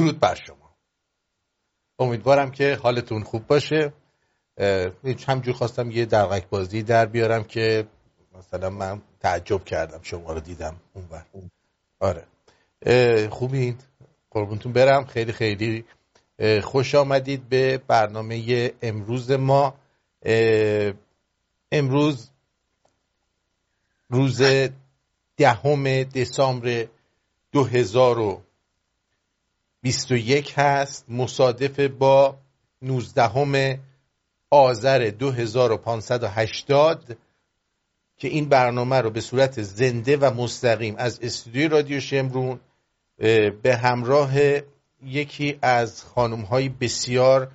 درود بر شما. امیدوارم که حالتون خوب باشه. همجور خواستم یه درقک بازی در بیارم که مثلا من تعجب کردم شما رو دیدم اونور آره. خوبین؟ قربونتون برم. خیلی خیلی خوش آمدید به برنامه امروز ما. امروز روز دهم دسامبر 2021 هست مصادف با 19 آذر 2580 که این برنامه رو به صورت زنده و مستقیم از استودیوی رادیو شمرون به همراه یکی از خانم های بسیار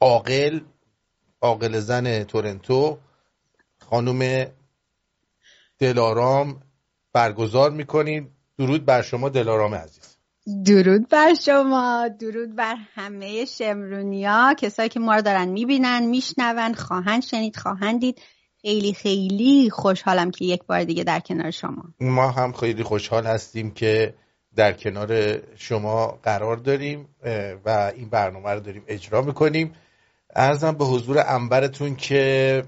عاقل عاقل زن تورنتو خانم دلارام برگزار می‌کنیم. درود بر شما دلارام عزیز. درود بر شما درود بر همه شمرونیا کسایی که ما رو دارن می‌بینن میشنون خواهند شنید خواهند دید. خیلی خیلی خوشحالم که یک بار دیگه در کنار شما. ما هم خیلی خوشحال هستیم که در کنار شما قرار داریم و این برنامه رو داریم اجرا می‌کنیم. ارزم به حضور انبرتون که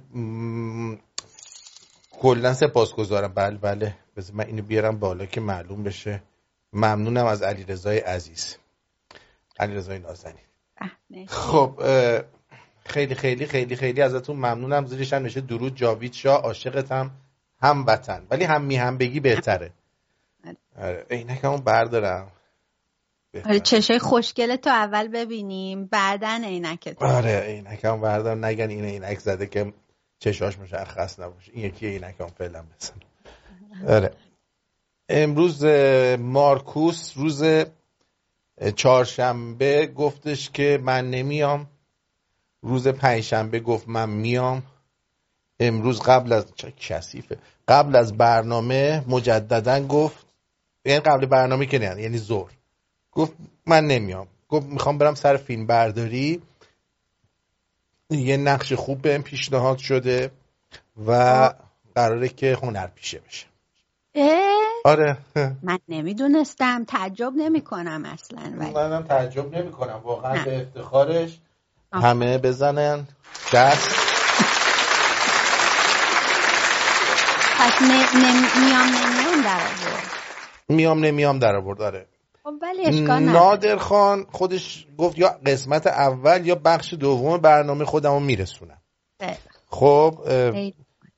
کلا سپاسگزارم. بله بله. بذار من اینو بیارم بالا که معلوم بشه. ممنونم از علی رضای عزیز علی رضای نازنین خب خیلی خیلی خیلی خیلی ازتون ممنونم. زیرش هم نشه درود جاوید شاه عاشقتم هم وطن. ولی هم می هم بگی بهتره. آره. عینکمو بردارم. آره چشای خوشگله تو اول ببینیم بعدن عینکت. آره عینکم بردارم. نگن این عینک زده که چشاش مشخص نباشه. این یکی عینکم فعلا بزن. آره امروز مارکوس روز چهارشنبه گفتش که من نمیام. روز پنجشنبه گفت من میام. امروز قبل از کثیفه. قبل از برنامه مجددا گفت یعنی قبل برنامه که نه یعنی زور گفت من نمیام. گفت می‌خوام برم سر فیلم برداری. یه نقش خوب بهم پیشنهاد شده و قراره که هنر پیشه بشه. آره. من نمی‌دونستم. تعجب نمی کنم اصلا. ولی منم تعجب نمی کنم واقعا به افتخارش همه بزنن. دست. پس میام نمیام در آورد. میام نمیام در آورد. آره. خب اشکال نادر خان خودش گفت یا قسمت اول یا بخش دوم برنامه خودمو میرسونم. خب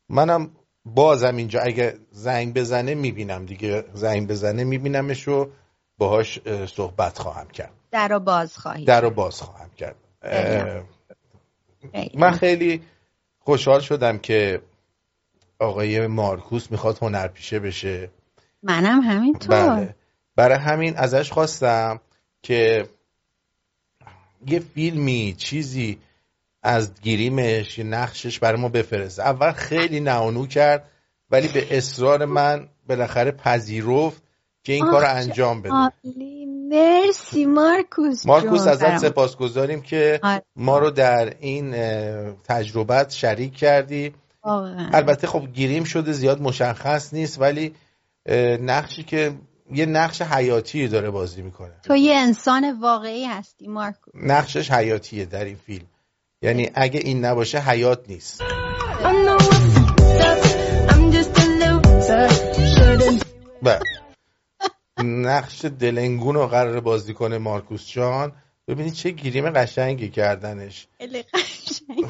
منم بازم اینجا اگه زنگ بزنه می‌بینم دیگه. زنگ بزنه میبینمش و باهاش صحبت خواهم کرد. در رو باز خواهی در رو باز خواهم کرد. من خیلی خوشحال شدم که آقای مارکوس می‌خواد هنرپیشه بشه. منم همینطور. بله. برای همین ازش خواستم که یه فیلمی چیزی از گیریمش نقشش برای ما بفرسته. اول خیلی نانو کرد. ولی به اصرار من بالاخره پذیرفت که این کار انجام بده. مرسی مارکوس مارکوس ازت سپاس گذاریم که آره. ما رو در این تجربت شریک کردی. البته خب گیریم شده زیاد مشخص نیست ولی نقشی که یه نقش حیاتی داره بازی می‌کنه. تو یه انسان واقعی هستی مارکوس. نقشش حیاتیه در این فیلم. یعنی اگه این نباشه حیات نیست. بله. نقش دلنگون رو قرار بازی کنه مارکوس جان. ببینید چه گیریم قشنگی کردنش.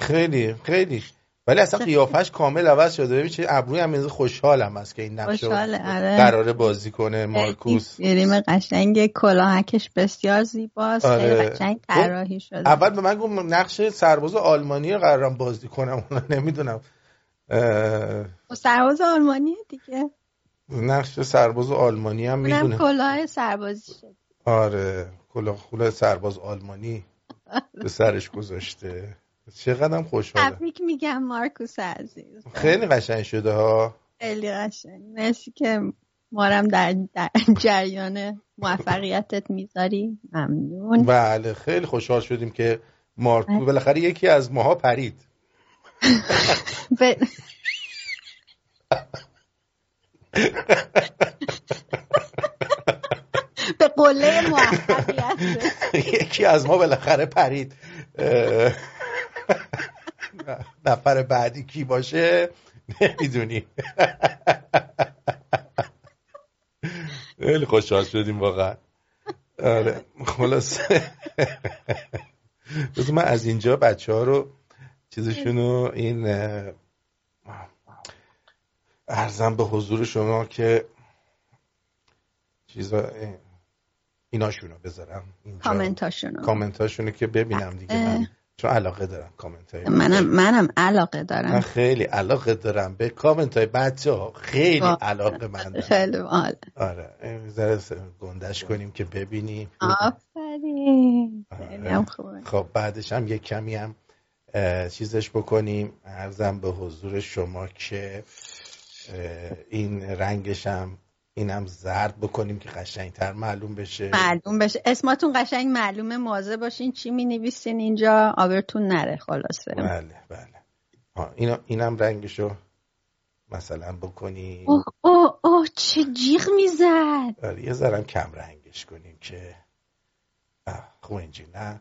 خیلی خیلی ولی اصلا قیافش کامل عوض شده. ببین چه ابروی هم خوشحالم است که این نقش آره. قراره بازی کنه مارکوس. گریم قشنگ. کلاهکش بسیار زیباست. آره. خیلی قشنگ طراحی شده. اول به من گفت نقش سرباز آلمانی رو قرارم بازی کنم. اون نمی‌دونم خب سرباز آلمانی دیگه. نقش سرباز آلمانی هم می‌دونه. کلاه سربازی شد. آره کلاه سرباز آلمانی. به سرش گذاشته. چقدر خوشحالم. تبریک میگم مارکوس عزیز. خیلی قشنگ شده ها. خیلی قشنگ. مرسی که مارم در, در جریان موفقیتت می‌ذاری. ممنون. بله خیلی خوشحال شدیم که مارکو. بالاخره یکی از ماها پرید. به قله یکی از ما بالاخره پرید. نفر بعدی کی باشه؟ نمی‌دونی. خیلی خوشحال شدیم واقعا. آره خلاص من از اینجا بچه ها رو چیزشونو این ارزم به حضور شما که چیزا ایناشونو بذارم کامنتاشونو. کامنتاشونو که ببینم دیگه من چون علاقه دارم کامنت های منم منم علاقه دارم. من خیلی علاقه دارم به کامنت های بچه ها خیلی علاقه من خیلی مال آره. ذره گندش کنیم که ببینیم آفرین. آره. خب بعدش هم یک کمی هم چیزش بکنیم. ارزم به حضور شما که این رنگش هم اینم زرد بکنیم که قشنگتر معلوم بشه. معلوم بشه. اسماتون قشنگ معلومه. موازه باشین. چی می نویسین اینجا؟ آبرتون نره. خلاصه. بله بله. اینا اینم رنگشو مثلا بکنیم. اوه اوه اوه چه جیغ می‌زد. آره یه ذرم کم رنگش کنیم که خوب اینجی نه؟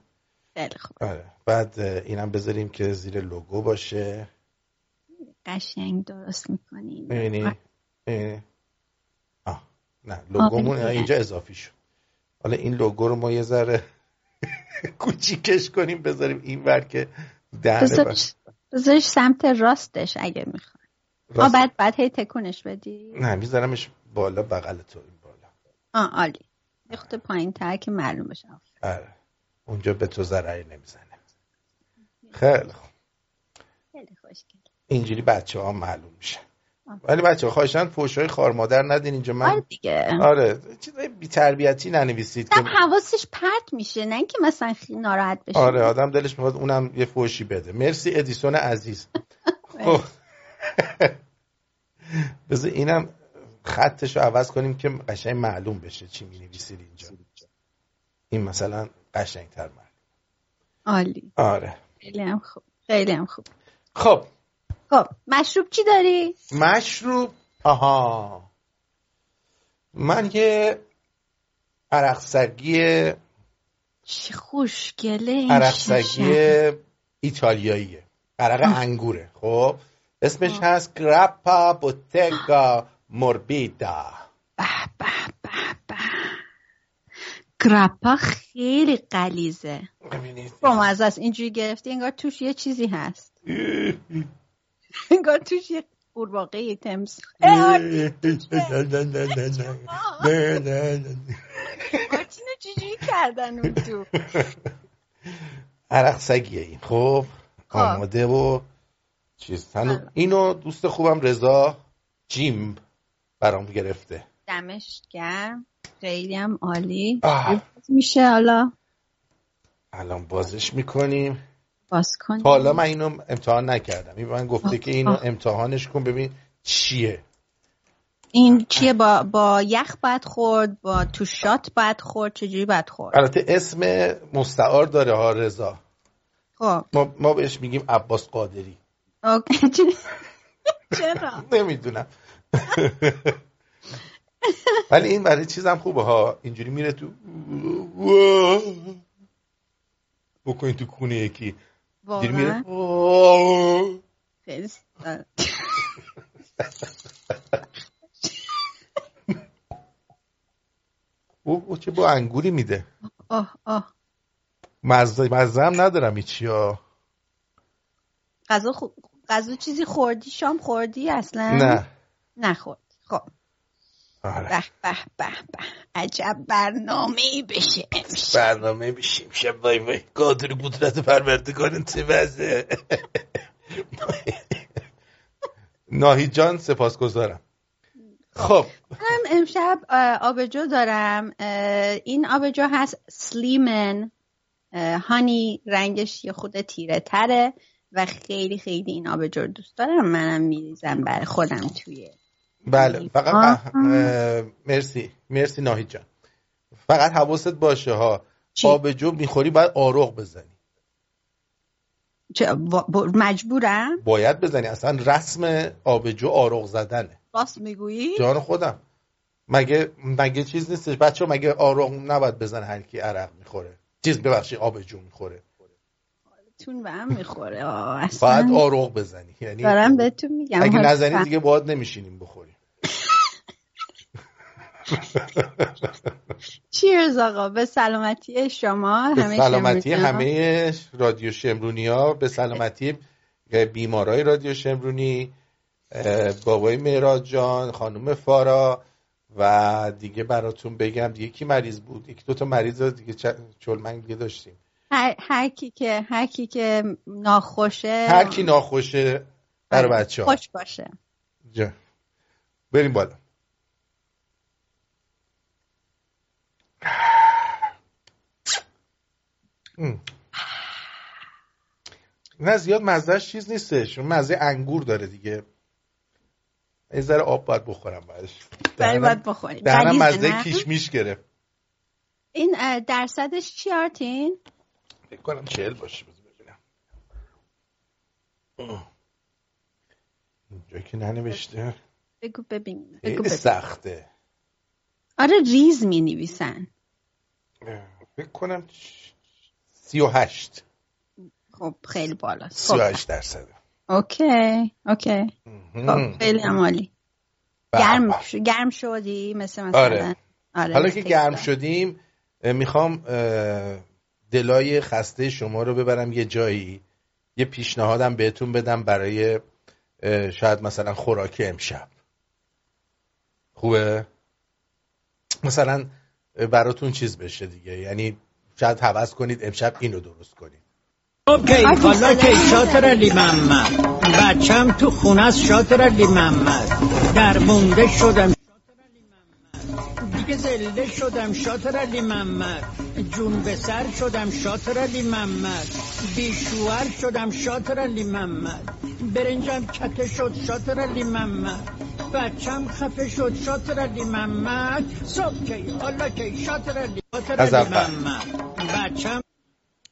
خیلی خوب. آره. بعد اینم بذاریم که زیر لوگو باشه. قشنگ درست می‌کنیم ببینی آه. نه لوگومون اینجا اضافی شد. حالا این لوگو رو ما یه ذره کوچیکش کنیم بذاریم این ور که دهنه بذارش سمت راستش اگه می‌خوای. راست... بعد بعد هی تکونش بدی؟ نه میذارمش بالا بغل تو این بالا. آه عالی. یه پایین تر که معلوم بشه. آره. اونجا به تو ضرری نمی‌زنه. خیلی خوب. اینجوری بچه ها معلوم میشه. ولی بچه ها خواهشن های خار مادر ندین اینجا. من آره دیگه. آره چیزای بی تربیتی ننویسید که حواسش پرت میشه نه اینکه مثلا خیلی ناراحت بشه آره آدم دلش می‌خواد اونم یه فوشی بده. مرسی ادیسون عزیز. خب. بذار اینم خطش رو عوض کنیم که قشنگ معلوم بشه چی می نویسید اینجا. این مثلا قشنگ تر معلوم عالی. آره. خیلی هم خوب. خیلی هم خوب. خب. خب مشروب چی داری؟ مشروب؟ آها. من یه عرقسگی چه خوشگله این عرقسگی ایتالیاییه. عرق انگوره. خب اسمش هست گراپا بوتگا موربیدا به به به به. گراپا خیلی قلیزه با است. اینجوری گرفتی انگار توش یه چیزی هست. انگار توش یه قورباغه تمس. مارتینو چجوری کردن اون تو؟ عرق سگیه این. خب آماده و چیز. اینو دوست خوبم رضا جیم برام گرفته. دمش گرم. خیلی هم عالی. میشه حالا. الان بازش می‌کنیم. باز کنیم حالا من اینو امتحان نکردم. این من گفته که اینو امتحانش کن ببین چیه. این چیه؟ با, با یخ باید خورد با تو شات باید خورد چجوری باید خورد؟ البته اسم مستعار داره ها رضا. خب. ما, ما بهش میگیم عباس قادری. اوکی. چرا؟ نمی‌دونم. ولی این برای چیزم خوبه ها. اینجوری میره تو بکنی تو کونه یکی. واقعا. میره؟ او چه با انگوری میده. آه آه. مزه هم ندارم ایچی ها غذا خو... غذا چیزی خوردی؟ شام خوردی اصلا؟ نه. نخورد. خب. به به به به. عجب برنامه بشه امشب برنامه بشه امشب وای وای. قادر قدرت پروردگار چه وزه ناهی جان سپاسگزارم. خب. من امشب آبجو دارم. این آبجو هست سلیمن. هانی رنگش یه خود تیره تره و خیلی خیلی این آبجو رو دوست دارم. منم میریزم برای خودم توی بله فقط مرسی مرسی ناهید جان. فقط حواست باشه ها آبجو می‌خوری باید آروغ بزنی. چه مجبورم؟ باید بزنی اصلا رسم آبجو آروغ زدنه. راست می‌گویی؟ جان خودم. مگه مگه چیز نیستش؟ بچه مگه آروغ نباید بزن هر کی عرق می‌خوره. چیز ببخشید آبجو می‌خوره. تون به هم می‌خوره آه، باید اصلا آروغ بزنی یعنی دارم بهتون میگم اگه نزنی دیگه باید نمیشینیم بخوریم. چیرز آقا. به سلامتی شما. به همه سلامتی. همه رادیو شمرونی ها به سلامتی بیمارای رادیو شمرونی بابای مهراد جان خانم فارا و دیگه براتون بگم دیگه کی مریض بود یکی دو تا مریض دیگه چلمنگ دیگه داشتیم. هر, هر کی که هر کی که ناخوشه هر کی ناخوشه برای بچه ها خوش باشه. بریم بالا. ام. نه زیاد مزهش چیز نیستش. مزه انگور داره دیگه. یه ذره آب باید بخورم بعدش. دهنم باید بخوریم. دهنم مزه؟ کیشمیش گرفت. این درصدش چی آرتین؟ فکر کنم چهل باشه بذار ببینم. اینجا که ننوشته. بگو ببین بگو ببین. سخته. آره ریز می نویسن فکر کنم سی و هشت. خب خیلی بالاست. سی و خب هشت درصد. اوکی اوکی. خب خیلی عمالی گرم. شو- گرم شدی؟ مثل مثلا. آره. آره حالا که گرم. شدیم می‌خوام دلای خسته شما رو ببرم یه جایی. یه پیشنهادم بهتون بدم برای شاید مثلا خوراک امشب. خوبه؟ مثلا براتون چیز بشه دیگه. یعنی شاید حوض کنید امشب اینو درست کنید اوکی حالا که شاطر. علی محمد. بچم تو خونه است شاطر علی محمد. در مونده شدم. دیگه زلده شدم شاطر علی محمد. جون به سر شدم شاطر علی محمد. بیشوهر شدم شاطر علی محمد. برنجم کته شد شاطر علی محمد. بچم خفه شد شاطر علی محمد. صبح کی؟ حالا کی؟ شاطر علی شاطر از علی. محمد. بچم.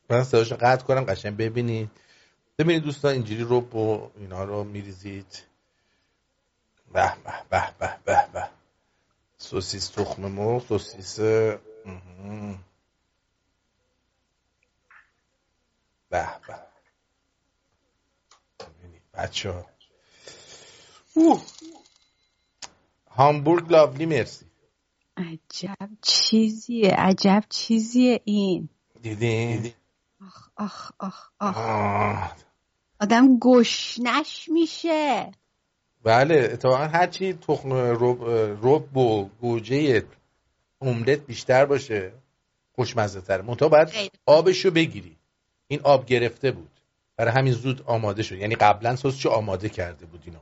من صداشو قطع کنم قشنگ ببینید. ببینید دوستان اینجوری رب و اینا رو میریزید. به به به به به به. سوسیس تخم مرغ سوسیس. به به. بچه ها هامبورگ لاولی مرسی. عجب چیزیه عجب چیزیه این. دیدین؟ آخ آخ آخ آه. آدم گشنش میشه. بله اتفاقا هرچی تخم رب, رب و گوجه املت بیشتر باشه خوشمزه تره منتها باید. آبشو بگیری. این آب گرفته بود. برای همین زود آماده شد. یعنی قبلا سسشو آماده کرده بود اینو.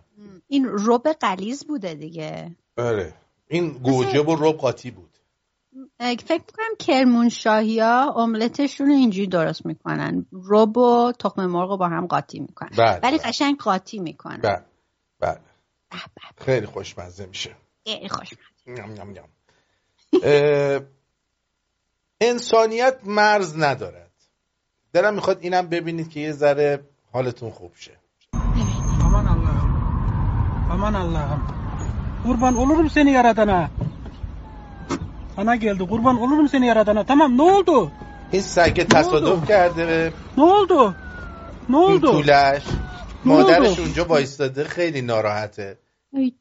این رب قلیز بوده دیگه. آره این گوجه و رب قاطی بود. فکر می‌کنم کرمانشاهی ها املتشون رو اینجوری درست می‌کنن. رب و تخم مرغ رو با هم قاطی می‌کنن. بله ولی بله. قشنگ قاطی می‌کنن. بله بله. خیلی خوشمزه میشه. خیلی خوشمزه. نم نم نم. انسانیت مرز ندارد. دلم می‌خواد اینم ببینید که یه ذره حالتون خوب شه. Aman Allah'ım. Kurban olurum seni yaradana. Sana geldi. Kurban olurum seni yaradana. Tamam ne oldu? این سگ تصادف? کرده Ne oldu? Ne این oldu? طولش Ne مادرش? اونجا وایستاده خیلی ناراحته ای.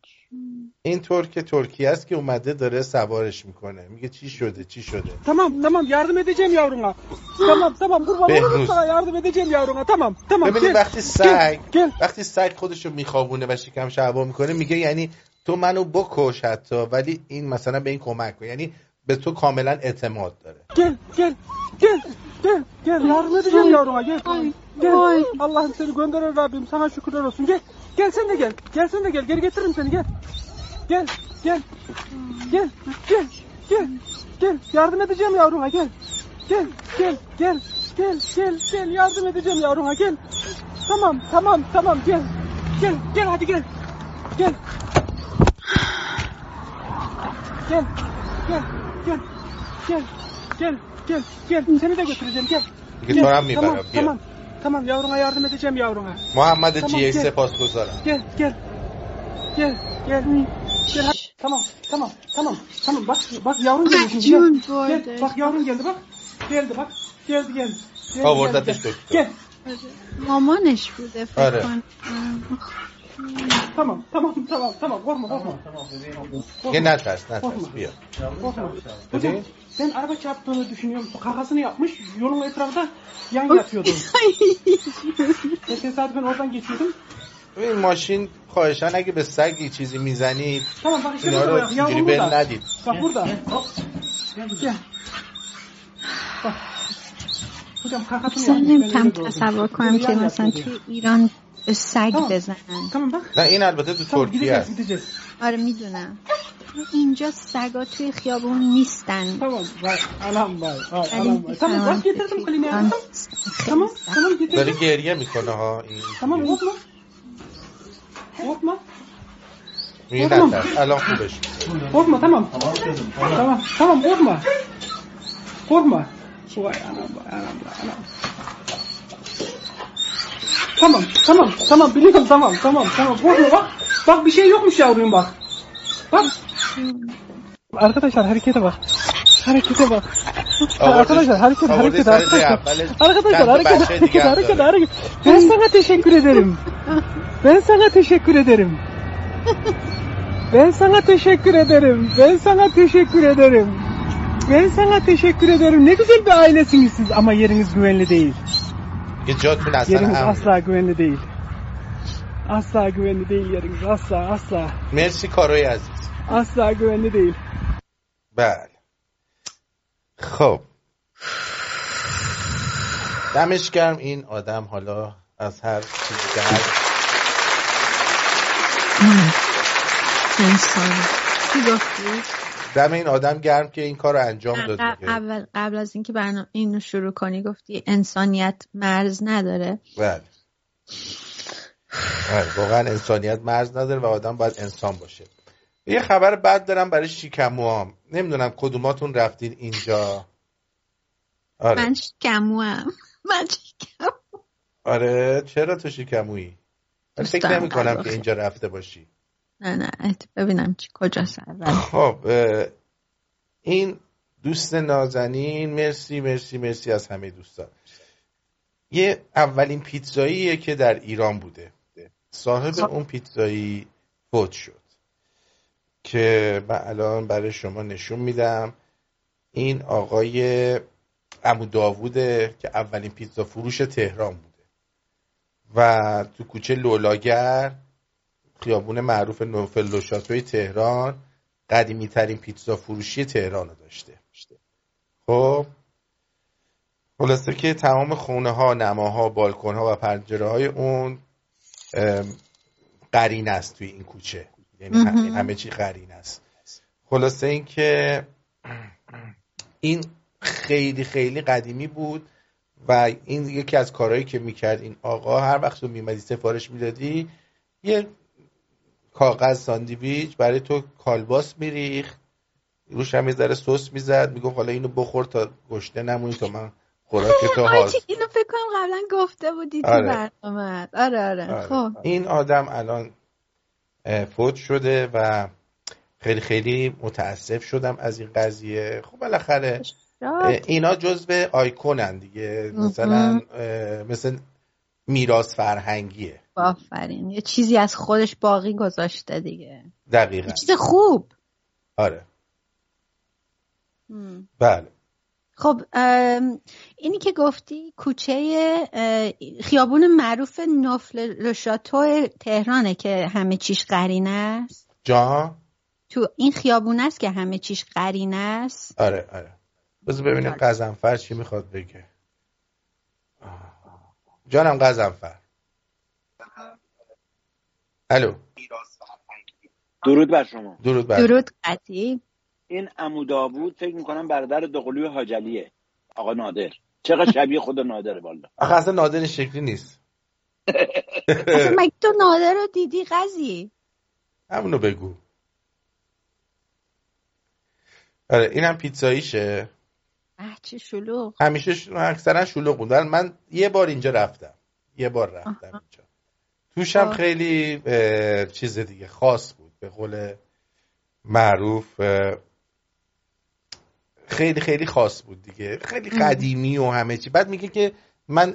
این که ترکیه است که اومده داره سوارش می‌کنه. میگه چی شده؟ چی شده؟ تمام تمام. یارد میده جم یارونا تمام تمام. بهروز. یارد میده جم یارونا تمام تمام. ببینید وقتی سگ وقتی سگ خودشو میخوابونه و شکم شعبا می‌کنه میگه یعنی تو منو بکش حتی ولی این مثلا به این کمک کن. یعنی به تو کاملا اعتماد داره. گل گل گل گل گل یارد میده جم یارونا گل گل الله سر گندره ربیم. سمه شکر درستون گل Gel sen de gel. Gel sen de gel. Geri getiririm seni gel. Gel. Gel. Gel. Gel. Gel. Gel. Yardım edeceğim yavruma gel. Gel. Gel. Gel. Gel. Gel. Gel. Yardım edeceğim yavruma gel. Tamam. Tamam. Tamam. Gel. Gel. Gel hadi gel. Gel. Gel. Gel. Gel. Gel. Gel. Gel. Gel. Seni de götüreceğim. Gel. Gel. Tamam. Tamam. Tamam yavruna yardım edeceğim yavruna. Muhammed tamam, GX'e postu sonra. Gel gel. Gel gel. Gel hadi. Tamam tamam tamam tamam bak bak yavrun geldi şimdi. Gel, gel. bak yavrun geldi bak. Geldi bak. Geldi geldi. geldi ha orada diş tuttu. Gel. Mamanış bu defa. Hani, tamam tamam tamam tamam korkma korkma. Tamam, tamam, Gel ne atarsın ne atarsın. Korkma. Korkma. Hocam Sen araba çarptığını düşünüyor musun? Yapmış, yolun etrafında yan yatıyordu. Tesadüfen oradan geçiyordum. Bir maşin خواهشان اگه به سگی چیزی می‌زنید اینا رو اینجوری بل ندید بخ کم تصور کنم که مثلا تو ایران سگ بزنن نه این البته تو ترکیه هست آره می‌دونم اینجا سگا توی خیابون نیستن Tamam bak anam bak. Bak, ولی anam bak. Tamam میفهمم bak که getirdim توی kliniğe. ایران Tamam tamam داره getirdim. گریه میکنه ها این Tamam korkma. Korkma. میگه نترس الان خوبش میشه. Korkma tamam. Tamam tamam korkma. Korkma. Vay anam vay anam vay anam. Tamam tamam tamam biliyorum tamam tamam tamam korkma bak. Bak bir şey yokmuş yavrum bak. Bak. Arkadaşlar harekete bak. Harekete bak. arkadaşlar hareket hareket arkadaşlar. Arkadaşlar hareket hareket hareket hareket. Ben sana teşekkür ederim. Ben sana teşekkür ederim. Ben sana teşekkür ederim. Ben sana teşekkür ederim. Ben sana teşekkür ederim. Ne güzel bir ailesiniz siz ama yeriniz güvenli değil. Yeriniz asla güvenli değil. Asla güvenli değil yeriniz asla asla. Merci Koroy Asla güvenli değil. بله خب دمش گرم این آدم حالا از هر چیزی که؟ دم این آدم گرم که این کار رو انجام داد ق- دیگه. اول قبل از اینکه برنامه اینو شروع کنی گفتی انسانیت مرز نداره بله بله واقعا انسانیت مرز نداره و آدم باید انسان باشه یه خبر بد دارم برای شیکموام نمی‌دونم کدوماتون رفتین اینجا. آره. من شکموام. من شکم آره چرا تو شیکمویی فکر نمی کنم که اینجا رفته باشی. نه نه ببینم چی کجاست اول خب این دوست نازنین مرسی مرسی مرسی از همه دوستان. یه اولین پیتزاییه که در ایران بوده. صاحب خب. اون پیتزایی فوت شد. که من الان برای شما نشون میدم. این آقای امو داووده که اولین پیتزا فروش تهران بوده. و تو کوچه لولاگر خیابون معروف نوفل و شاتوی تهران قدیمی ترین پیتزا فروشی تهران رو داشته. خب؟ خلاصه که تمام خونه ها نماها بالکن ها و پنجره های اون قرین است توی این کوچه. یعنی. همه, همه چی قرین است خلاصه این که این خیلی خیلی قدیمی بود و این یکی از کارهایی که می‌کرد این آقا هر وقت تو میمدی سفارش می‌دادی یه کاغذ ساندویچ برای تو کالباس میریخت روش هم یه ذره سس می‌زد می‌گفت حالا اینو بخور تا گشته نمونی تا من خوراک تو حاضر اینو فکر کنم قبلا گفته بودی تو آره. برنامه آره آره آره. خب این آدم الان فوت شده و خیلی خیلی متاسف شدم از این قضیه. خب بالاخره. اینا جزو آیکونن دیگه. مثلا مثل میراث فرهنگیه. آفرین. یه چیزی از خودش باقی گذاشته دیگه. دقیقا. یه چیز خوب. آره. هم. بله. خب اینی که گفتی کوچه خیابون معروف نفل لشاتو تهرانه که همه چیش قرینه است. جان تو این خیابون است که همه چیش قرینه است. آره آره. بذار ببینیم قزنفر چی می‌خواد بگه. جانم قزنفر. الو. درود بر شما. درود بر درود قطعی این عمو داوود فکر می‌کنم برادر دوقلوی حاجلیه. آقا نادر. چقدر شبیه خود نادره والا. آخه اصلا نادر شکلی نیست. اصلا مگه تو نادر رو دیدی قضی همونو بگو. آره اینم پیتزاییشه. اه چه شلوغ. همیشه ش... اکثرا شلوغ بود. ولی من یه بار اینجا رفتم. یه بار رفتم اینجا. توش هم آه. خیلی اه، چیز دیگه خاص بود. به قول معروف خیلی خیلی خاص بود دیگه. خیلی قدیمی و همه چی. بعد میگه که من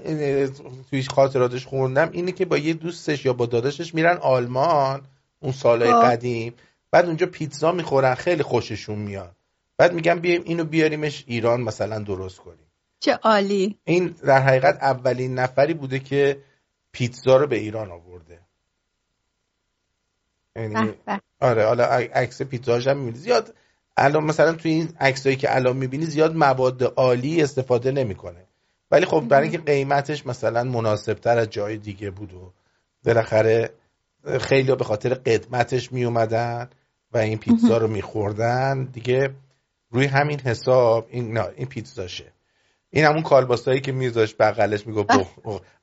توی خاطراتش خوندم اینه که با یه دوستش یا با داداشش میرن آلمان اون سالهای خب. قدیم. بعد اونجا پیتزا می‌خورن خیلی خوششون میاد. بعد میگم بیایم اینو بیاریمش ایران مثلا درست کنیم. چه عالی. این در حقیقت اولین نفری بوده که پیتزا رو به ایران آورده. یعنی آره حالا عکس پیتزاش هم می‌بینی زیاد الان مثلا توی این عکسایی که الان می‌بینی زیاد مواد عالی استفاده نمی‌کنه. ولی خب برای اینکه قیمتش مثلا مناسب تر از جای دیگه بود و بالاخره خیلی به خاطر قدمتش می اومدن و این پیتزا رو میخوردن دیگه روی همین حساب این نه این پیتزاشه. این همون کالباسایی که میذاش بغلش می‌گفت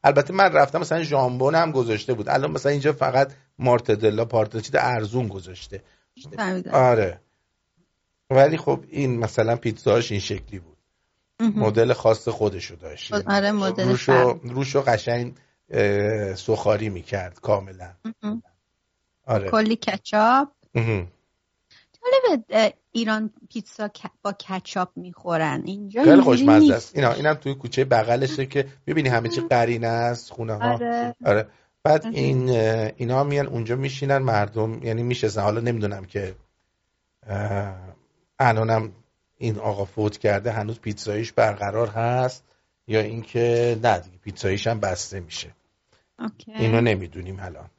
البته من رفتم مثلا ژامبون هم گذاشته بود. الان مثلا اینجا فقط مارتدلا پارتچید ارزون گذاشته. آره. ولی خب این مثلا پیتزاش این شکلی بود. مدل خاص خودشو داشت. آره مدل روشو, روشو قشنگ سخاری می‌کرد کاملا. آره. کلی کچاپ. جالب ایران پیتزا با کچاپ می‌خورن. اینجا خیلی خوشمزه است. اینا اینم توی کوچه بغلشه که می‌بینی همه چی قرینه است خونه ها. آره. آره. بعد این اینا میان اونجا میشینن مردم یعنی میشستن. حالا نمی‌دونم که الانم این آقا فوت کرده هنوز پیتزاییش برقرار هست یا اینکه نه دیگه پیتزاییش هم بسته میشه. اوکی. اینو نمی‌دونیم الان.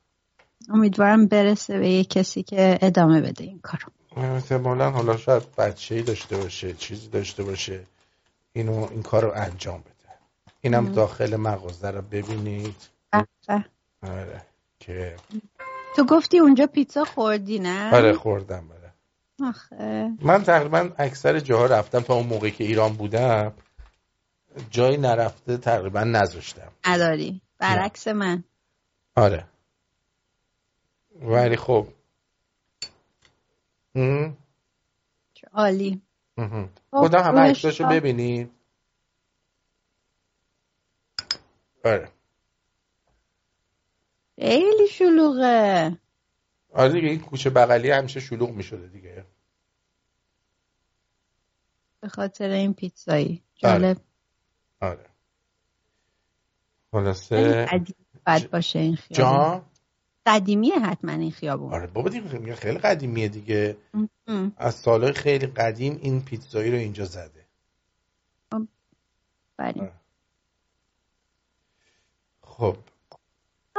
امیدوارم برسه به یه کسی که ادامه بده این کارو. احتمالا حالا شاید بچه ای داشته باشه چیزی داشته باشه اینو این کار رو انجام بده. اینم داخل مغازه رو ببینید. آره که تو گفتی اونجا پیتزا خوردی نه؟ آره خوردم. بره آخه من تقریبا اکثر جاها رفتم تا اون موقعی که ایران بودم جایی نرفته تقریبا نذاشتم. نداری برعکس من. آره. ولی خب. عالی. خدا همه عکساشو ببینید. آره. خیلی شلوغه. آره دیگه این کوچه بغلی همیشه شلوغ می شده دیگه. به خاطر این پیتزایی. جالب. آره, آره. خلاصه بد باشه این خیابون. جا؟ قدیمیه حتما این خیابون. آره بابا دیگه خیلی قدیمیه دیگه. از سالهای خیلی قدیم این پیتزایی رو اینجا زده. بله خب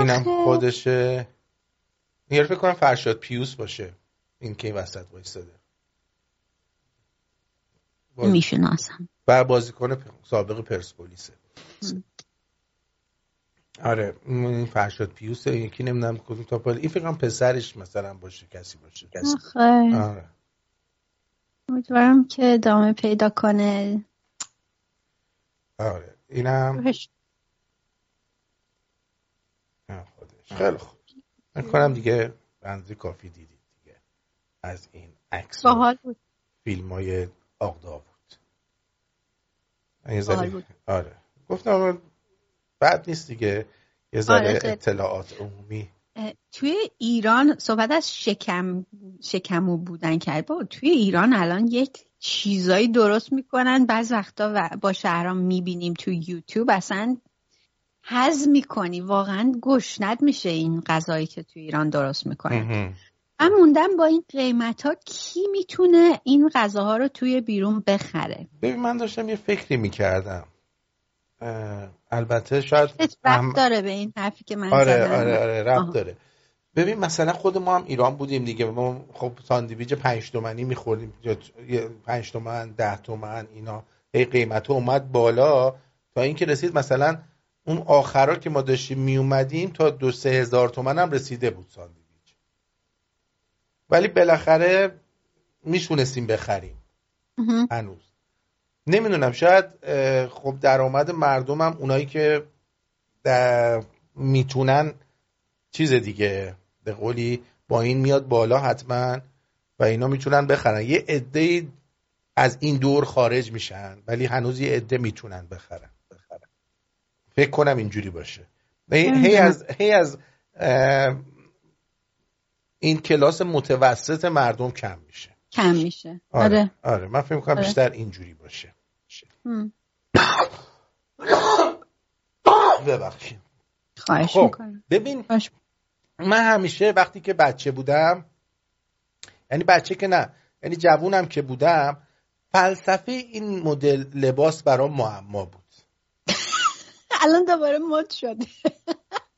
اینم خودشه. این فکر کنم فرشاد پیوس باشه. این که این وسط وایستاده. باز... می‌شناسم. و بازیکن سابق پرسپولیسه. آره این فرشاد پیوسه یکی نمی‌دونم کدوم تا این فکر کنم پسرش مثلا باشه کسی باشه. کسی آره. امیدوارم که ادامه پیدا کنه. آره اینم خودش. خیلی خوب. من کنم دیگه بنزی کافی دیدید دیگه. از این عکس بود. فیلم های آقدا بود. بود. آره. گفتم بعد نیست دیگه. یه ذره آره اطلاعات عمومی. توی ایران صحبت از شکم شکمو بودن کرد. با توی ایران الان یک چیزایی درست می‌کنن. بعض وقتا با شهرام می‌بینیم توی یوتیوب. اصلا حز می‌کنی. واقعا گشنت میشه این غذایی که توی ایران درست می‌کنه من موندم با این قیمت ها کی می‌تونه این غذاها رو توی بیرون بخره؟ ببین من داشتم یه فکری می‌کردم. البته شاید رفت داره به این حرفی که من آره آره آره رفت داره. ببین مثلا خود ما هم ایران بودیم دیگه. ما خب ساندویچ پنج تومنی میخوردیم. پنج تومن ده تومن اینا. هی قیمت اومد بالا. تا اینکه رسید مثلا اون آخرا که ما داشتیم می اومدیم تا دو سه هزار تومن هم رسیده بود ساندویچ. ولی بالاخره میشونستیم بخریم. هنوز. نمی‌دونم شاید خب درآمد مردم هم اونایی که می‌تونن چیز دیگه به قولی با این میاد بالا حتما و اینا می‌تونن بخرن. یه عده از این دور خارج میشن ولی هنوز یه عده می‌تونن بخرن. فکر کنم اینجوری باشه. هی از هی از این کلاس متوسط مردم کم میشه. کم میشه. آره آره. آره. من فکر می‌کنم آره. بیشتر اینجوری باشه. ببخشید. خواهش خب می‌کنم. ببین خواهش من همیشه وقتی که بچه بودم یعنی بچه که نه یعنی جوونم که بودم فلسفه این مدل لباس برام معما بود. الان دوباره مد شده.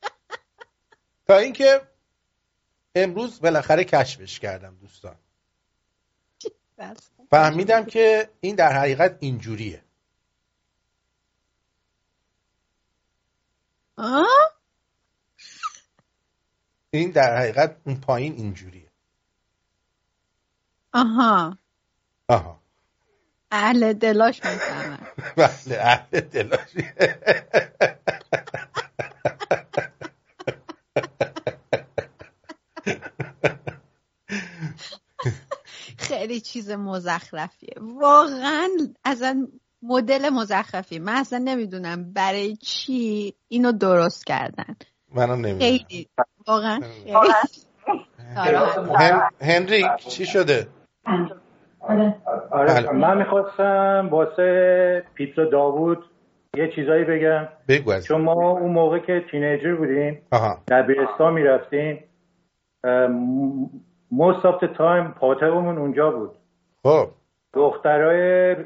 تا اینکه امروز بالاخره کشفش کردم دوستان. فهمیدم که این در حقیقت اینجوریه. آه؟ این در حقیقت اون پایین اینجوریه. آها. آها. اهل دلاش می‌فهمن. بله اهل دلاری خیلی چیز مزخرفیه. واقعا اصلا مدل مزخرفیه. من اصلا نمی‌دونم برای چی اینو درست کردن. منم نمی‌دونم. خیلی. واقعا. هنریک چی شده؟ آره. بله. من می‌خواستم واسه پیتزا داوود یه چیزایی بگم. بگو چون ما اون موقع که تینیجر بودیم دبیرستان می‌رفتیم most of the time پاترمون اونجا بود. خب. دخترای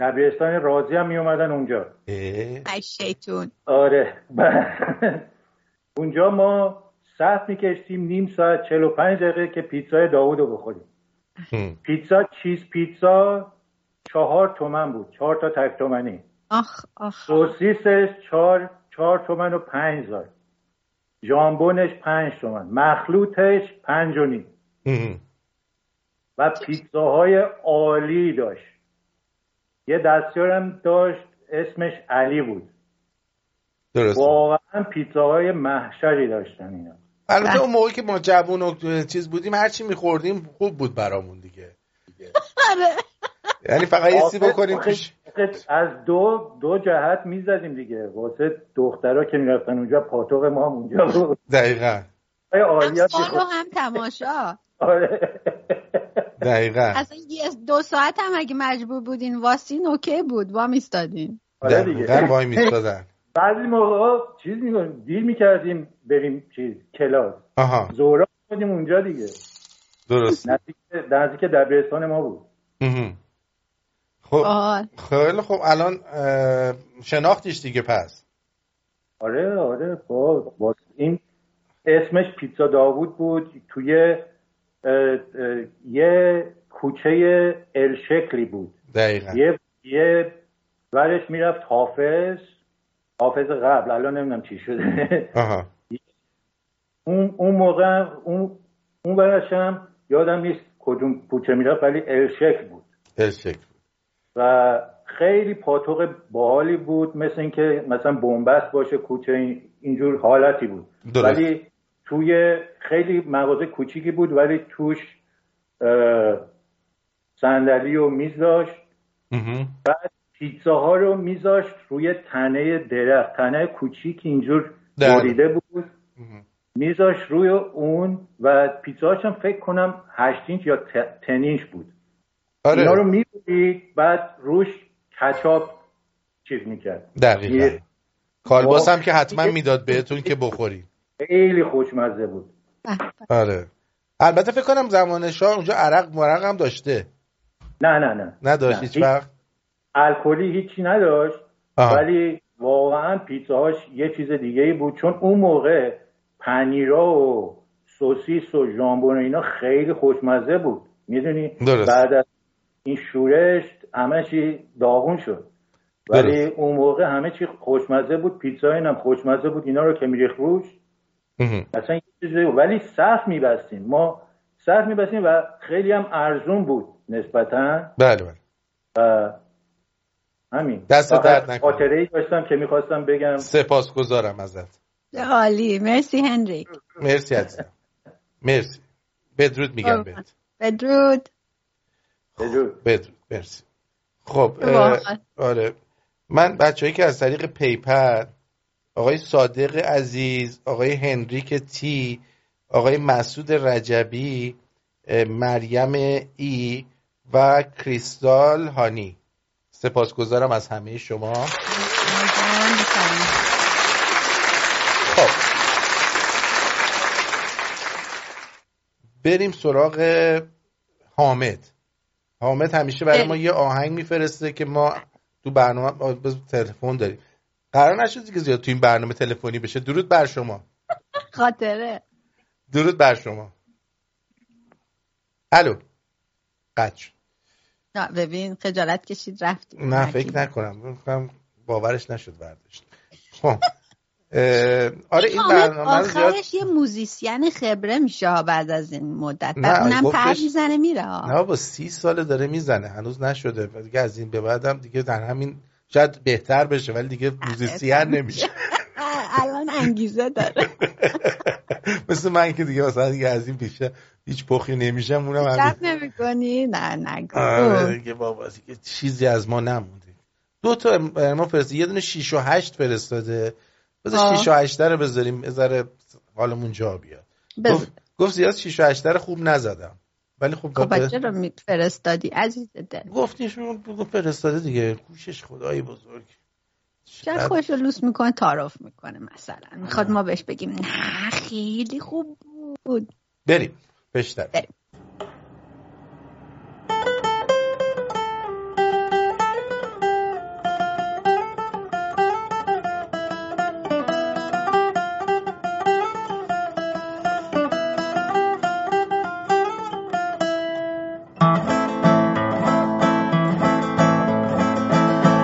دبیرستان رازی هم میومدن اونجا. ای شیطون. آره. اونجا ما صف میکشتیم نیم ساعت 45 دقیقه که پیتزای داوود رو بخوریم. پیتزا چیز پیتزا چهار تومن بود. چهار تا تک تومنی. آخ آخ. سوسیسش چهار چهار تومن و پنج زار. ژامبونش پنج تومن. مخلوطش پنج و نیم. و پیتزاهای عالی داشت. یه دستیارم داشت اسمش علی بود. درست واقعا پیتزاهای محشری داشتن اینا. البته اون موقعی که ما جوون و چیز بودیم هرچی میخوردیم خوب بود برامون دیگه. آره. یعنی فقط یه سی بکنیم آخه از دو دو جهت می‌زدیم دیگه. واسه دخترها که می‌رفتن اونجا پاتوق ما هم اونجا بود. دقیقا. هم عالیت سال و می‌خورد. هم تماشا. آره. دقیقا. اصلا یه دو ساعت هم اگه مجبور بودین واسین اوکی بود. وا میستادین آره دیگه. دقیقا وای میستادن. بعضی موقع چیز می‌کنیم دیل می‌کردیم بریم چیز کلاس. آها. زورا بودیم اونجا دیگه. درست نزدیک نزدیک دبیرستان ما بود. خب. خیلی خب الان شناختیش دیگه پس. آره آره. با, با این اسمش پیتزا داوود بود. توی اه، اه، یه کوچه ال شکلی بود. دقیقا. یه یه ورش می‌رفت حافظ. حافظ قبل الان نمی‌دونم چی شده. آها. اون اون موقع اون اون ورش هم یادم نیست کدوم کوچه می‌رفت ولی ال شکل بود. دل شکل و خیلی پاتوق باحالی بود مثل اینکه مثلا بنبست باشه کوچه این- اینجور حالتی بود. درست. ولی توی خیلی مغازه کوچیکی بود ولی توش صندلی و میز داشت. بعد پیتزاها رو میذاشت روی تنه درخت تنه کوچیک اینجور بله. بریده بود. میذاشت روی اون و پیتزاهاش هم فکر کنم 8 اینچ یا ت- 10 اینچ بود. اینا رو آره می‌برید بعد روش کچاپ چیز می‌کرد. دقیقا. کالباس هم که حتما می‌داد بهتون که بخورید. خیلی خوشمزه بود. به. آره. البته فکر کنم زمان شاه اونجا عرق مرق هم داشته. نه نه نه. نداشت. هیچ وقت؟ الکلی هیچی نداشت آها. ولی واقعا پیتزاهاش یه چیز دیگه ای بود چون اون موقع پنیرا و سوسیس و ژامبون و اینا خیلی خوشمزه بود می‌دونی. بعد از این شورش همه چی داغون شد ولی درست. اون موقع همه چی خوشمزه بود پیتزا اینم خوشمزه بود اینا رو که میریخ روش. اصلا یه بود. ولی صف میبستیم ما صف میبستیم و خیلی هم ارزون بود نسبتا بله بله همین. دست درد نکنه. خاطره ای داشتم که می‌خواستم بگم. سپاسگزارم ازت. عالی مرسی هنریک مرسی عزیزم. مرسی. بدرود میگم. بهت. بدرود. بدرود. بدرود. مرسی. خب. آره. من بچههایی که از طریق پیپل آقای صادق عزیز آقای هنریک تی آقای مسعود رجبی مریم ای و کریستال هانی. سپاسگزارم از همه شما. خب. بریم سراغ حامد. حامد همیشه برای ما یه آهنگ میفرسته که ما تو برنامه تلفن داریم. قرار نشد که زیاد تو این برنامه تلفنی بشه. درود بر شما. خاطره. درود بر شما. الو. نه ببین خجالت کشید رفتی نه فکر نکنم. باورش نشد برداشت. خب آره این برنامه آخرش یه موزیسین خبره میشه بعد از این مدت. بعد اونم پر می‌زنه میره نه با سی سال داره می‌زنه. هنوز نشده. دیگه از این به بعدم دیگه در همین شاید بهتر بشه ولی دیگه موزیسین نمیشه. الان انگیزه داره. مثل من که دیگه مثلا دیگه از این بیشتر هیچ پخی نمیشم اونم هم نمی نه نگو آره دیگه بابا دیگه چیزی از ما نمونده. دو تا ما فرستاد یه دونه 6 و 8 فرستاده. بذار 6 و 8 رو بذاریم بذاره حالمون جا بیاد. گفت گفت زیاد 6 و 8 رو خوب نزدم. ولی خب خب رو فرستادی عزیز دل. گفتیشون بگو فرستاده دیگه. کوشش خدایی بزرگ. چرا خوش رو لوس می‌کنه تعارف می‌کنه مثلا. می‌خواد ما بهش بگیم نه خیلی خوب بود. بریم. بشتر بریم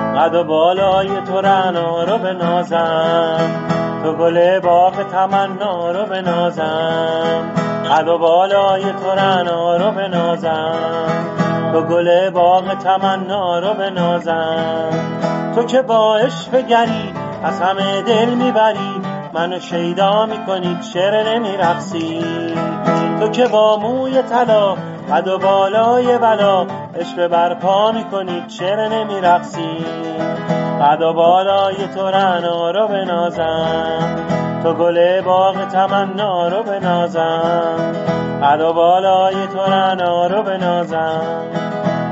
قد و بالای تو رنا رو بنازم. تو گل باغ تمنا رو بنازم. قد و بالای تو رنا رو بنازم. تو گل باغ تمنا رو بنازم. تو که با عشق گری از همه دل می‌بری. منو شیدا می‌کنی چرا نمیرقصی؟ تو که با موی طلا قد و بالای بلا عشق برپا می‌کنی چرا نمیرقصی؟ قد و بالای تو رنا رو بنازم. تو گل باغ تمنا رو بنازم. قد و بالای تو رنا رو بنازم.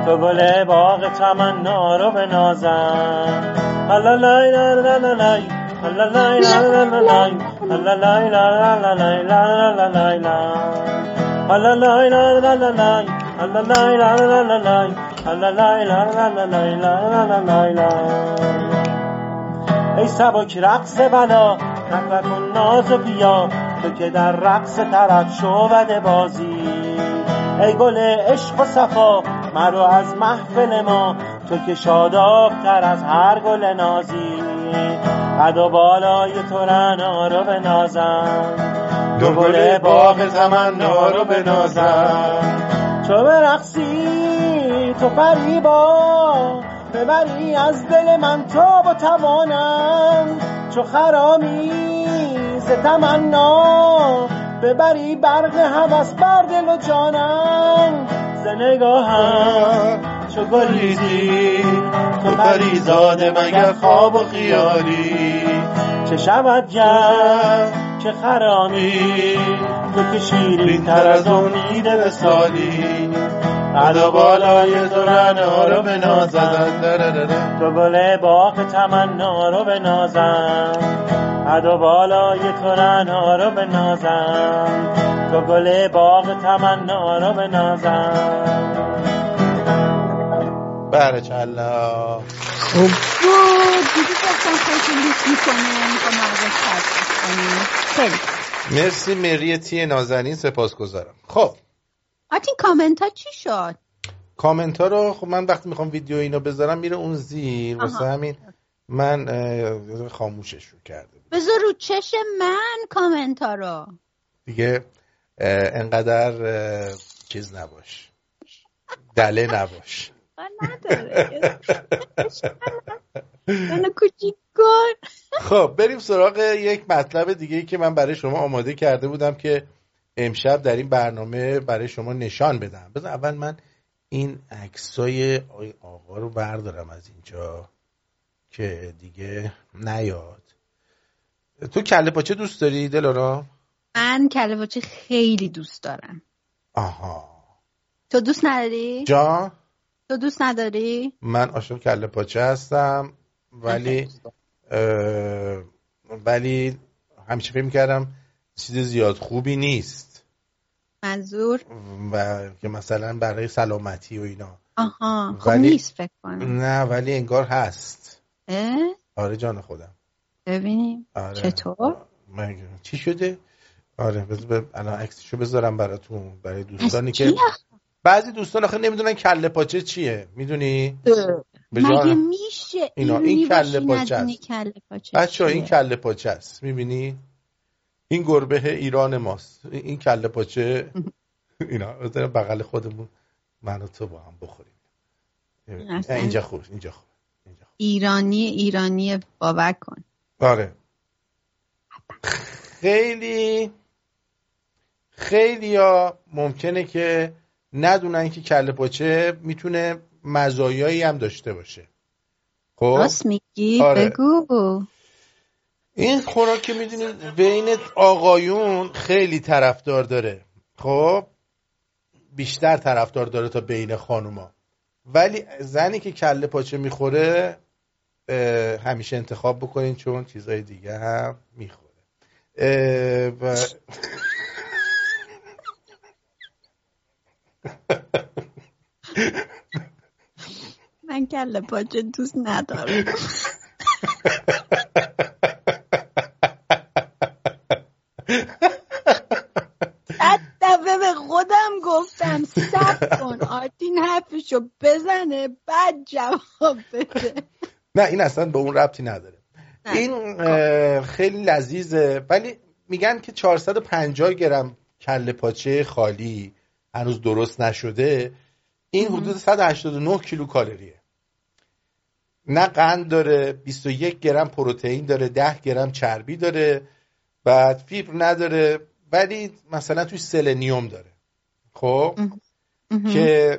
تو گل باغ تمنا رو بنازم. لا لا لا لا لا لا لا لا لا لا لا ای سبک رقص بلا نکن ناز و بیا تو که در رقص طرف شعبد بازی ای گل عشق و صفا مرو از محفل ما تو که شاداب تر از هر گل نازی قد و بالای تو رنا رو بنازم دو گل باغ تمنا رو بنازم تو برقصی تو فریبا ببری از دل من تا با توانم. چو خرامی ز تمنا ببری برق هوس بر دل و جانم. ز نگاهم چو گلیزی تو پریزاده مگر خواب و خیالی. چه شود گرد که خرامی تو که شیرین تر از امید قد بالای تو رنا رو بنازم تو گل باغ تمنا رو بنازم قد و بالای تو رنا رو بنازم تو گل باغ تمنا رو الله گفتم لیست می‌کنه می‌کنه خیلی مرسی مری تی نازنین. سپاسگزارم. خب. آتین کامنت ها چی شد؟ کامنت ها رو خب من وقتی می‌خوام ویدیو اینو بذارم میره اون زیر. واسه همین من خاموشش رو کرده بذار رو چش من کامنت ها رو. دیگه انقدر چیز نباش. دله نباش. نداره. کوچیک کن خب بریم سراغ یک مطلب دیگه ای که من برای شما آماده کرده بودم که امشب در این برنامه برای شما نشان بدم. بذار اول من این عکسای آقا رو بردارم از اینجا که دیگه نیاد. تو کله پاچه دوست داری دلارا؟ من کله پاچه خیلی دوست دارم. آها. تو دوست نداری؟ جا؟ تو دوست نداری؟ من عاشق کله پاچه هستم ولی اه، ولی همیشه فکر می‌کردم چیز زیاد خوبی نیست. منظور؟ و که مثلا برای سلامتی و اینا. آها خب ولی- نیست فکر کنم. نه ولی انگار هست. اه؟ آره جان خودم. ببینیم. آره. چطور؟ چی شده؟ آره بذار الان عکسشو بذارم براتون برای دوستانی که بعضی دوستان آخه نمی‌دونن کله پاچه چیه می‌دونی؟ مگه میشه اینا، این کله پاچه است. کله پاچه بچه این؟ کله پاچه است می‌بینی؟ این گربه ایران ماست. این کله پاچه اینا. بذار بغل خودمون من و تو با هم بخوریم. اصلا. اینجا خوب اینجا خوب اینجا خوب. ایرانی ایرانی باور کن. آره. خیلی خیلی ها ممکنه که ندونن که کله پاچه می‌تونه مزایایی هم داشته باشه. خب؟ راست میگی؟ آره. بگو. این خوراک که می‌دونید بین آقایون خیلی طرفدار داره. خب؟ بیشتر طرفدار داره تا بین خانوما. ولی زنی که کله پاچه می‌خوره همیشه انتخاب بکنین چون چیزای دیگه هم می‌خوره. و من کله پاچه دوست ندارم. به خودم گفتم سب کن آرتین حرفشو بزنه بعد جواب بده. نه این اصلا به اون ربطی نداره. نه. این اه، خیلی لذیذه. ولی میگن که 450 گرم کله پاچه خالی هنوز درست نشده. این حدود 189 کیلو کالریه نه قند داره 21 گرم پروتئین داره 10 گرم چربی داره. بعد فیبر نداره. ولی مثلا توی سلنیوم داره. خب؟ که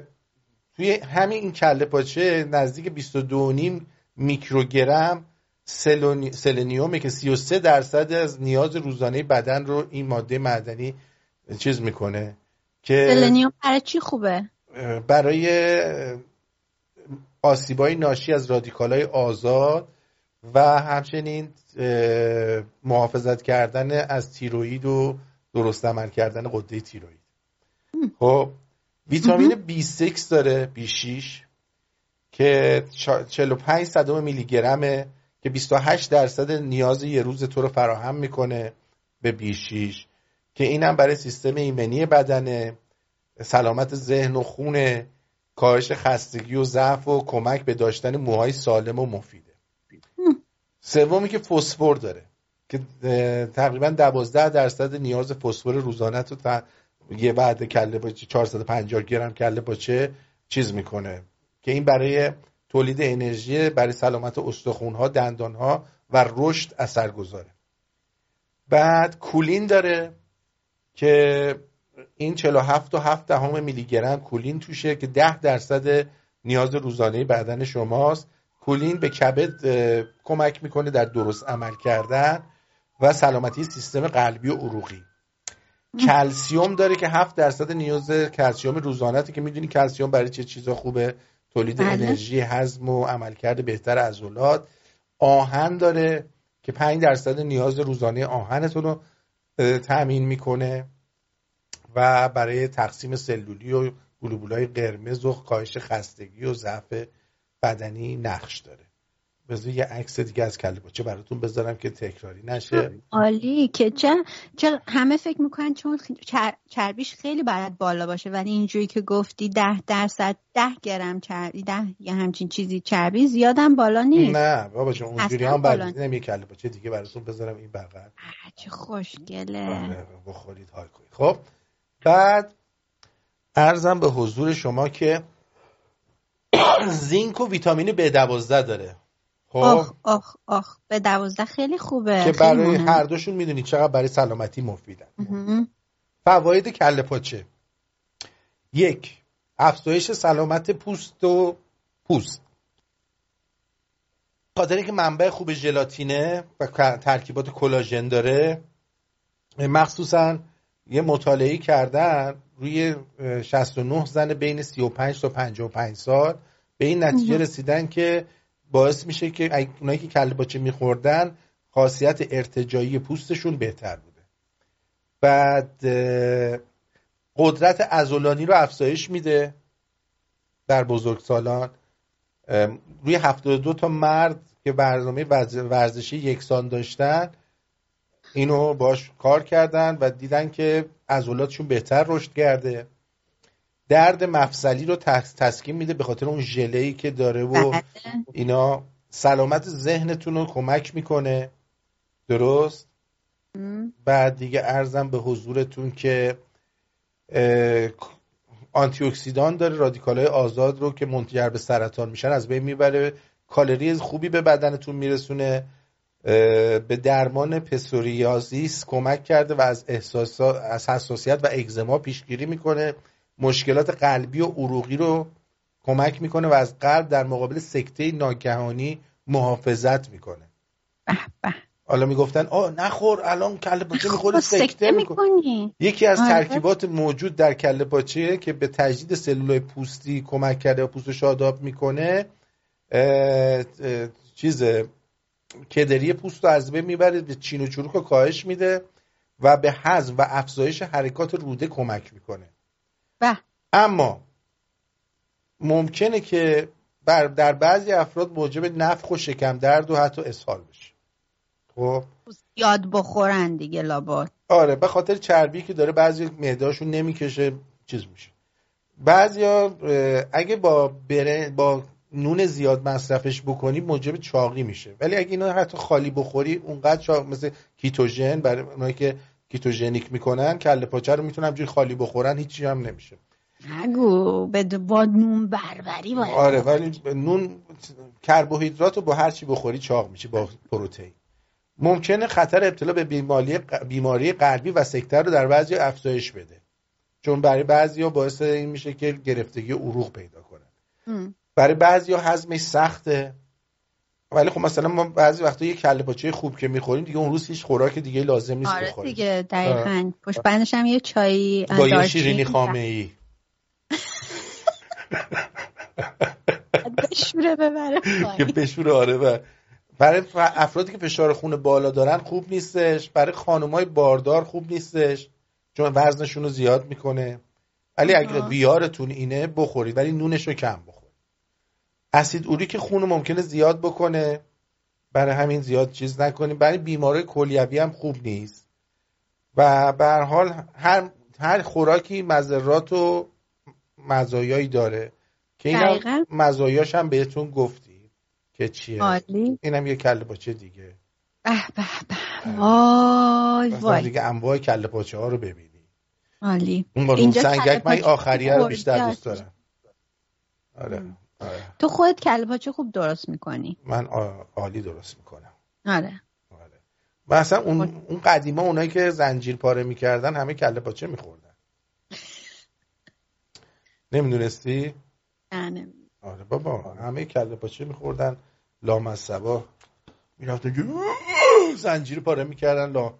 توی همین این کله پاچه نزدیک 22.5 میکروگرم سلونی- سلنیومه که 33 درصد از نیاز روزانه بدن رو این ماده معدنی چیز می‌کنه که سلنیوم برای چی خوبه؟ برای آسیبای ناشی از رادیکالای آزاد و همچنین محافظت کردن از تیروید و درست عمل کردن قده تیروید خب ویتامین B6 داره B6 که چا- 45 صدم میلی گرمه که 28 درصد نیاز یه روز تو رو فراهم می‌کنه به B6 که اینم برای سیستم ایمنی بدنه سلامت ذهن و خون کاهش خستگی و ضعف و کمک به داشتن موهای سالم و مفیده. سومی که فسفر داره. که تقریبا 12 درصد نیاز فسفر روزانه تو تا یه بعد کله باچه 450 گرم کله باچه چیز می‌کنه. که این برای تولید انرژی برای سلامت استخوان‌ها دندانها و رشد اثر گذاره بعد کولین داره که این 47 و 7 دهم میلی گرم کولین توشه که 10 درصد نیاز روزانه بدن شماست. کولین به کبد کمک می‌کنه در درست عمل کردن. و سلامتی سیستم قلبی و عروقی. کلسیوم داره که 7 درصد نیاز کلسیوم روزانه که می‌دونی کلسیوم برای چه چیزا خوبه؟ تولید بله. انرژی هضم و عملکرد بهتر عضلات آهن داره که 5 درصد نیاز روزانه آهنتون رو اه، تأمین می‌کنه و برای تقسیم سلولی و گلوبولای قرمز و کاهش خستگی و ضعف بدنی نقش داره. بذار یه عکس دیگه از کله باچه براتون بذارم که تکراری نشه. عالی که چه چه همه فکر می‌کنن چون چر- چربیش خیلی باید بالا باشه ولی اینجوری که گفتی ده درصد ده گرم چربی ده یه همچین چیزی چربی زیادم بالا نیست. نه بابا جون اونجوری هم بالا بعد دیدم یه کله باچه دیگه براتون بذارم این بغل. چه خوشگله. آره، بخورید حال کنید. خب بعد ارزم به حضور شما که زینک و ویتامین B12 داره. خب. آخ آخ آخ به دوازده خیلی خوبه. که خیلی برای مهم. هر دوشون می‌دونید چقدر برای سلامتی مفیدن. فواید کله پاچه. یک افزایش سلامت پوست و پوست. خاطر که منبع خوب ژلاتینه و ترکیبات کلاژن داره مخصوصا یه مطالعه کردن روی اه، 69 زن بین 35 تا 55 سال. به این نتیجه رسیدن که باعث میشه که اونایی که کله باچه میخوردن خاصیت ارتجایی پوستشون بهتر بوده. بعد قدرت عضلانی رو افزایش میده در بزرگسالان روی 72 تا مرد که برنامه ورز- ورزشی یکسان داشتن اینو باش کار کردن و دیدن که عضلاتشون بهتر رشد کرده. درد مفصلی رو تس- تسکین میده به خاطر اون ژله‌ای که داره و بله. اینا سلامت ذهنتون رو کمک می‌کنه. درست. بعد دیگه ارزم به حضورتون که آنتی اکسیدان داره رادیکال های آزاد رو که منجر به سرطان میشن از بین می‌بره. کالری خوبی به بدنتون میرسونه. به درمان پسوریازیس کمک کرده و از احساس از حساسیت و اگزما پیشگیری می‌کنه. مشکلات قلبی و عروقی رو کمک می‌کنه و از قلب در مقابل سکته ناگهانی محافظت می‌کنه. به حالا می‌گفتن آه نخور الان کله پاچه می‌خوری خب، سکته سکته می‌کنی. یکی از آره. ترکیبات موجود در کله پاچه که به تجدید سلولای پوستی کمک کرده و پوست شاداب می‌کنه اه، اه، چیز کدری پوست رو از بین می‌بره به چین و چروک رو کاهش میده و به حزم و افزایش حرکات روده کمک می‌کنه. به. اما ممکنه که بر در بعضی افراد موجب نفخ و شکم درد و حتی اسهال بشه. خب؟ زیاد بخورن دیگه لابد. آره به خاطر چربی که داره بعضی معده‌هاشون نمی‌کشه چیز میشه. بعضیا اگه با بره با نون زیاد مصرفش بکنی موجب چاقی میشه. ولی اگه اینو حتی خالی بخوری اونقدر چاق مثل کیتوژن برای اونایی که ketogenic می‌کنن کله پاچه رو می‌تونن همینجوری خالی بخورن هیچی هم نمیشه. نگو به با نون بربری باید آره ولی نون کربوهیدرات رو با هر چی بخوری چاق میشه با پروتئین. ممکنه خطر ابتلا به بیماری بیماری قلبی و سکته رو در بعضی افزایش بده. چون برای بعضی باعث این میشه که گرفتگی عروق پیدا کنن م. برای بعضی هضمش سخته. ولی خب مثلا ما بعضی وقتا یه کله پاچه خوب که می‌خوریم دیگه اون روز هیچ خوراک دیگه لازم نیست آره بخوریم. دیگه دقیقا. پشت بندش هم یه چایی با یه شیرینی خامه ای بشوره ببره که. بشوره آره و برای افرادی که فشار خون بالا دارن خوب نیستش. برای خانمای باردار خوب نیستش. چون وزنشون رو زیاد می‌کنه. ولی اگر. بیارتون اینه بخورید. ولی نونش رو کم بخورید. اسید اوریک خون ممکنه زیاد بکنه برای همین زیاد چیز نکنیم. برای بیماری کلیوی هم خوب نیست. و به هر حال هر هر خوراکی مضرات و مزایایی داره. که این. مزایاش هم بهتون گفتی که چیه. عالی. اینم یه کله پاچه دیگه. به به به. وای مثلا وای. دیگه انواع کله پاچه ها رو ببینی. عالی. اون با اینجا سنگک من آخریه رو بیشتر دوست. دارم. آره. آره. تو خودت کله پاچه خوب درست می‌کنی. من عالی درست می‌کنم. آره. آره. و اصلا اون اون قدیما اونایی که زنجیر پاره می‌کردن همه کله پاچه میخوردن. نمی‌دونستی؟ نه. آره بابا همه کله پاچه میخوردن لامصبا می‌رفتن که زنجیر پاره می‌کردن لا.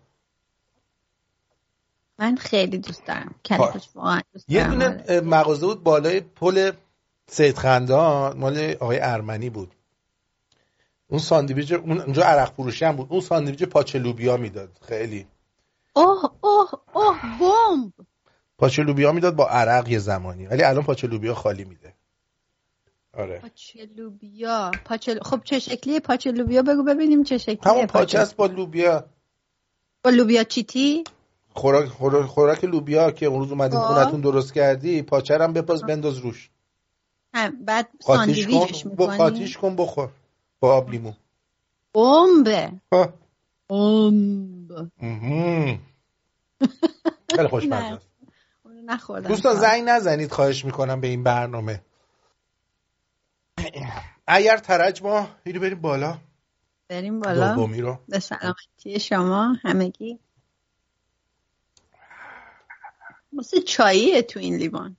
من خیلی دوست دارم. کله آه. پاچه واقعا دوست یه دارم. دونه آره. مغازه بود بالای پل سید خندان مال آقای ارمنی بود. اون ساندویچ اون اونجا عرق فروشی هم بود. اون ساندویچ پاچه لوبیا می‌داد. خیلی. اوه اوه اوه بمب. پاچه لوبیا می‌داد با عرق یه زمانی. ولی الان پاچه لوبیا خالی میده. آره. پاچه لوبیا پاچه خب چه شکلیه پاچه لوبیا بگو ببینیم چه شکلیه همون پاچه است با لوبیا. با لوبیا چیتی خوراک خوراک, خوراک لوبیا که اون روز اومدیم. خونتون درست کردی پاچه هم بپاس بنداز روش. هم بعد ساندویچش می‌کنی؟ قاطیش کن بخور. با آب لیمو. بمبه. بمب. خیلی خوشمزه. است. نخوردم. دوستان زنگ نزنید خواهش می‌کنم به این برنامه. اگر ترج ما اینو بریم بالا. بریم بالا. دومی رو. به سلامتی شما همگی. مثل چاییه تو این لیوان.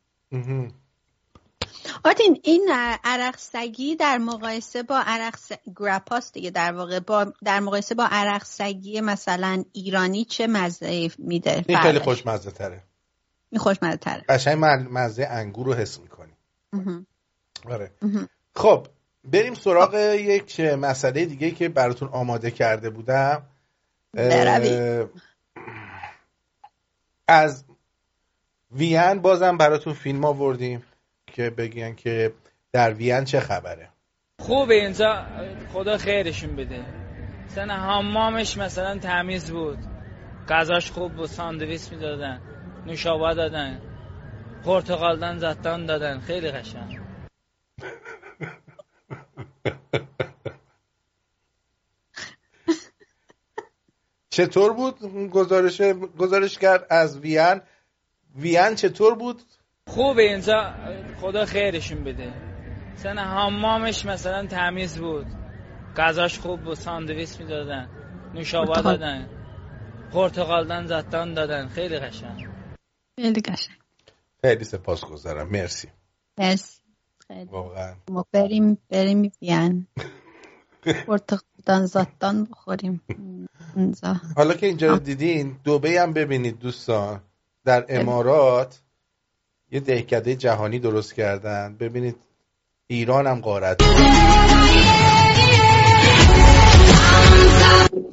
آرتین این عرق سگی در مقایسه با عرق س... گراپاس دیگه در واقع با در مقایسه با عرق سگی مثلا ایرانی چه مزه میده؟ این خیلی فرقش؟ خوشمزه تره این خوشمزه تره قشنگ مزه انگور رو حس می‌کنی. آره. خب بریم سراغ یک مسئله دیگه که براتون آماده کرده بودم. از وین بازم براتون فیلم آوردیم. که بگن که در وین چه خبره؟ خوبه اینجا خدا خیرشون بده. مثلا حمامش مثلا تمیز بود. غذاش خوب بود ساندویچ می‌دادن نوشابه دادن پرتقالدان زتان دادن. خیلی قشنگ. چطور بود گزارش گزارش کرد از وین؟ وین چطور بود؟ خوبه اینجا خدا خیرشون بده. مثلا حمامش مثلا تمیز بود. غذاش خوب بود ساندویچ می‌دادن نوشابه پرتقال. دادن پرتقالدان زتان دادن. خیلی قشنگ. خیلی قشنگ. خیلی سپاسگزارم. مرسی. مرسی. خیلی. واقعا. ما بریم بریم بیان. پرتقالدان زاتان بخوریم. اونجا حالا که اینجا رو دیدین دبی هم ببینید دوستان. در امارات یه دهکده جهانی درست کردن. ببینید ایران هم قارت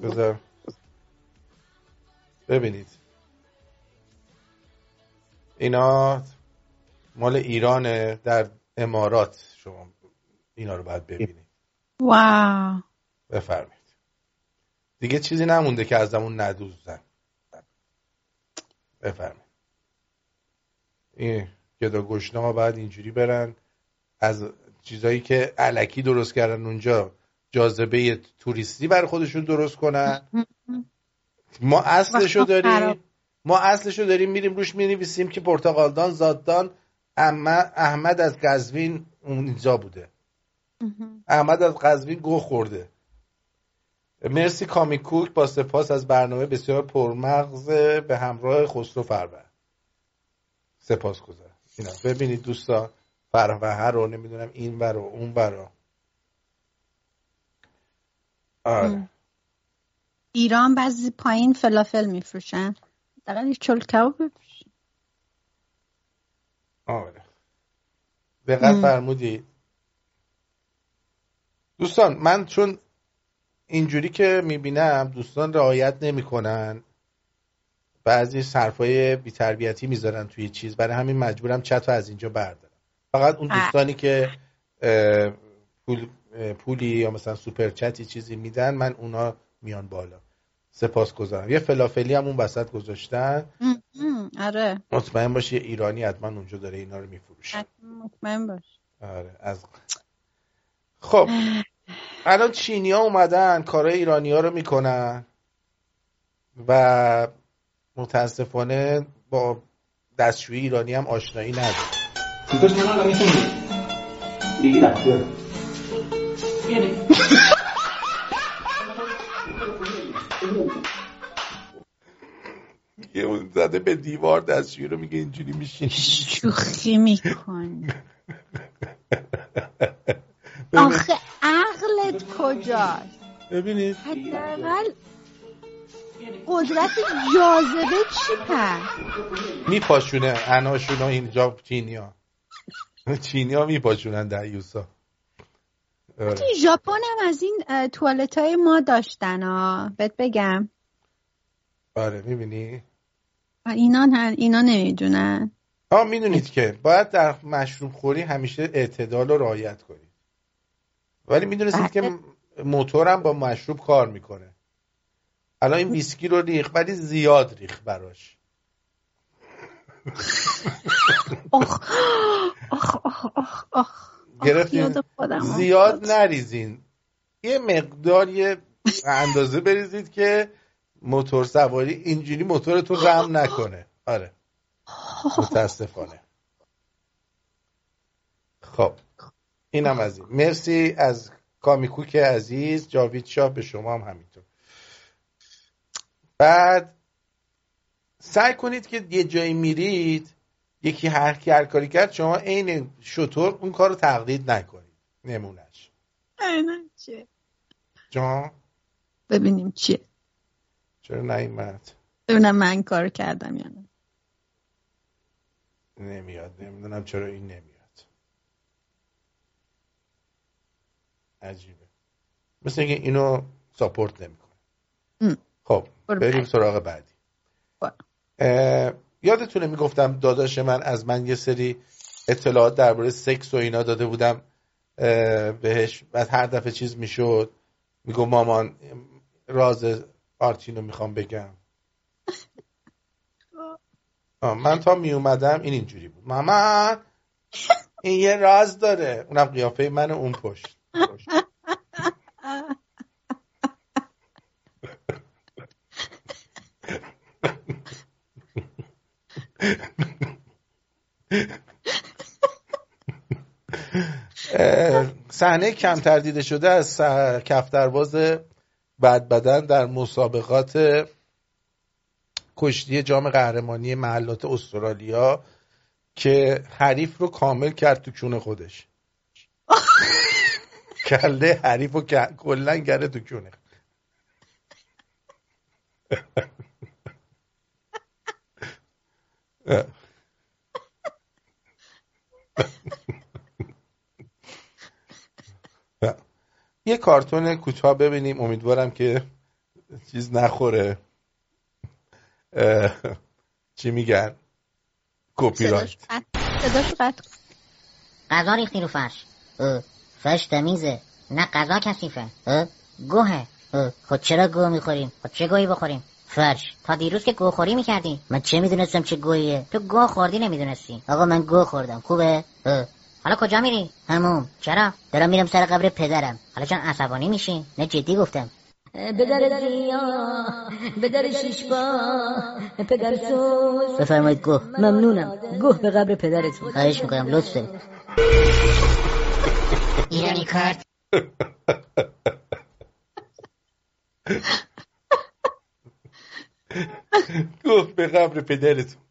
بذار. ببینید. اینا مال ایرانه. در امارات شما اینا رو باید ببینید. واو. بفرمایید. دیگه چیزی نمونده که ازمون ندوزن. بفرمایید. این گدا گشنه ها باید اینجوری برن. از چیزایی که علکی درست کردن اونجا جاذبه توریستی برای خودشون درست کنن. ما اصلشو داریم. ما اصلشو داریم میریم روش می‌نویسیم که پرتغالدان زاددان احمد احمد از قزوین اونجا بوده. احمد از قزوین گو خورده. مرسی کامی کوک با سپاس از برنامه بسیار پرمغز به همراه خسرو فربر سپاس گذارم اینا. ببینید دوستان فروهه رو نمی‌دونم این ور و اون ور رو. آره. ایران بعضی پایین فلافل میفروشن. دقیقا یه چل کباب بفروشن. آره. دقت. فرمودید. دوستان من چون اینجوری که می‌بینم دوستان رعایت نمی‌کنن. بعضی حرفای بیتربیتی می‌ذارن توی چیز. برای همین مجبورم چت رو از اینجا بردارم. فقط اون. دوستانی که پول پولی یا مثلا سوپر چتی چیزی میدن من اونا میان بالا. سپاس گذارم. یه فلافلی هم اون وسط گذاشتن. آره. مطمئن باش یه ایرانی حتما اونجا داره اینا رو میفروشه. مطمئن باش. آره از خب. الان چینی ها اومدن کارهای ایرانی ها رو می‌کنن و متاسفانه با دستشویی ایرانی هم آشنایی نداره Viene. یه اون زده به دیوار دستشویی رو میگه اینجوری میشین شوخی می‌کنی. آخه عقلت کجاست؟ ببینید. حداقل قدرت جاذبه چی پس؟ میپاشونه اناشون ها اینجا چینی ها چینی ها میپاشونن در یوسا. آره. توی ژاپن هم از این توالت های ما داشتن ها بهت بگم. آره می‌بینی؟ اینا نه اینا نمی‌دونن. ها می‌دونید که باید در مشروب خوری همیشه اعتدال رو رعایت کنید. ولی می‌دونستید که موتورم با مشروب کار می‌کنه. الان این ویسکی رو ریخ ولی زیاد ریخ براش. آخ آخ آخ گرفتین؟ زیاد. نریزین. یه مقدار یه اندازه بریزید که موتور سواری اینجوری موتورتون رم نکنه. آره. متاسفانه. خب اینم از این. مرسی از کامیکوک عزیز جاوید شاه به شما هم همینطور. بعد سعی کنید که یه جایی میرید یکی هر کی هر کاری کرد شما عین شطور اون کار رو تقلید نکنید نمونش عیناً چیه؟ جان؟ ببینیم چیه. چرا نیومد؟ ببینم من کار کردم یا نه. نمیاد نمی‌دونم چرا این نمیاد. عجیبه. مثل اینکه اینو ساپورت نمی‌کنه. خب بریم. سراغ بعدی. یادتونه می‌گفتم داداش من از من یه سری اطلاعات درباره سکس و اینا داده بودم بهش بعد هر دفعه چیز می‌شد میگو مامان راز آرتینو می‌خوام بگم. من تا می اومدم این اینجوری بود. مامان این یه راز داره. اونم قیافه من اون پشت. پشت. صحنه کمتر دیده شده از کفترباز بد بدن در مسابقات کشتی جام قهرمانی محلات استرالیا که حریف رو کامل کرد تو کون خودش. کله حریف رو ک- کلا گره تو کونه. یه کارتون کوتاه ببینیم. امیدوارم که چیز نخوره. چی میگن؟ کپی رایت صداش قطع-. غذا ریختی رو فرش. فرش تمیزه. نه غذا کثیفه. اه، گوهه. خود چرا گوه می‌خوریم؟ خود چه گوهی بخوریم؟ فرش تا دیروز که گوه خوری می‌کردی. من چه می‌دونستم چه گوهیه؟ تو گوه خوردی نمی‌دونستی. آقا من گوه خوردم. خوبه؟ اه. حالا کجا میری؟ هموم. چرا؟ دارم میرم سر قبر پدرم. حالا چون عصبانی میشی؟ نه جدی گفتم. پدر سیاه پدر شیشبا پدر سوز. بفرمایید گوه. ممنونم. گوه به قبر پدرتون. خواهش می‌کنم لطف دارید ایرانی کارت. گفت به قبر پدرتون.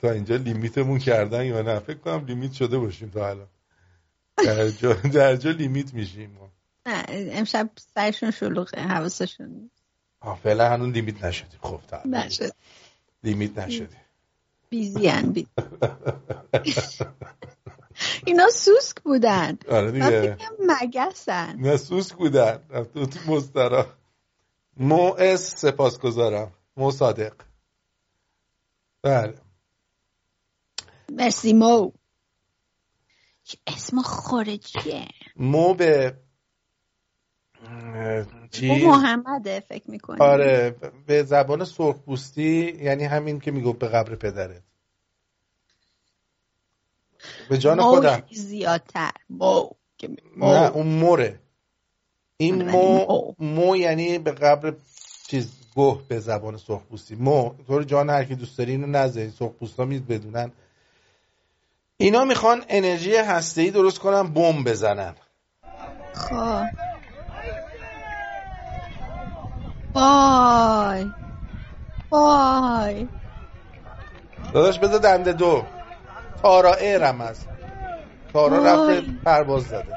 تا اینجا لیمیتمون کردن یا نه؟ فکر کنم لیمیت شده باشیم تا الان. در جا, در جا لیمیت میشیم ما. نه امشب سرشون شلوغه حواسشون. آه، فعلا هنوز لیمیت نشدیم. خب تا نشد. لیمیت نشدیم. بیزی بی... اینا سوسک بودن. آره دیگه. مگسن. نه سوسک بودن. رفته تو مسترا. سپاسگزارم. مو صادق. بله. مرسی مو. اسم خارجیه. مو به چیز محمده فکر می‌کنی. آره به زبان سرخپوستی یعنی همین که می‌گفت به قبر پدرت. به جان خودم. زیادتر. مو. نه اون موره. این آره، مو مو. مو یعنی به قبر چیز گوه به زبان سرخپوستی. مو طور جان هر کی دوست داری اینو نزنید سرخپوستا میز بدونن اینا می‌خوان انرژی هسته‌ای درست کنن بمب بزنن. خب. وای. وای. داداش بذار دنده دو. تارا ایرم هست. تارا. رفته پرواز زده.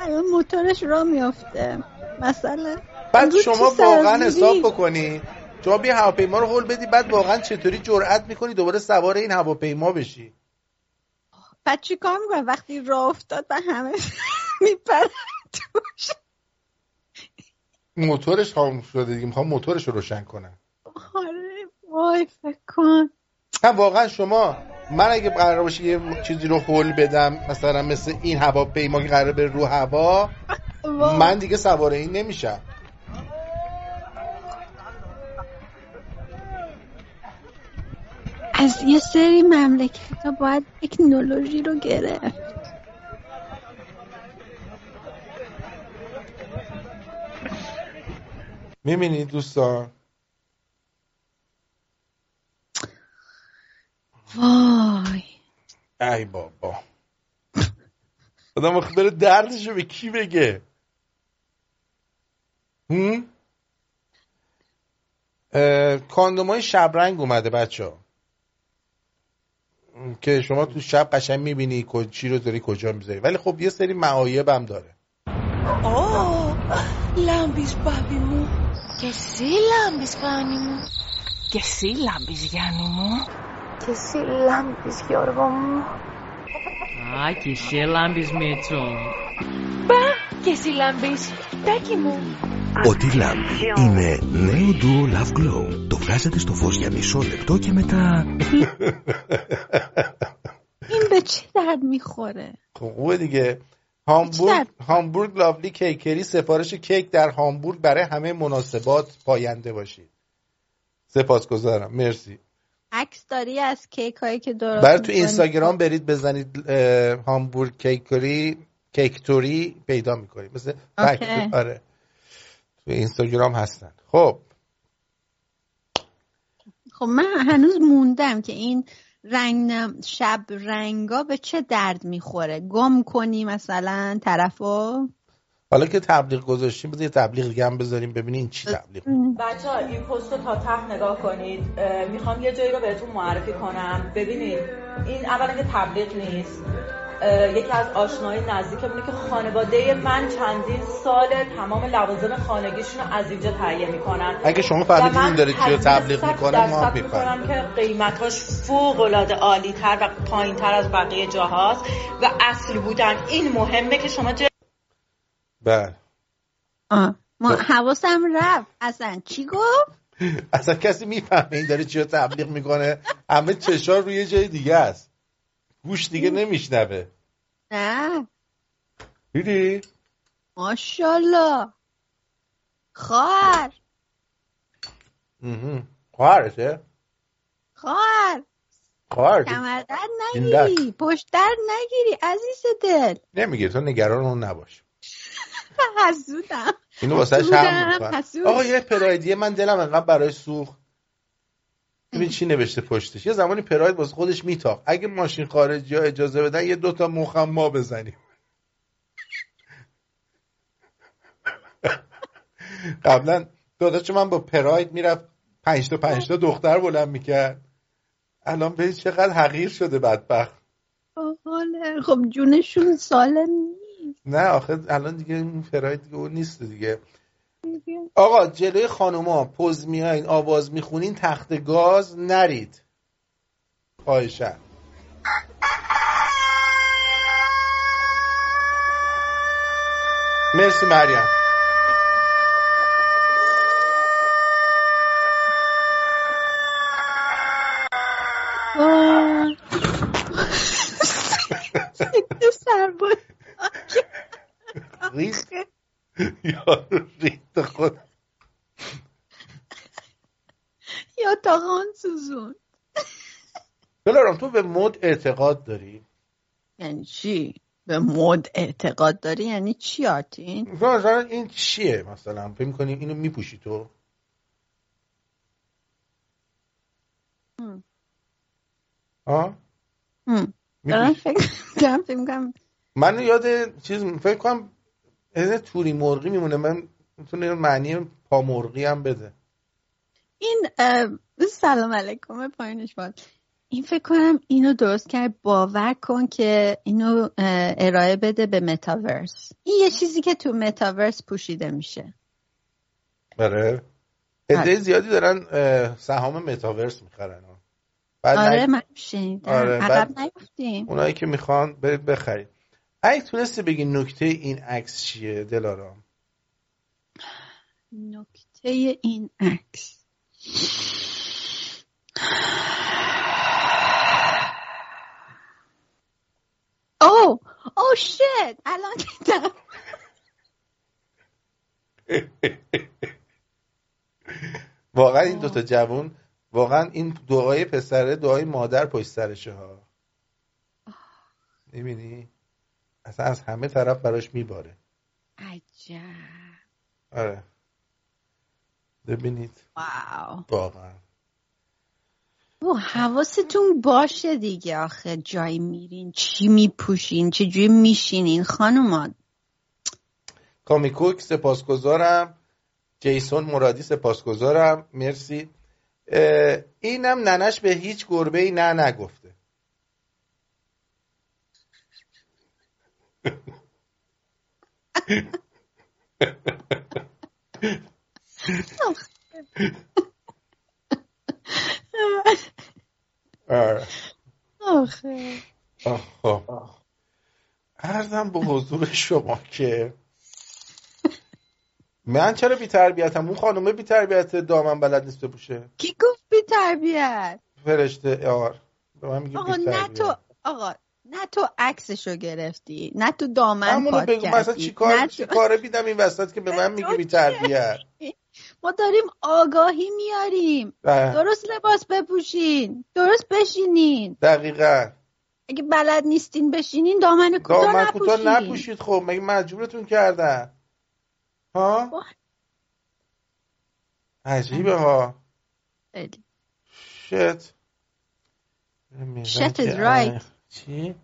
الان موتورش را میافته. مثلا بعد شما واقعا. حساب بکنی. شما بیا هواپیما رو هول بدی بعد واقعا چطوری جرأت می‌کنی دوباره سوار این هواپیما بشی؟ بعد چی کار می‌کنه وقتی راه افتاد و همه میپرن توش موتورش خاموش شده دیگه. می‌خوام موتورش رو روشن کنم. آره وای فکر کن. هم واقعا شما من اگه قرار باشه یه چیزی رو هول بدم مثلا مثل این هواپیما که قرار بره رو هوا. من دیگه سوار این نمیشم. از یه سری مملکت ها باید تکنولوژی رو گرفت. می‌بینید دوستان؟ وای. ای بابا. آدم آخه بره دردشو به کی بگه؟ هم؟ کاندوم های شبرنگ اومده بچه ها که شما تو شب قشنگ می‌بینی چی رو داری کجا می‌ذاری. ولی خب یه سری معایب هم داره. Oh, lambis babimu. Que sí, lambis panimu. Que sí, lambis yanimu. Que sí, lambis yorgomu. Ay, que sí, lambis metro. Ba, que sí, lambis takimu. Ο T-Lamp είναι νέο Duo Love Glow. Το βγάζετε στο φως για μισό λεπτό και μετά... این به چه درد میخوره خب خوبه دیگه هامبورگ هامبورگ لاولی کیکری سفارش کیک در هامبورگ برای همه مناسبات پاینده باشید سپاسگزارم مرسی عکس داری از کیک هایی که درست برای تو می‌کنی؟ اینستاگرام برید بزنید هامبورگ کیکری کیکتوری پیدا می‌کنید. مثل آره. تو اینستاگرام هستن. خب. خب من هنوز موندم که این رنگ شب رنگا به چه درد می‌خوره. گم کنی مثلا طرفو؟ حالا که تبلیغ گذاشتیم بذار تبلیغ دیگه هم بذاریم ببینیم این چی تبلیغ بچه ها این پست رو تا ته نگاه کنید. می‌خوام یه جایی رو بهتون معرفی کنم. ببینید این اولا که تبلیغ نیست. یکی از آشنای نزدیکمونه که خانواده من چندین سال تمام لوازم خانگیشون رو از اینجا تهیه می‌کنن. اگه شما فهمیدین این داره چی رو تضمین تبلیغ صد می‌کنه ما می‌فهمیم. که قیمتاش فوق العاده عالی تر و پایین تر از بقیه جاهاست. و اصل بودن. این مهمه که شما جای بله. ما خب. حواسم رفت. اصلا چی گفت؟ اصلا کسی می‌فهمه این داره چی رو تبلیغ می‌کنه. همه چشار روی جای دیگه است. گوش دیگه نمیشنوه. نه. دیدی؟ ماشاءالله. خواهر. مهم. خواهرشه؟ خواهر. خواهر کمر درد این نگیری. پشت درد نگیری. عزیز دل. نمیگه. تو نگران اون نباش. حسودم. اینو واسه هم می‌کنن حسود. آقا یه پرایدیه من دلم انقدر برای سوخت. ببین چی نوشته پشتش. یه زمانی پراید واسه خودش میتاخت. اگه ماشین خارجی ها اجازه بدن یه دوتا مخم ما بزنیم. قبلا داداش من با پراید می‌رفت پنج تا پنج تا دختر بلند می‌کرد. الان به چقدر حقیر شده بدبخت. خب جونشون سالم نه آخه الان دیگه اون پراید دیگه اون نیست دیگه. آقا جلوی خانوما پوز میاین آواز می‌خونین تخت گاز نرید. خواهشم مرسی مریم. وای. ضد ریخت یارو ریخت خود. یا تاقان سوزون دلارم تو به مد اعتقاد داری؟ یعنی چی؟ به مد اعتقاد داری؟ یعنی چی آرتین؟ مثلا این چیه مثلا؟ فکر می‌کنی اینو میپوشی تو؟ هم. دارم فکر می‌کنم من یاد چیز فکر کنم از توری مرغی میمونه. من می‌تونه معنی پا مرغی هم بده. این سلام علیکم پایینش باد این فکر کنم اینو درست کرد. باور کن که اینو ارائه بده به متاورس این یه چیزی که تو متاورس پوشیده میشه. آره عده زیادی دارن سهام متاورس می‌خرن. بعد آره نگ- من شنیدم. آره، عقب بعد- نیفتیم. اونایی که می‌خوان برید بخرید. اگه تونستی بگی نکته این عکس چیه دلارام نکته این عکس. او او شت الان دیدم. واقعا این دوتا جوون واقعا این دعای پسره دعای مادر پشت سرشه ها می‌بینی؟ اصلا از همه طرف براش میباره. عجب. آره. ببینید. واو. واقعا. او حواستون باشه دیگه آخه. جایی میرین چی میپوشین چجوری میشینین خانومان کامیکوک سپاسگزارم. جیسون مرادی سپاسگزارم. مرسی. اینم ننش به هیچ گربه ای نه نگفته. آخه خب ارزم به حضور شما که من چرا بی تربیتم اون خانومه بی تربیت دامن بلد نیست بپوشه کی گفت بی تربیت فرشته آر به من میگه آقا نه تو آقا نه تو عکسشو گرفتی نه تو دامن پات بگو مثلا کردی چی کار نه چی تو- کاره بیدم این وسط که به من میگه بی تربیت؟ ما داریم آگاهی میاریم. بله. درست لباس بپوشین درست بشینین. دقیقا. اگه بلد نیستین بشینین دامن کوتاه دامن کوتاه نپوشید. خب مگه مجبورتون کردن؟ ها؟ عجیبه ها. شت. Shit is right. چی؟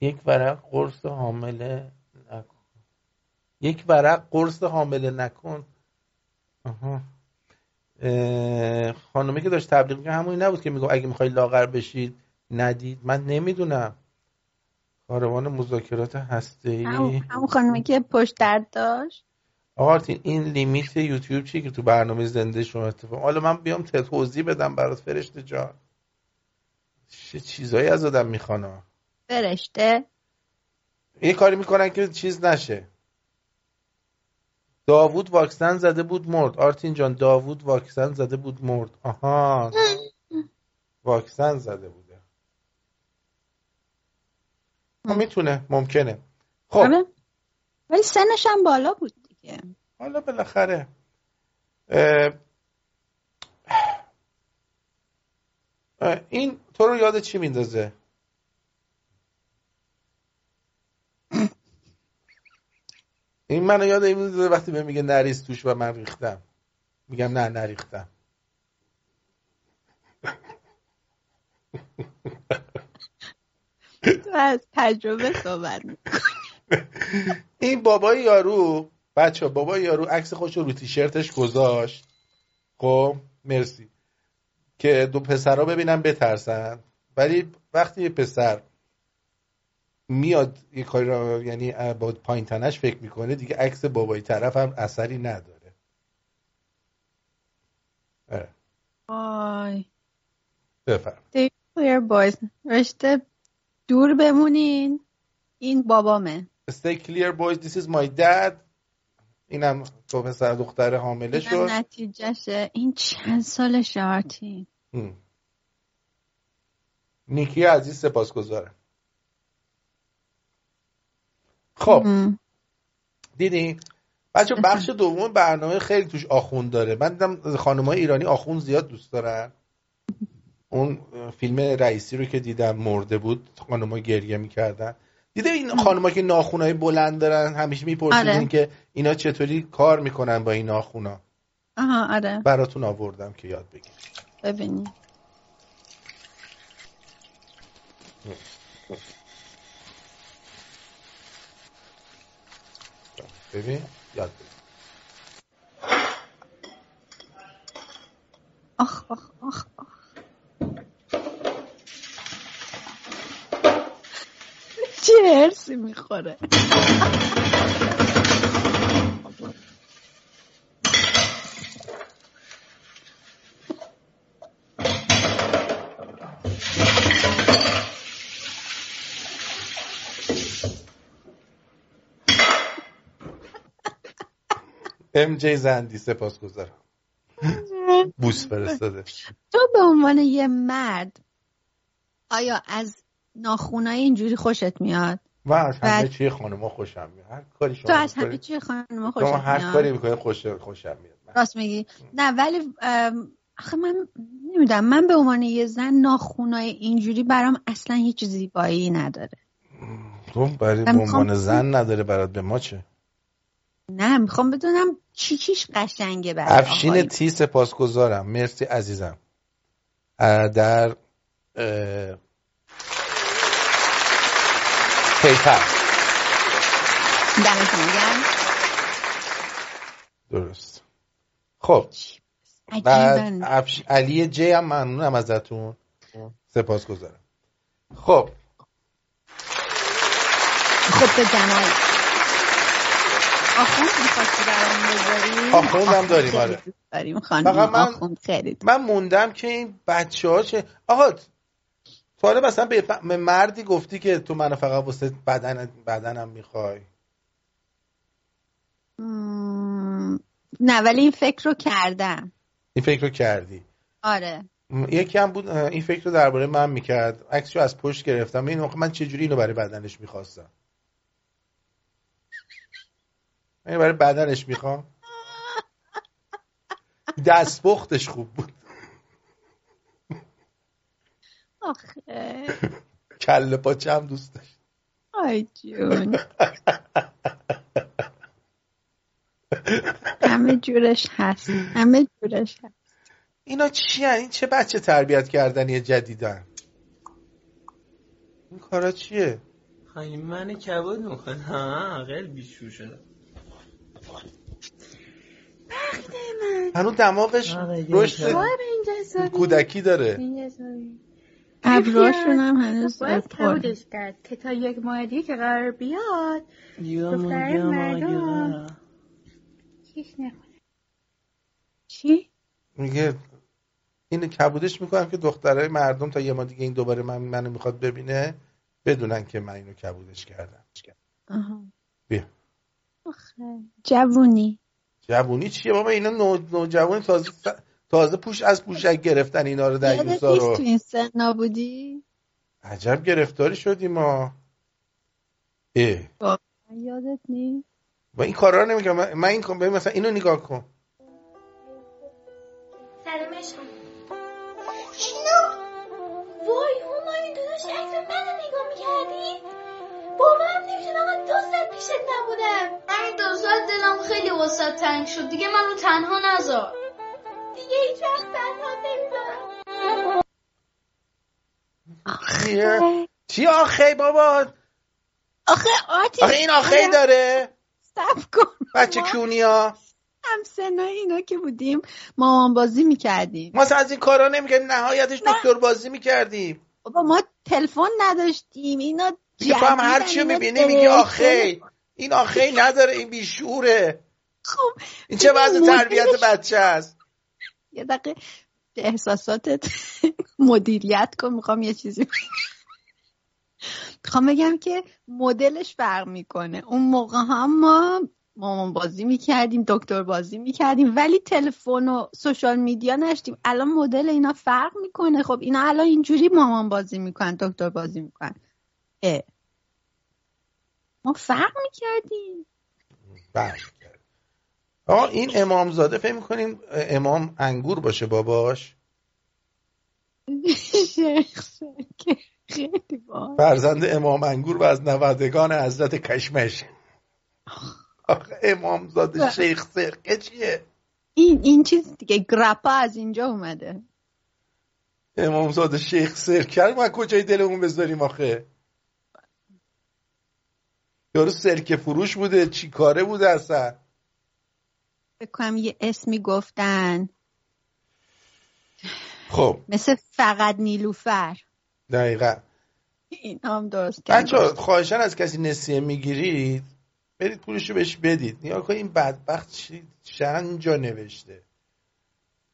یک ورق قرص حامله نکن. یک ورق قرص حامله نکن. آها. اه، خانومی که داشت تبلیغ می‌کرد همونی نبود که میگو اگه می‌خوای لاغر بشید ندید. من نمی‌دونم. کاروان مذاکرات هسته‌ای. همون همون خانمی که پشت درد داشت. آقا آرتین، این لیمیت یوتیوب چیه که تو برنامه زنده شما اتفاق حالا من بیام توضیح بدم برات فرشته جان. چه چیزایی از آدم می‌خوان فرشته یه کاری می‌کنن که چیز نشه. داوود واکسن زده بود مرد. آرتین جان داوود واکسن زده بود مرد. آها. واکسن زده بوده. خب می‌تونه. ممکنه. خب. ولی سنش هم بالا بود دیگه. حالا بالاخره اه، اه، این تو رو یاد چی میندازه؟ این منو یاد این میندازه وقتی به میگه نریز توش و من ریختم. میگم نه نریختم. تو از تجربه صحبت. این بابای یارو بچه بابای یارو عکس خودش رو رو تیشرتش گذاشت. خب مرسی. که دو پسرها ببینن بترسن. ولی وقتی یه پسر میاد یه کاری را یعنی با پایین تنش فکر می‌کنه دیگه عکس بابای طرف هم اثری نداره. اه، وای. بفرم boys. رشته دور بمونین. این بابامه. Stay clear boys. This is my dad. اینم دو پسر دختر حامله شد. نتیجهشه. این چند سالشه آرتین؟ هم. نیکی عزیز سپاسگزارم خب. دیدی؟ بچه بخش دوم برنامه خیلی توش آخوند داره. من دیدم خانم ایرانی آخوند زیاد دوست دارن. اون فیلم رئیسی رو که دیدم مرده بود خانوما گریه می‌کردن. دیده این خانوما که ناخونای بلند دارن همیشه میپرسیدین آره. که اینا چطوری کار می‌کنن با این ناخونا؟ آها آره. براتون آوردم که یاد بگیرید. ببینی ببین یاد بگیر آخ آخ آخ آخ چه هرسی می‌خوره. ام جی زندی سپاسگزارم. بوس فرستاده. تو به عنوان یه مرد آیا از ناخونای اینجوری خوشت میاد؟ من از همه بعد- چی خانوما خوشم میاد. هر کاری شما تو از همه چی خانم خوشت شما هر میاد؟ کاری می‌کنه خوش خوشم میاد. راست میگی. نه ولی آخه من نمی‌دونم. من به عنوان یه زن ناخونای اینجوری برام اصلا هیچ زیبایی نداره. تو برای به عنوان زن نداره برات به ما چه؟ نه می‌خوام بدونم چی چیش قشنگه برای افشین تی سپاسگزارم. مرسی عزیزم. در دمتون گرم. درست. خب. بعد افش... علی جی هم ممنونم ازتون. سپاس گذارم خب. خب به جمال آخوند می‌خواستی برامون بذاری آخوندم داریم، آره. داریم خانم. آخوند خیلی. من موندم که این بچه ها چه آقا تو حالا مثلا به مردی گفتی که تو منو فقط واسه بدن بدنم می‌خوای. نه ولی این فکر رو کردم. این فکر رو کردی. آره. یکی هم بود این فکر رو درباره من می‌کرد. عکسشو از پشت گرفتم. این آخه من چجوری اینو برای بدنش می‌خواستم؟ من برای بدنش می‌خوام. دستپختش خوب بود. آخه. کله پاچه هم دوست داشت. آی جون. همه جورش هست. همه جورش هست. اینا چی این چه بچه تربیت کردنی جدیدن؟ این کارا چیه؟ خیلی من کبود می‌خواد ها خیلی بیشور شده هنوز دماغش رشد کودکی داره. ابروهاشون هم هنوز باید پر. کبودش کرد که تا یک ماه دیگه که قرار بیاد مگه مردم. چیش نکنه چی؟ میگه اینو کبودش می‌کنم که دخترای مردم تا یه ما دیگه این دوباره من منو می‌خواد ببینه بدونن که من اینو کبودش کردم آها. بیا آخه جوونی جوونی چیه بابا اینا نو نوجوانی تازه تازه پوش از پوشک گرفتن اینا رو نیست رو. تو این سن نبودی؟ عجب گرفتاری شدیم ما. اه. یادت نیست؟ و این کارا رو نمیگم من من این کن ببین مثلا اینو نگاه کن. سلام عشقم. وای هومانی داداش عکس منو نگاه می‌کردی؟ باورم نمیشه من دو ساعت پیشت نبودم. همین دو ساعت دلم خیلی وسط تنگ شد. دیگه منو تنها نذار. دیگه هیچ وقت تنها نمی‌ذارم چیه چی آخی بابا؟ آخه آتی آخه این آخی داره. سب کن بچه کونیا. هم سنای اینا که بودیم مامان بازی می‌کردیم. ما از این کارا نمی‌کردیم نهایتش دکتر بازی می‌کردیم. بابا ما تلفن نداشتیم اینا دیگه تو هم هر چی می‌بینی میگی. آخی این آخی نداره این بیشوره. خب این چه وضع تربیت بچه است؟ یه دقیقه احساساتت مدیریت کن می‌خوام یه چیزی. می‌خوام بگم که مدلش فرق می‌کنه اون موقع هم ما مامان بازی می‌کردیم دکتر بازی می‌کردیم ولی تلفن و سوشال میدیا نشتیم الان مدل اینا فرق می‌کنه خب اینا الان اینجوری مامان بازی می‌کنن دکتر بازی می‌کنن اه. ما فرق می‌کردیم بله. آقا این امامزاده فکر می‌کنیم امام انگور باشه باباش. فرزند امام انگور و از نوادگان حضرت کشمش. آخه امامزاده شیخ سرکه چیه؟ این این چیز دیگه گرپا از اینجا اومده. امامزاده شیخ سرکه رو ما کجای دلمون بذاریم آخه؟ یارو سرکه فروش بوده چی کاره بوده اصلا؟ فکر کنم یه اسمی گفتن خب. مثل فقط نیلوفر. دقیقا. این هم درست کرد بچه خواهشان از کسی نسیه می‌گیرید برید پولشو بهش بدید. نیا کن این بدبخت چند جا نوشته.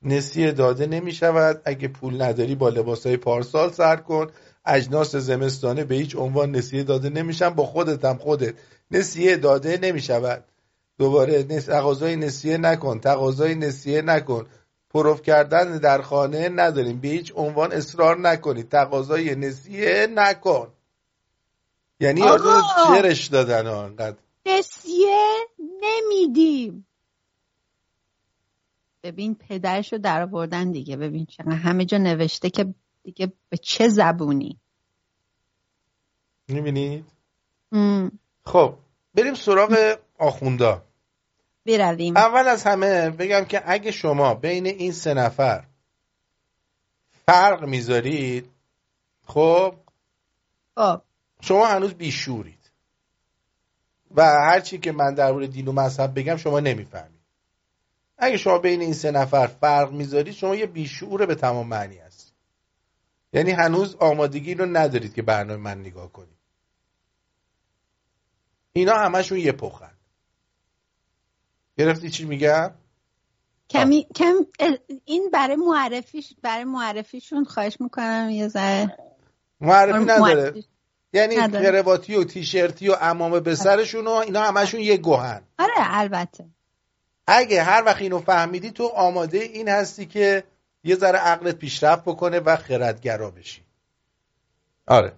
نسیه داده نمی شود اگه پول نداری با لباس های پارسال سر کن. اجناس زمستانه به هیچ عنوان نسیه داده نمیشن. با خودت هم خودت. نسیه داده نمی شود دوباره. تقاضای نسیه نکن تقاضای نسیه نکن. پروف کردن در خانه نداریم. به هیچ عنوان اصرار نکنید. تقاضای نسیه نکن. یعنی آقا! جرش دادن ها انقدر. نسیه نمیدیم. ببین پدرشو در آوردن دیگه. ببین چقدر همه جا نوشته که دیگه به چه زبونی. می‌بینید؟ خب بریم سراغ آخوندا. برویم. اول از همه بگم که اگه شما بین این سه نفر فرق می‌ذارید خب؟ خب. شما هنوز بیشورید. و هرچی که من درباره دین و مذهب بگم شما نمی‌فهمید. اگه شما بین این سه نفر فرق می‌ذارید شما یه بیشعور به تمام معنی هست یعنی هنوز آمادگی رو ندارید که برنامه من نگاه کنید. اینا همشون یه پخن گرفتی چی میگم کمی کم این برای معرفیش برای معرفیشون خواهش می‌کنم یه ذره. معرفی آره، نداره. یعنی. کرواتی و تیشرتی و امامه به سرشون و اینا همشون یه گوهن. آره البته. اگه هر وقت اینو فهمیدی تو آماده این هستی که یه ذره عقلت پیشرفت بکنه و خردگرا بشی. آره.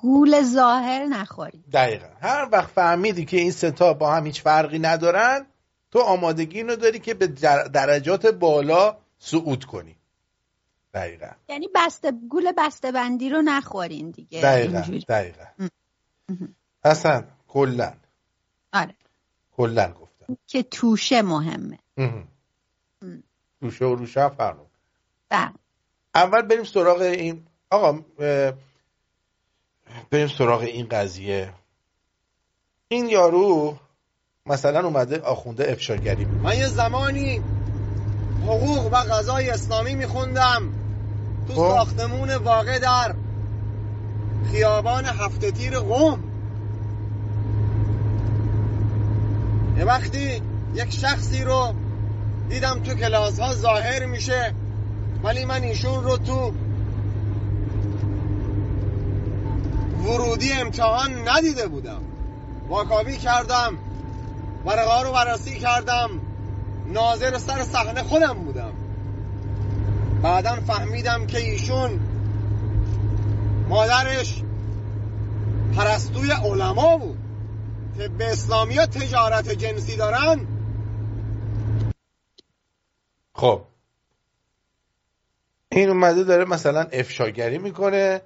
گول ظاهر نخوری. دقیقا. هر وقت فهمیدی که این ستا با هم هیچ فرقی ندارن تو آمادگی اینو داری که به در- درجات بالا صعود کنی. دقیقا. یعنی بسته گول بسته بندی رو نخورین دیگه. دقیقا. اینجوری. دقیقا. اصلا کلا. آره. کلا گفتم. که توشه مهمه. اه. روشه و روشه می‌کنه. بله. اول بریم سراغ این آقا بریم سراغ این قضیه این یارو مثلا اومده آخونده افشاگری. من یه زمانی حقوق و قضای اسلامی میخوندم تو خب. ساختمون واقع در خیابان هفته تیر قوم یه وقتی یک شخصی رو دیدم تو کلاس ها ظاهر میشه ولی من ایشون رو تو ورودی امتحان ندیده بودم. واکاوی کردم. ورقه رو بررسی کردم. ناظر سر صحنه خودم بودم. بعدا فهمیدم که ایشون مادرش پرستوی علما بود. طب اسلامی ها تجارت جنسی دارن؟ خب. این اومده داره مثلا افشاگری می‌کنه.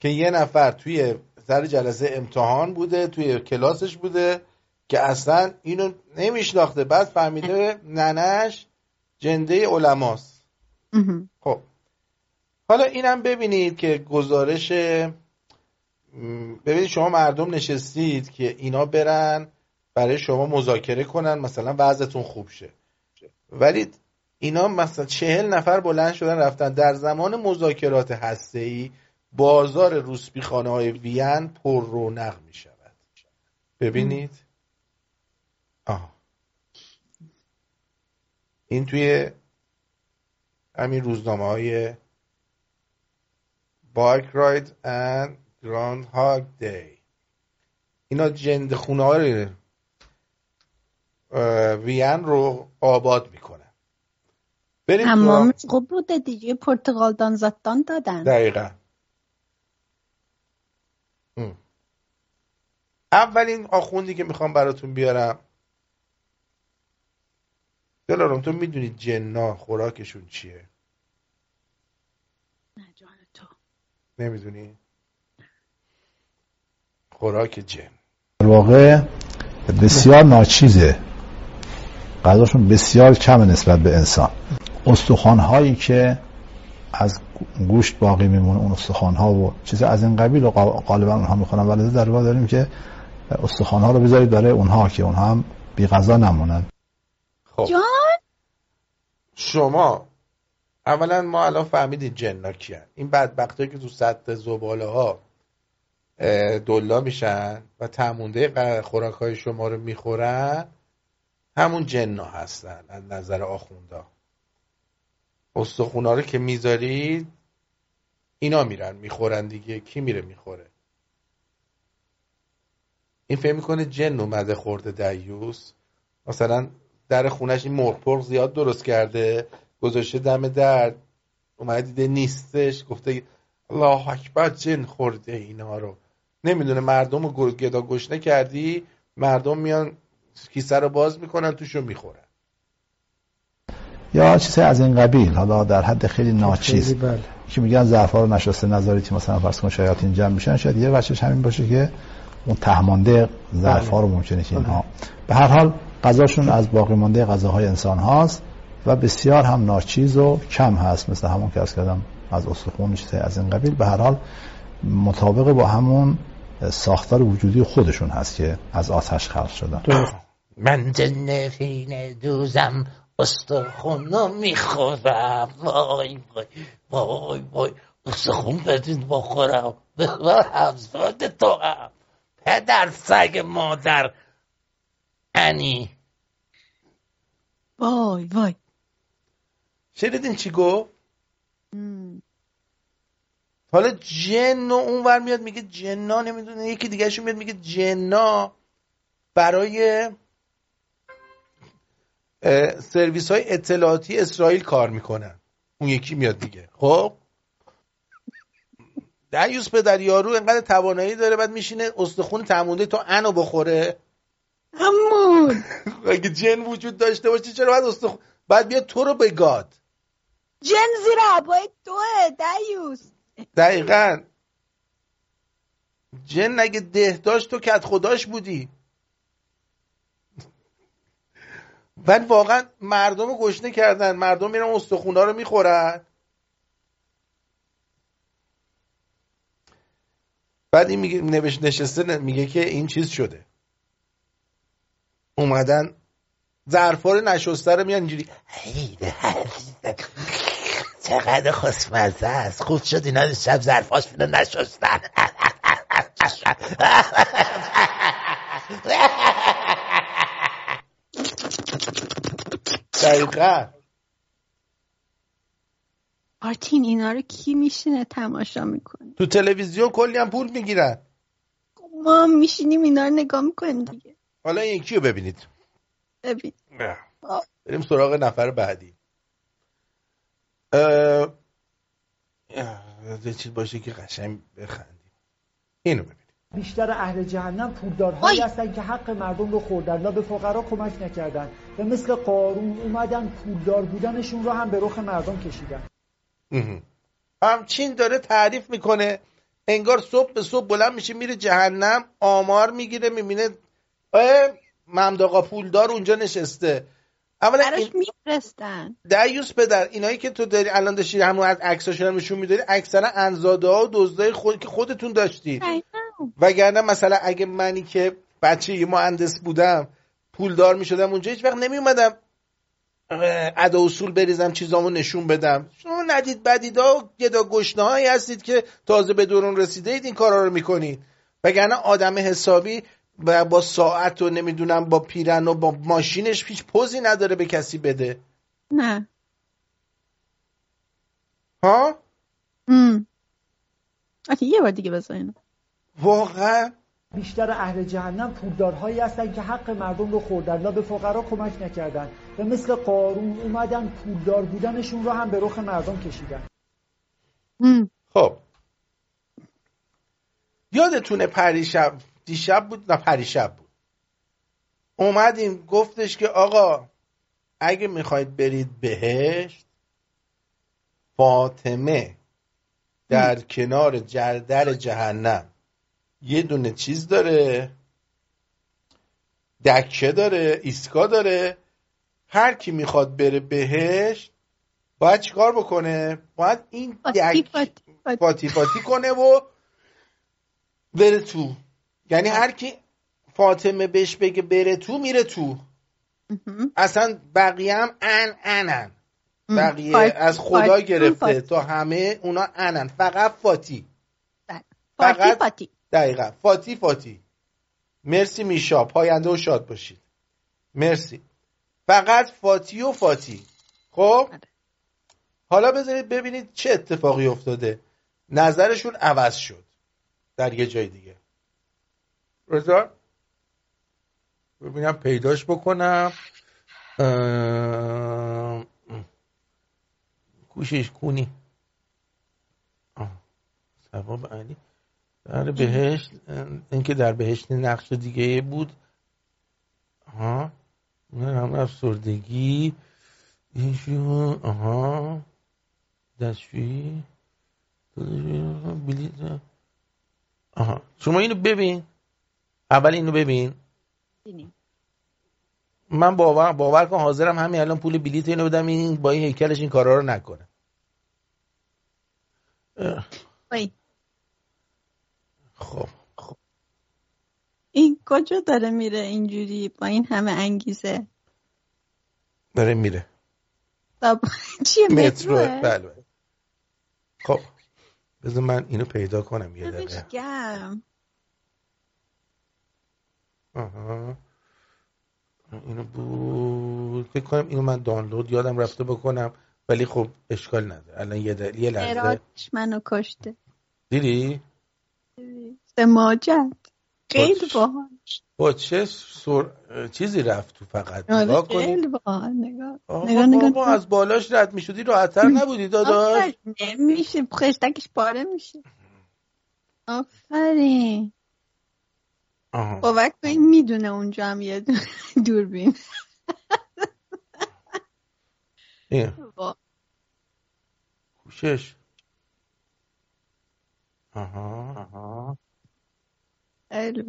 که یه نفر توی سر جلسه امتحان بوده توی کلاسش بوده که اصلا اینو نمیشناخته. بعد فهمیده ننش جنده علماست. خب. حالا اینم ببینید که گزارش ببینید شما مردم نشستید که اینا برن برای شما مذاکره کنن مثلا وضعتون خوب شه. ولی اینا مثلا چهل نفر بلند شدن رفتن. در زمان مذاکرات هسته‌ای بازار روسپیخانه های وین پر رونق می شود ببینید آه. این توی همین روزنامه های بایک راید and گراند هاگ دی اینا جند خونه های وین رو آباد می‌کنن. بریم سراغ- خوب بوده دیگه پرتغال دانزاتان دادن. دقیقا. اولین آخوندی که می‌خوام براتون بیارم. دلارم تو می‌دونی جنا خوراکشون چیه؟ نمی‌دونی؟ خوراک جن. در واقع بسیار ناچیزه. غذاشون بسیار کم نسبت به انسان. استخوان هایی که از گوشت باقی میمونه اون استخوان ها و چیز از این قبیل و غا- غالبا اونها می‌خونن. ولی در واقع داریم که استخوان ها رو بذارید برای اونها که اونها هم بی غذا نمونن. خب. جان؟ شما اولا ما الان فهمیدید جنا کیان. این بدبخته که تو سطح زباله ها دلا میشن و تمونده خوراک های شما رو می‌خورن همون جنا هستن از نظر آخوندا استخونا رو که می‌ذارید اینا میرن می‌خورن دیگه. کی میره می‌خوره؟ این فکر می‌کنه جن اومده خورده دیوس مثلا در خونش این مرغ زیاد درست کرده گذاشته دم در اومده دیده نیستش گفته الله اکبر جن خورده اینا رو. نمی‌دونه مردم رو گدا گشنه کردی مردم میان کیسه رو باز می‌کنن توشو می‌خورن. یا چیزی از این قبیل حالا در حد خیلی ناچیز. بله. که میگن ظرفا رو نشسته نظریتی مثلا فرض کن شیاطین جمع میشن شاید یه بچش همین باشه که اون تهمانده ظرفا رو ممکنه که اینها. به هر حال غذاشون از باقی مانده غذاهای انسان هاست و بسیار هم ناچیز و کم هست مثل همون که از کردم از استخوان چیزی از این قبیل. به هر حال مطابق با همون ساختار وجودی خودشون هست که از آتش خلق شدن. من جنفین دوزم استخونو می‌خورم. وای وای وای وای. استخون بدین بخورم. بخور همزاد تو هم. پدر سگ مادر. انی. وای وای. شنیدین چی گفت؟ حالا جن و اون ور میاد میگه جنا نمی‌دونه یکی دیگه میاد میگه جنا برای سرویس های اطلاعاتی اسرائیل کار می‌کنن. اون یکی میاد دیگه. خب؟ دریوس پدر یارو انقدر توانایی داره بعد میشینه استخون تمونده تا انو بخوره. همون اگه جن وجود داشته باشه چرا بعد استخون بعد بیاد تو رو بگاد جن زیر عبای توه دیوس دقیقا. جن اگه ده داشت تو کت خداش بودی. ولی واقعا مردم گشنه کردن. مردم میرن استخونا رو می‌خورن. بعد این میگه نوشت نشسته میگه که این چیز شده. اومدن ظرفا رو نشسته رو میان اینجوری چقدر خوشمزه است. خوب شد اینا شب ظرفاش رو نشستن. دقیقا. آرتین اینا رو کی میشینه تماشا می‌کنه؟ تو تلویزیون کلی هم پول می‌گیرن. ما هم میشینیم اینا رو نگاه می‌کنیم دیگه. حالا این یکی رو ببینید؟ ببین. بریم سراغ نفر بعدی. اه... یه چیز باشه که قشنگ بخندیم. اینو ببینید بیشتر اهل جهنم پولدارهایی هستن که حق مردم رو خوردن و به فقرا کمک نکردن. و مثل قارون اومدن پولدار بودنشون رو هم به رخ مردم کشیدن. همچین داره تعریف می‌کنه. انگار صبح به صبح بلند میشه میره جهنم آمار می‌گیره می‌بینه ممداقا پولدار اونجا نشسته. اولا این... میفرستن. دیوس پدر اینایی که تو داری الان داشتی همون از عکساش هم نشون میداری اکثرا انزاده ها و دزدای خود که خودتون داشتی. وگرنه مثلا اگه منی که بچه یه مهندس بودم پولدار می‌شدم اونجا هیچ وقت نمی اومدم ادا اصول بریزم چیزامو نشون بدم. شما ندید بدیدا گدا گشنه هایی هستید که تازه به دورون رسیده اید این کارا رو می‌کنید. وگرنه آدم حسابی با ساعت و نمی‌دونم با پیرن و با ماشینش هیچ پوزی نداره به کسی بده. نه. ها؟ ام. یه بار دیگه بزنین. واقعا بیشتر اهل جهنم پولدارهایی هستن که حق مردم رو خوردن و به فقرا کمک نکردن. و مثل قارون اومدن پولدار بودنشون رو هم به رخ مردم کشیدن. خب. یادتونه پریشب دیشب بود؟ نه پریشب بود. اومدیم گفتش که آقا اگه می‌خواید برید بهشت فاطمه در کنار در جهنم. یه دونه چیز داره. دکه داره ایسکا داره. هر کی می‌خواد بره بهشت باید چیکار بکنه؟ باید این دک فاتی فاتی. کنه و بره تو. یعنی هر کی فاطمه بهش بگه بره تو میره تو. اصلا بقیه هم ان انن. بقیه از خدا گرفته تا همه اونا انن. فقط فاتی فقط فاتی. دقیقا. فاتی فاتی. مرسی میشا. پاینده و شاد باشید. مرسی. فقط فاتی و فاتی. خب؟ حالا بذارید ببینید چه اتفاقی افتاده. نظرشون عوض شد. در یه جای دیگه. رضا؟ ببینم پیداش بکنم. کوشش کونی. ثواب علی. در بهشت اینکه در بهشت نقش دیگه بود. ها هم افسردگی. ایشون آها دستشویی. بلیط آها شما اینو ببین. اول اینو ببین. من باور باور کن حاضرم همین الان پول بلیط اینو بدم این با این هیکلش این کارا رو نکنه. خب. خب این کجا داره میره اینجوری با این همه انگیزه؟ داره میره. تا چیه مترو. بله. خب. بذار من اینو پیدا کنم یه دقیقه. گرم آها. اینو بود. فکر کنم اینو من دانلود یادم رفته بکنم. ولی خب اشکال نداره. الان یه, در... یه لحظه. منو کشته. دیدی؟ سماجت خیلی باحال. با چه سر... چیزی رفت تو فقط؟ آره، نگاه کنی. خیلی باحال. نگاه نگاه نگاه بابا از بالاش رد می‌شدی راحتتر نبودی داداش. میشه خشتکش پاره میشه. آفرین. کن این می‌دونه اونجا هم یه دوربین. با- کوشش. آها. آها. خیلی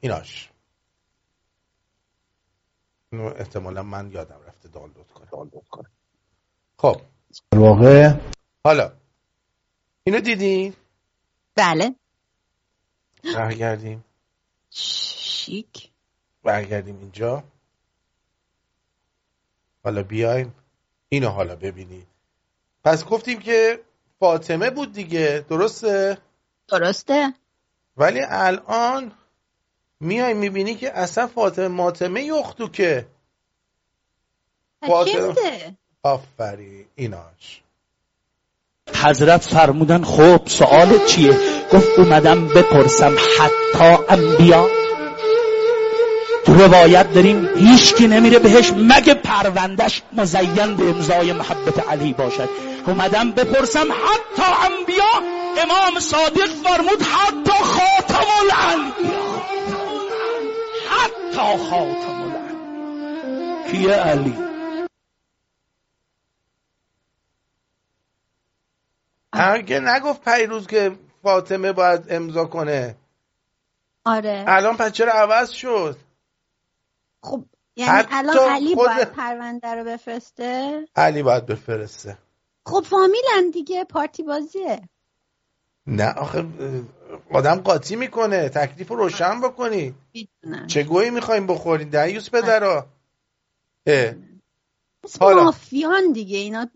ایناش. اینو احتمالا من یادم رفته دانلود کنم. خب. در واقع حالا اینو دیدی؟ بله. برگردیم. شیک. برگردیم اینجا. حالا بیایم. اینو حالا ببینید پس گفتیم که فاطمه بود دیگه. درسته؟ درسته. ولی الان میای می‌بینی که اصلا فاطمه ماتمه یختو که فاطمه آفرین ایناش. حضرت فرمودن خب سوال چیه؟ گفت اومدم بپرسم حتی انبیا. روایت داریم هیچکی نمیره بهش مگه پروندش مزین به امضای محبت علی باشد. اومدم بپرسم حتی انبیا امام صادق فرمود حتی خاتم الانبیا. حتی خاتم الانبیا. کیه علی؟ هرگه نگفت پیروز که فاطمه باید امضا کنه. آره. الان پس چرا عوض شد؟ خب یعنی الان علی خود- باید پرونده رو بفرسته؟ علی باید بفرسته. خب فامیلن دیگه پارتی بازیه. نه آخه آدم قاطی می‌کنه تکلیف رو روشن بکنی. می‌دونم. چه گویی می‌خوایم بخورین دیوس پدرا. مثل حالا. مافیان دیگه اینا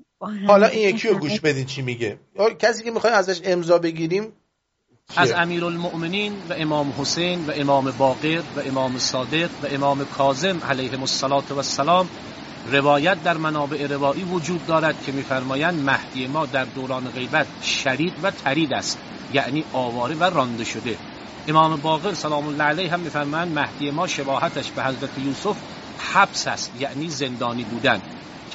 حالا این یکی رو گوش بدین چی میگه. کسی که می‌خوایم ازش امضا بگیریم از؟ امیرالمؤمنین و امام حسین و امام باقر و امام صادق و امام کاظم و السلام روایت در منابع روایی وجود دارد که میفرمایند مهدی ما در دوران غیبت شرید و ترید است یعنی آواره و رانده شده امام باقر سلام الله علیه هم میفرمایند مهدی ما شباهتش به حضرت یوسف حبس است یعنی زندانی بودن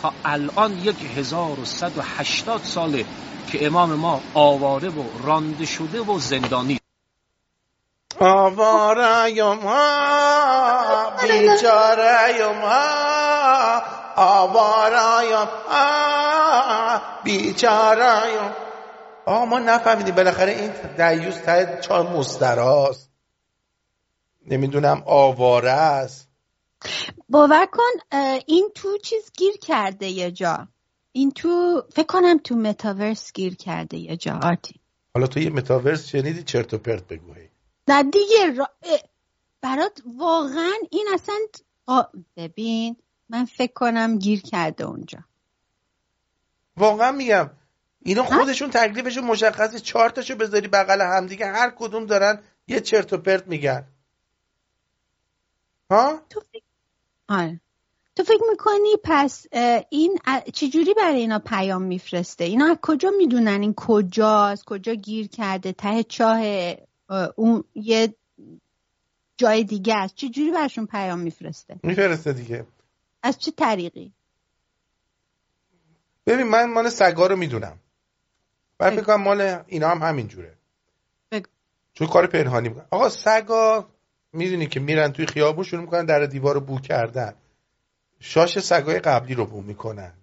تا الان یک هزار و صد و هشتاد ساله که امام ما آواره و رانده شده و زندانی. آواریم ها بیچاریم ها آواریم ها بیچاریم آقا ما نفهمیدیم بالاخره این دیوز ته چهار مستراست. نمی‌دونم آواره است. باور کن این تو چیز گیر کرده یه جا. این تو فکر کنم تو متاورس گیر کرده یه جا آرتی. حالا تو یه متاورس شنیدی چرت و پرت بگو. نه دیگه را... برات واقعا این اصلا آ، ببین من فکر کنم گیر کرده اونجا. واقعا میگم اینا خودشون تکلیفشون مشخصه چهار تاشو بذاری بغل هم دیگه هر کدوم دارن یه چرت و پرت میگن. ها؟ آره. تو فکر می‌کنی پس این چجوری برای اینا پیام میفرسته؟ اینا از کجا می‌دونن این کجاست؟ کجا گیر کرده؟ ته چاه اه، اون یه جای دیگه است. چجوری برشون پیام میفرسته؟ میفرسته دیگه. از چه طریقی؟ ببین من مال سگا رو می‌دونم. بعد فکر کنم مال اینا هم همین جوره. بگو. چون کار پنهانی می‌کنن آقا سگا می‌دونی که میرن توی خیابون شروع می‌کنن در دیوار رو بو کردن. شاش سگای قبلی رو بو می‌کنن.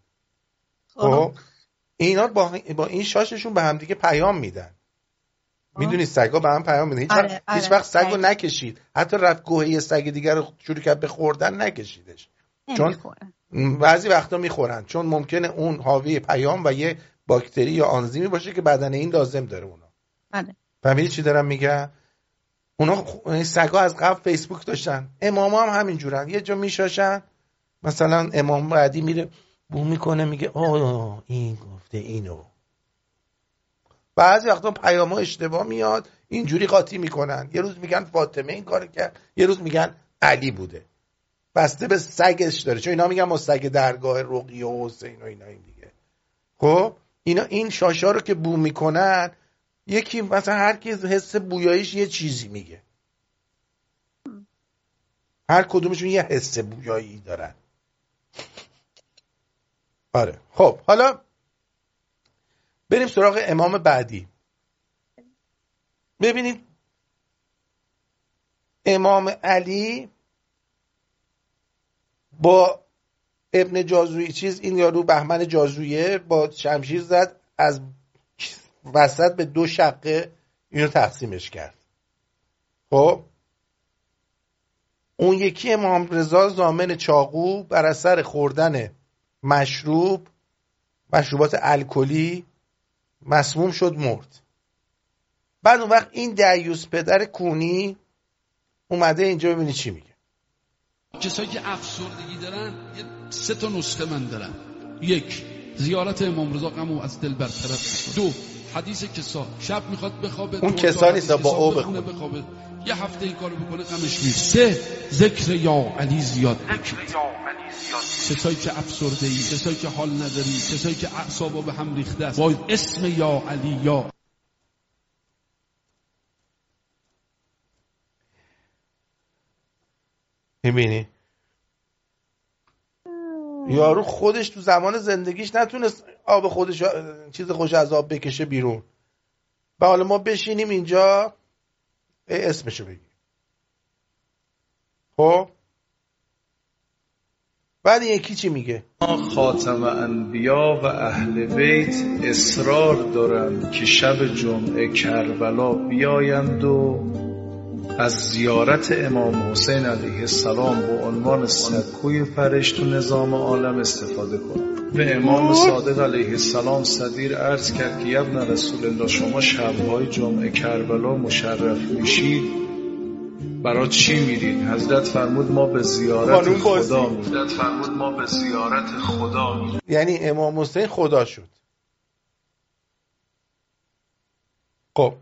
خب؟ اینا با, با این شاششون به همدیگه پیام میدن. می‌دونی سگا به هم پیام میدن. هیچ آره، وقت, هیچ آره، وقت سگو دقیقاً. نکشید. حتی رفت گوهه یه سگ دیگر رو شروع کرد به خوردن نکشیدش. چون. بعضی وقتا می‌خورن. چون ممکنه اون حاوی پیام و یه باکتری یا آنزیمی باشه که بدن این لازم داره اونا. بله فهمیدی چی دارم میگم؟ اونا سگا از قبل فیسبوک داشتن. امام هم همینجورن. یه جا میشاشن. مثلا امام بعدی میره بو می‌کنه میگه آه این گفته اینو. بعضی وقتا پیام ها اشتباه میاد اینجوری قاطی می‌کنن. یه روز میگن فاطمه این کار کرد یه روز میگن علی بوده. بسته به سگش داره. چون اینا میگن ما سگ درگاه رقیه و حسین و اینا این دیگه. خب اینا این شاشا رو که بو می‌کنن یکی مثلا هر کی حس بویاییش یه چیزی میگه. هر کدومشون یه حس بویایی دارن. آره خب حالا بریم سراغ امام بعدی. ببینید امام علی با ابن جازویی چیز این یارو بهمن جازویه با شمشیر زد از وسط به دو شقه اینو تقسیمش کرد. خب؟ اون یکی امام رضا زامن چاقو بر اثر خوردن مشروب مشروبات الکلی مسموم شد مرد. بعد اون وقت این دیوس پدر کونی اومده اینجا ببینی چی میگه. کسایی که افسردگی دارن یه سه تا نسخه من دارم. یک زیارت امام رضا غمو از دل برطرف دو حدیث کسا. شب می‌خواد بخوابه اون کسا نیست، با او بخونه بخون. بخوابه. یه هفته این کارو بکنه غمش میره سه ذکر یا علی زیاد بکنید کسایی که افسرده ای کسایی که حال نداری کسایی که اعصابا به هم ریخته است. وای اسم یا علی یا. می‌بینی؟ یارو خودش تو زمان زندگیش نتونست آب خودش چیز خوش از آب بکشه بیرون. و حالا ما بشینیم اینجا. اسمشو بگیم خب؟ بعد یکی چی میگه؟ خاتم انبیا و اهل بیت اصرار دارند که شب جمعه کربلا بیایند و از زیارت امام حسین علیه السلام به عنوان سکوی فرشت و نظام عالم استفاده کنند به امام صادق علیه السلام صدیر عرض کرد که یبن رسول الله شما شبهای جمعه کربلا مشرف میشید برای چی میرید؟ حضرت فرمود ما به زیارت. خدا میریم. حضرت فرمود ما به زیارت خدا میریم. یعنی امام حسین خدا شد. خب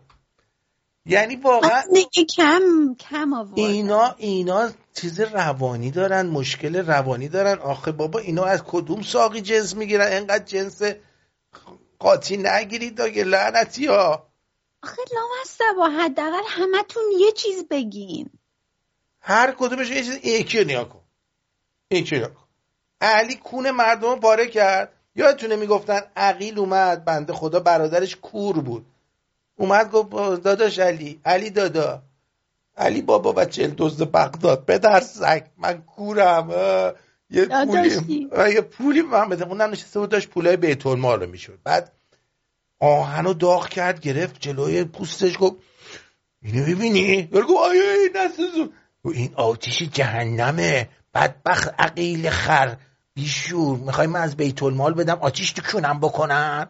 یعنی واقعا دیگه کم کم آورد اینا اینا چیز روانی دارن مشکل روانی دارن. آخه بابا اینا از کدوم ساقی جنس می‌گیرن؟ انقدر جنس قاطی نگیرید دیگه لعنتی ها آخه لامصب با حداقل همتون یه چیز بگین. هر کدومش یه چیز یکی نیا کن. یکی نیا کن. علی کون مردم رو پاره کرد. یادتونه می‌گفتن عقیل اومد بنده خدا برادرش کور بود. اومد گفت داداش علی علی دادا. علی بابا بچه دزد بغداد پدر سگ من کورم اه. یه پولی یه پولی من بده. اونم نشسته بود داشت پولای بیت المال رو می‌شد. بعد آهن رو داغ کرد گرفت جلوی پوستش گفت اینو ببینی گفت آیا این نسوزون این آتیش جهنمه بدبخت عقیل خر بیشور می‌خوای من از بیت المال بدم آتیش تو کونم بکنن؟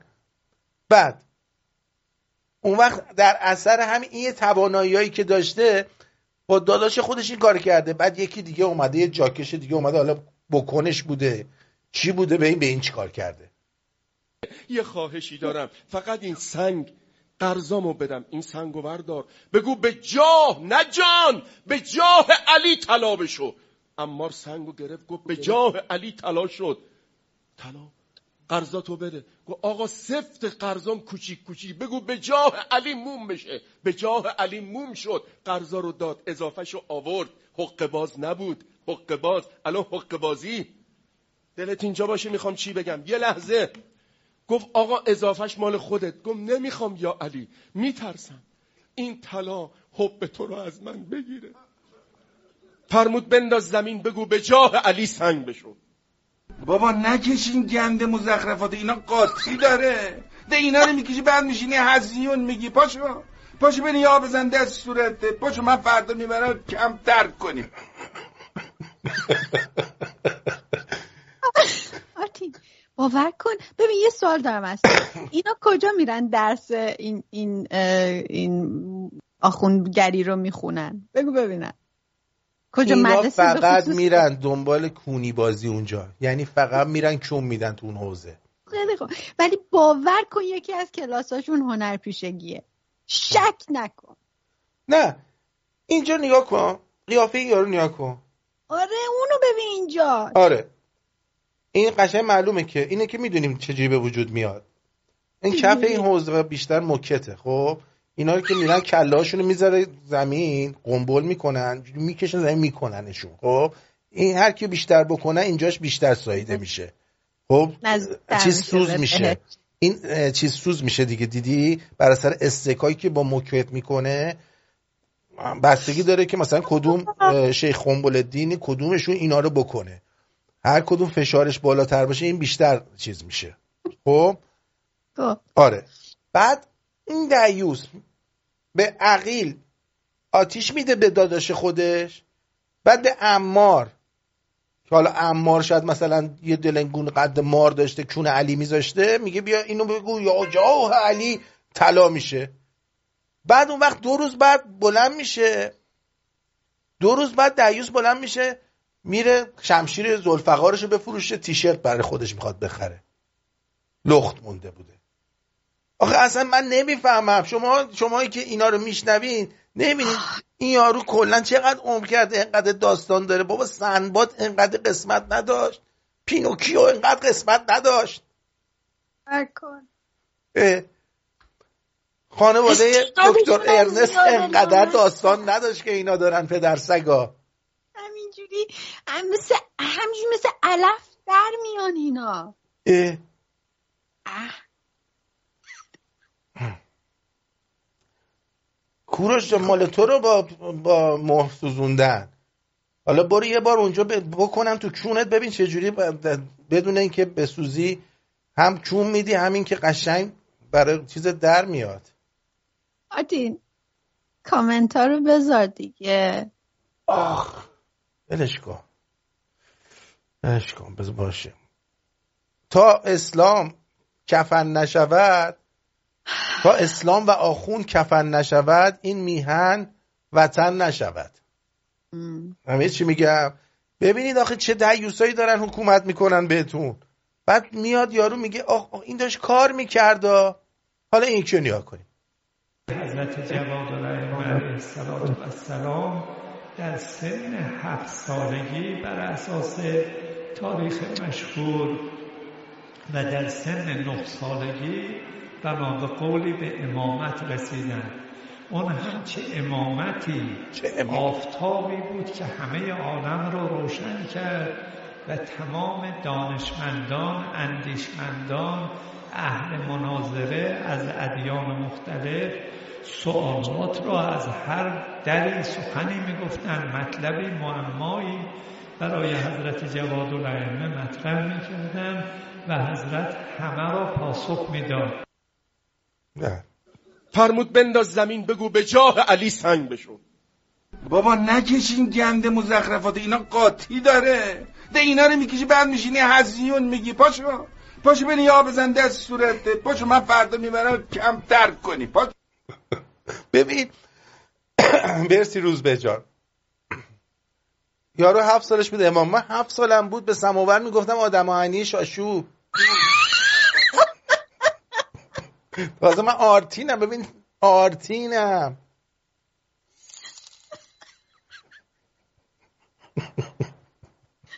بعد اون وقت در اثر همین این توانایی که داشته با داداش خودش این کار کرده. بعد یکی دیگه اومده یه جاکش دیگه اومده حالا بکنش بوده. چی بوده؟ به این به این چیکار کرده؟ یه خواهشی دارم. فقط این سنگ قرضامو بدم. این سنگو بردار. بگو به جاه نه جان! به جاه علی طلا بشو. امار سنگو گرفت گفت به جاه علی طلا شد. طلا؟ قرضاتو بده. گفت آقا سفت قرضام کوچیک کوچیک. بگو به جاه علی موم بشه. به جاه علی موم شد. قرضا رو داد. اضافهشو آورد. حق باز نبود. حق باز. الان حق بازی. دلت اینجا باشه می‌خوام چی بگم؟ یه لحظه. گفت آقا اضافش مال خودت. گفت نمی‌خوام یا علی. میترسم. این طلا حب تو رو از من بگیره. فرمود بنداز زمین بگو به جاه علی سنگ بشو. بابا نکشین گند مزخرفات اینا قاطی داره. ده اینا رو می‌کشی بعد میشینی هزیون میگی. پاشو پاشو بینی یا بزن دست صورته پاشو من فردا می‌برم کم درک کنیم باور کن. ببین یه سوال دارم از. اینا کجا میرن درس این این این آخوندگری رو می‌خونن؟ بگو ببینم کجا مدرسه فقط میرن دنبال کونی بازی اونجا. یعنی فقط میرن کون میدن تو اون حوزه. خیلی خوب. ولی باور کن یکی از کلاساشون هنرپیشگیه. شک نکن. نه. اینجا نگاه کن. قیافه یارو نگاه کن. آره اونو ببین اینجا. آره. این قشنگ معلومه که اینه که می‌دونیم چجوری به وجود میاد. این کف این حوزه بیشتر مکته خب؟ اینا رو که میرن کلهاشون رو می‌ذاره زمین قنبل می‌کنن می‌کشن زمین میکننشون. خب؟ این هر کی بیشتر بکنه اینجاش بیشتر ساییده میشه. خب؟ چیز سوز میشه. این چیز سوز میشه دیگه. دیدی؟ بر اثر استکایی که با مکوت می‌کنه بستگی داره که مثلا کدوم شیخ قنبل الدین کدومشون اینا رو بکنه. هر کدوم فشارش بالاتر باشه این بیشتر چیز میشه. خب؟ خب. آره. بعد این دیوس به عقیل آتیش میده به داداش خودش بعد به امار که حالا امار شاید مثلا یه دلنگون قد مار داشته کون علی میذاشته میگه بیا اینو بگو یا جاه علی طلا میشه. بعد اون وقت دو روز بعد بلند میشه. دو روز بعد دیوس بلند میشه میره شمشیر زلفقارش رو بفروشه تیشرت برای خودش می‌خواد بخره. لخت مونده بوده. آخه اصلا من نمی‌فهمم. شما شمایی که اینا رو میشنوین نمی‌بینید این یارو کلا چقدر عمر کرده اینقدر داستان داره. بابا سنباد اینقدر قسمت نداشت. پینوکیو اینقدر قسمت نداشت. اه. خانواده دکتر ارنست انقدر نامرد. داستان نداشت که اینا دارن پدر سگا. همینجوری هم مثل همینجوری مثل علف در میان اینا. اه. کوروش مال تو رو با با مهر سوزوندن. حالا برو یه بار اونجا بکنم تو چونت ببین چه جوری بدون اینکه بسوزی هم چون میدی همین که قشنگ برای چیز در میاد. آتین کامنت ها رو بذار دیگه. آخ ولش کن. ولش کن بذار باشه. تا اسلام کفن نشود تا اسلام و آخون کفن نشود این میهن وطن نشود. همه چی میگم ببینید آخه چه دیوسایی دارن حکومت می‌کنن بهتون. بعد میاد یارو میگه آخ آخ، این داشت کار می‌کرد. حالا این که نیا کنیم. حضرت جواد علیه السلام در سن هفت سالگی بر اساس تاریخ مشهور و در سن نه سالگی بنا به قولی به امامت رسیدن. اون هم چه امامتی آفتابی بود که همه عالم رو روشن کرد و تمام دانشمندان اندیشمندان اهل مناظره از ادیان مختلف سوالات را از هر دری سخنی می‌گفتن مطلبی معمایی برای حضرت جواد الائمه مطرح می‌کردن و حضرت همه را پاسخ می‌داد. نه. فرمود بنداز زمین بگو به جاه علی سنگ بشون بابا نکشین گند مزخرفات اینا قاطی داره. ده اینا رو می‌کشی بعد میشینی هزیون میگی. پاشو پاشو بینی یا بزن دست صورته. پاشو من فردا می‌برم کم ترک کنی. پاشو ببین برسی روز به جان. یارو هفت سالش بود امام. من هفت سالم بود به سماور می‌گفتم آدم آهنی شاشو. تازه من آرتینم ببین آرتینم.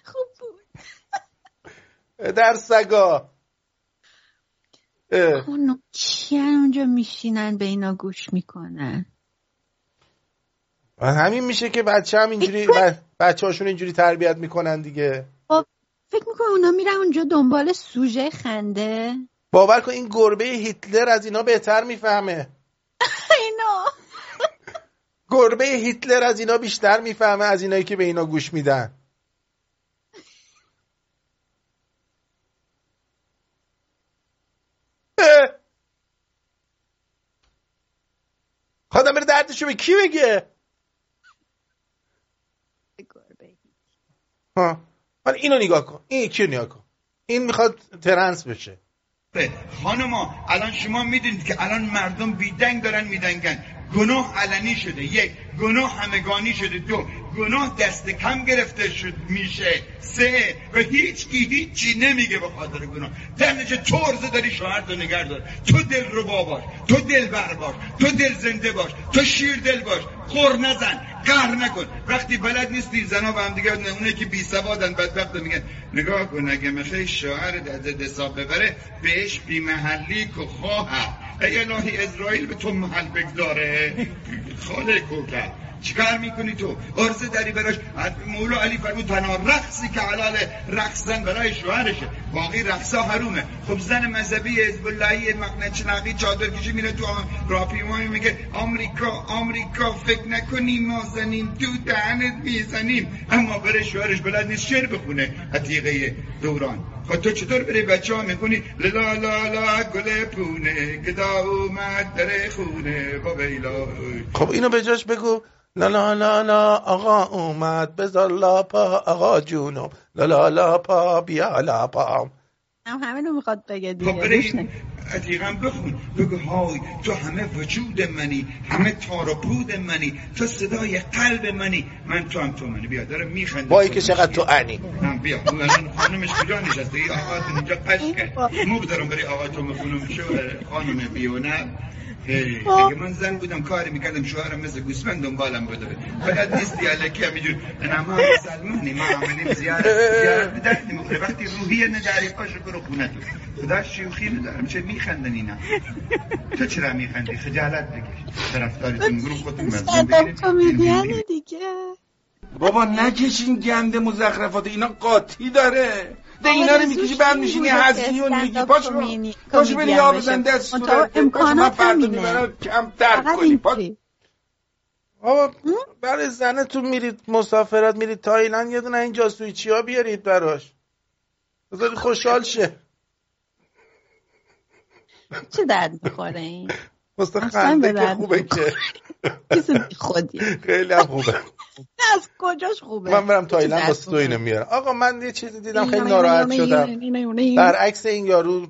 خوب بود. در سگا. اونو کیان اونجا میشینن به اینا گوش می‌کنن؟ همین میشه که بچه هم اینجوری بچه هاشون اینجوری تربیت می‌کنن دیگه. خب فکر می‌کنه اونا میرن اونجا دنبال سوژه خنده. باور کن این گربه هیتلر از اینا بهتر می‌فهمه. اینا گربه هیتلر از اینا بیشتر می‌فهمه از اینایی که به اینا گوش میدن. خواهدم بره دردشو به کی بگه؟ ها. حالا اینو نگاه کن. این یکی رو نگاه کن. این می‌خواد ترنس بشه. خانما الان شما می‌دونید که الان مردم بیدنگ دارن میدنگن. گناه علنی شده. یک گناه همگانی شده. دو گناه دست کم گرفته شد میشه. سه و هیچ کی هیچی نمیگه به خاطر گناه. در نتیجه تو عرضه داری شوهر تو نگر دار. تو دل رو باش تو دل بر باش تو دل زنده باش تو شیر دل باش. خور نزن قهر نکن. وقتی بلد نیستی زنا به هم دیگه اونه که بی سوادن بدبخت میگن. نگاه کن اگه می‌خوای شوهر در حساب ببره بهش بی محلی که خواه ای الهی اسرائیل به تو محل بگذاره. خاله کوکر. چیکار می‌کنی تو؟ عرضه داری براش. مولا علی فرمود تنها رقصی که حلال رقصدن برای شوهرشه. باقی رقصا حرومه. خب زن مذهبی حزب اللهی مقنچنقی چادر کشی میره تو راپیمای میگه آمریکا آمریکا فکر نکنی ما زنیم تو دهنت می‌زنیم. اما برای شوهرش بلد نیست شعر بخونه. عتیقه دوران. خب تو چطور بری بچه ها می‌خونی؟ لا لا لا گل پونه گدا اومد در خونه با بیلا خب اینو به جاش بگو. لا لا لا لا آقا اومد بذار لاپا آقا جونم. لا لا لا پا بیا لاپا هم همینو می‌خواد بگه خب دیگه نکن. عتیقم بخون. بگو های تو همه وجود منی همه تار و پود منی تو صدای قلب منی. من تو هم تو منی. بیا داره میخنده. وای که چقدر تو انی. بیا. الان خانمش کجا نشسته؟ این آقا اینجا قشقه مو دارم برای آقا تو می‌خونم شو خانم بیونه. اگه من زن بودم کاری می‌کردم شوهرم مثل گوسفند دنبالم بده بلد نیستی علیکی همینجور نما سلمانی ما عملیم زیارت زیارت نمی‌خوره وقتی روحیه نداری پاشو برو خونه تو. خدا شیوخی ندارم چه میخندن اینا؟ تو چرا میخندی؟ خجالت بکش. طرفدارتون برو خودتون کمدیانه دیگه. بابا نکشین گند مزخرفات. اینا قاطی داره. ده اینا رو می‌کشی بعد میشینی هزیون میگی. پاشو پاشو بری یا بزن دست صورت پاشو من فردا می‌برم کم درد کنی آقا برای زنتون میرید مسافرت میرید تایلند یه دونه این جاسویچی ها بیارید براش. بذارید خوشحال شه. چه درد می‌خوره این؟ مستر اصلا خنده به که خوبه که. خیلی خوبه. از کجاش خوبه؟ من برم تایلند واسه تو اینو؟ میارم. آقا من یه چیزی دیدم خیلی ناراحت شدم. اینو. برعکس این یارو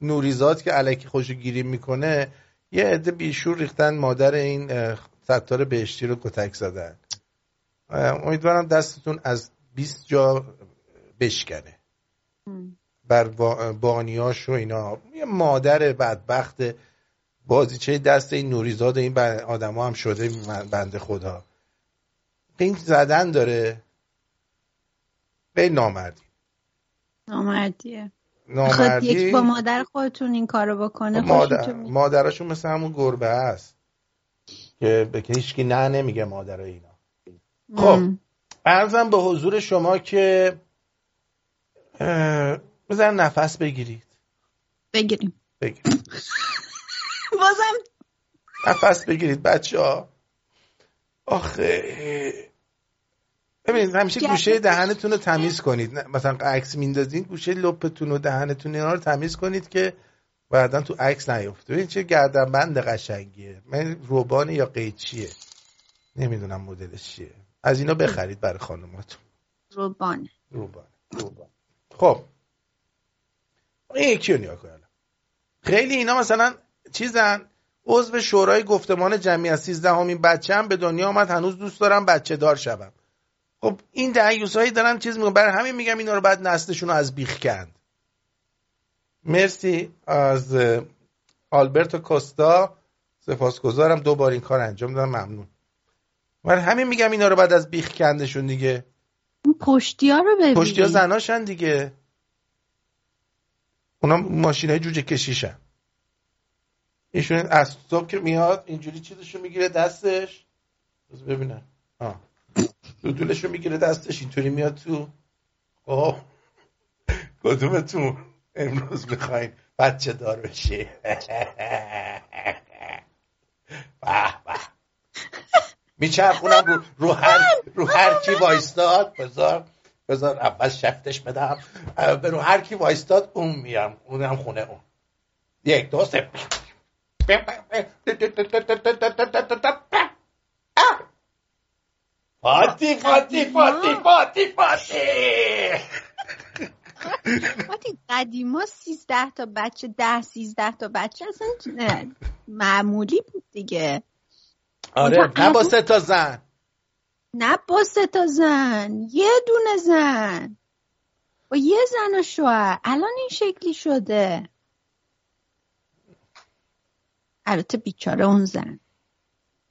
نوریزاد که علکی خوشو گیری می‌کنه یه عده بیشور ریختن مادر این ستار بهشتی رو کتک زدن. امیدوارم دستتون از 20 جا بشکنه. بر با- بانیاش و اینا. یه مادر بدبخت بازیچه دست این نوریزاد این آدم هم شده بنده خدا. این زدن داره. به نامردی. نامردیه. نامردی؟ یکی با مادر خودتون این کارو بکنه مادر خوشتون میاد. مادراشون مثل همون گربه هست که به هیچکی نه نمیگه مادر اینا. خب ارزم به حضور شما که بزن نفس بگیرید. بگیریم. بگیرید. بازم نفس بگیرید بچه ها آخه ببینید همیشه گوشه دهنتون رو تمیز کنید. مثلا عکس میندازین گوشه لپتون و دهنتون اینا رو تمیز کنید که بعدا تو عکس نیفته. ببین چه گردنبند قشنگیه. من روبان یا قیچیه؟ نمی‌دونم مدلش چیه. از اینا بخرید برای خانوماتون روبانه روبان روبان. خب. این یکی رو الان. خیلی اینا مثلا چیزن؟ عضو شورای گفتمان جمعیت 13 همین بچه هم به دنیا آمد هنوز دوست دارم بچه دار شوم. خب این دعیوسایی دارن چیز میگن برای همین میگم اینا رو بعد نسلشون رو از بیخ کند. مرسی از آلبرتو کوستا. سپاسگزارم. دو بار این کار انجام دادم. ممنون. من همین میگم اینا رو بعد از بیخ کندشون دیگه. اون پشتی ها رو ببین پشتی ها زناشن دیگه. اونا ماشین های جوجه کشیشن. ایشون از صبح که میاد اینجوری چیزشو می‌گیره دستش. ببینم آه. دودولشو می‌گیره دستش اینطوری میاد تو. آه کدومتون امروز می‌خواین بچه دار بشی؟ میچرخونم رو, رو هر رو هر کی وایستاد. بذار بذار اول شفتش بدم. به رو هر کی وایستاد اون میام. اونم خونه اون. یک دو سه. فاتی فاتی فاتی فاتی فاتی وقتی قدیما سیزده تا بچه ده سیزده تا بچه اصلا نه، معمولی بود دیگه. آره نه با سه تا زن. نه با سه تا زن یه دونه زن. با یه زن و شوهر. الان این شکلی شده. البته بیچاره اون زن.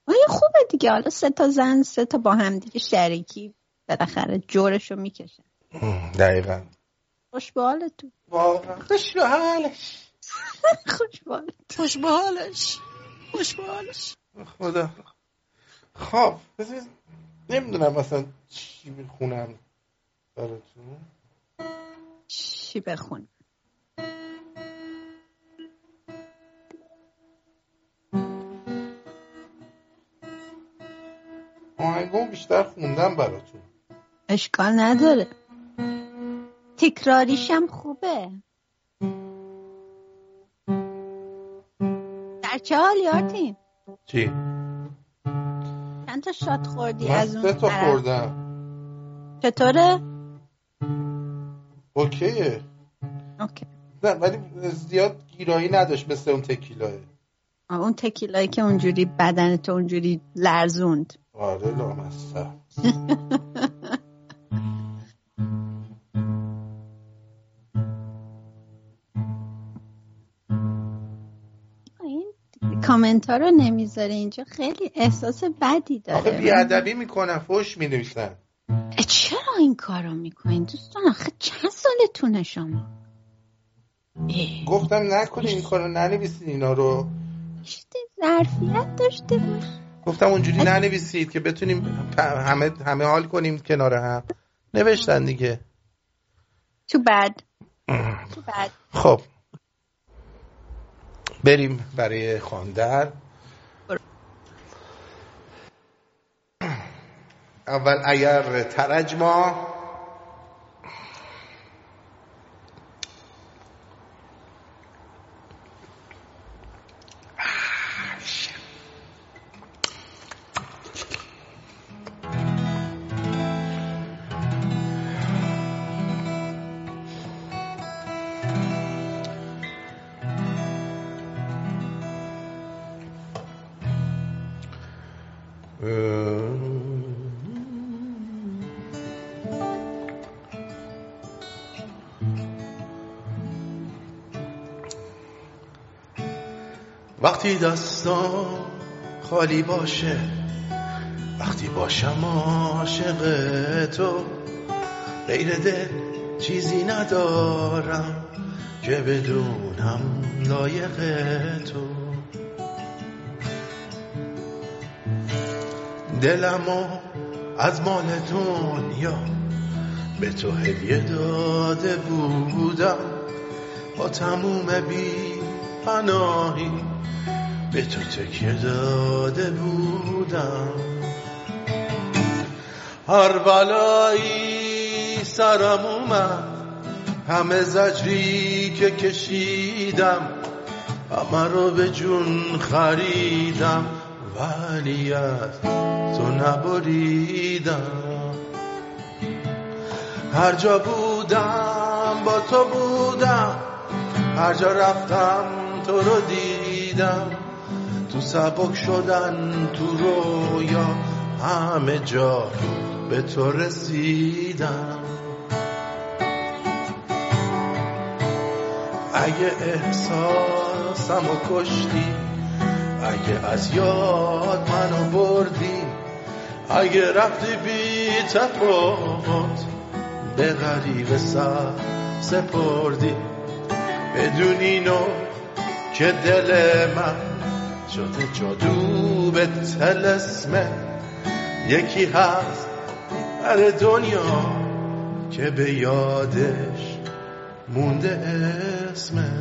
آیا خوبه دیگه. حالا سه تا زن سه تا با هم دیگه شریکی. بالاخره جورشو می‌کشن دقیقا. خوش به حالتون واقعا. خوش به حالش خوش به حالتون خوش به حالش خوش به حالش خدا. خب بذار نمی‌دونم مثلا چی بخونم براتون. چی بخون بیشتر خوندم براتون. اشکال نداره. تکراریشم خوبه. در چه حالی آرتین؟ چی؟ چند تا شات خوردی از اون تا؟ خوردم. چطوره؟ اوکیه. اوکی. نه ولی زیاد گیرایی نداشت مثل اون تکیلاه اون تکیلایی که اونجوری بدنت اونجوری لرزوند. آره لامصب. این کامنت ها رو نمی‌ذاره اینجا. خیلی احساس بدی آخه داره بیادبی می‌کنن فوش می‌نویسن. چرا این کارو می‌کنین؟ دوستان آخه چند سالتونه شما؟ گفتم نکنی این کارو ننویسین اینا رو. ظرفیت داشته باش. گفتم اونجوری ننویسید که بتونیم همه همه حال کنیم کنار هم. نوشتن دیگه. تو بد خب. بریم برای خواندن. اول اگر ترجمه. دستام خالی باشه. وقتی باشم عاشق تو غیر دل چیزی ندارم که بدونم لایق تو. دلمو از مال دنیا به تو هدیه داده بودم. با تموم بی پناهی به تو تکیه داده بودم. هر بلایی سرم اومد همه زجری که کشیدم همه رو به جون خریدم ولی از تو نبریدم. هر جا بودم با تو بودم هر جا رفتم تو رو دیدم. تو سبک شدن تو رویا همه جا به تو رسیدم. اگه احساسم و کشتی اگه از یاد منو بردی اگه رفتی بی تفاوت به غریب سر سپردی. بدون اینو که دل من شده جادو به تلسمه یکی هست در دنیا که به یادش مونده اسمه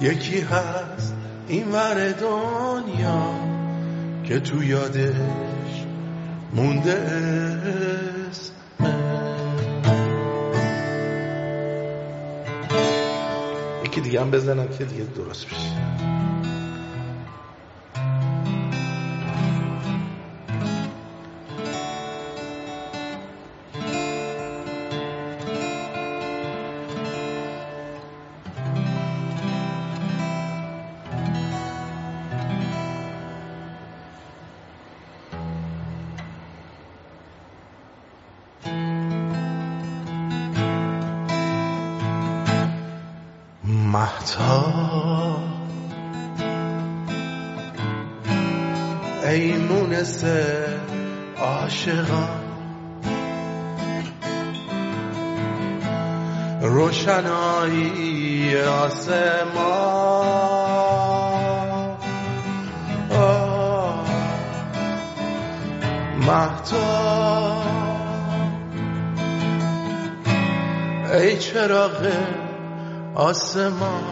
یکی هست این ور دنیا که تو یادش مونده اسمه یکی دیگه هم بزنم که دیگه درست بشه. عاشقان. روشنایی آسمان مهتا. ای چراغ آسمان.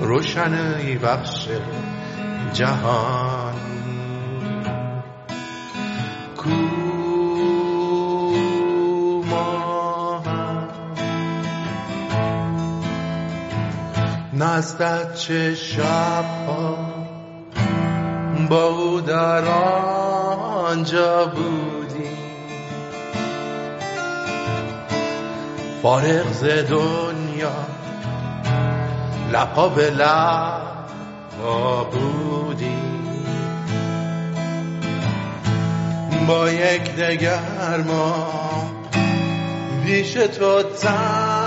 روشنایی بخش جهان. نزدت چه شبها با او در آنجا بودیم. فارغ ز دنیا لپا به لپا بودیم. با یک دگر ما پیش تو تنها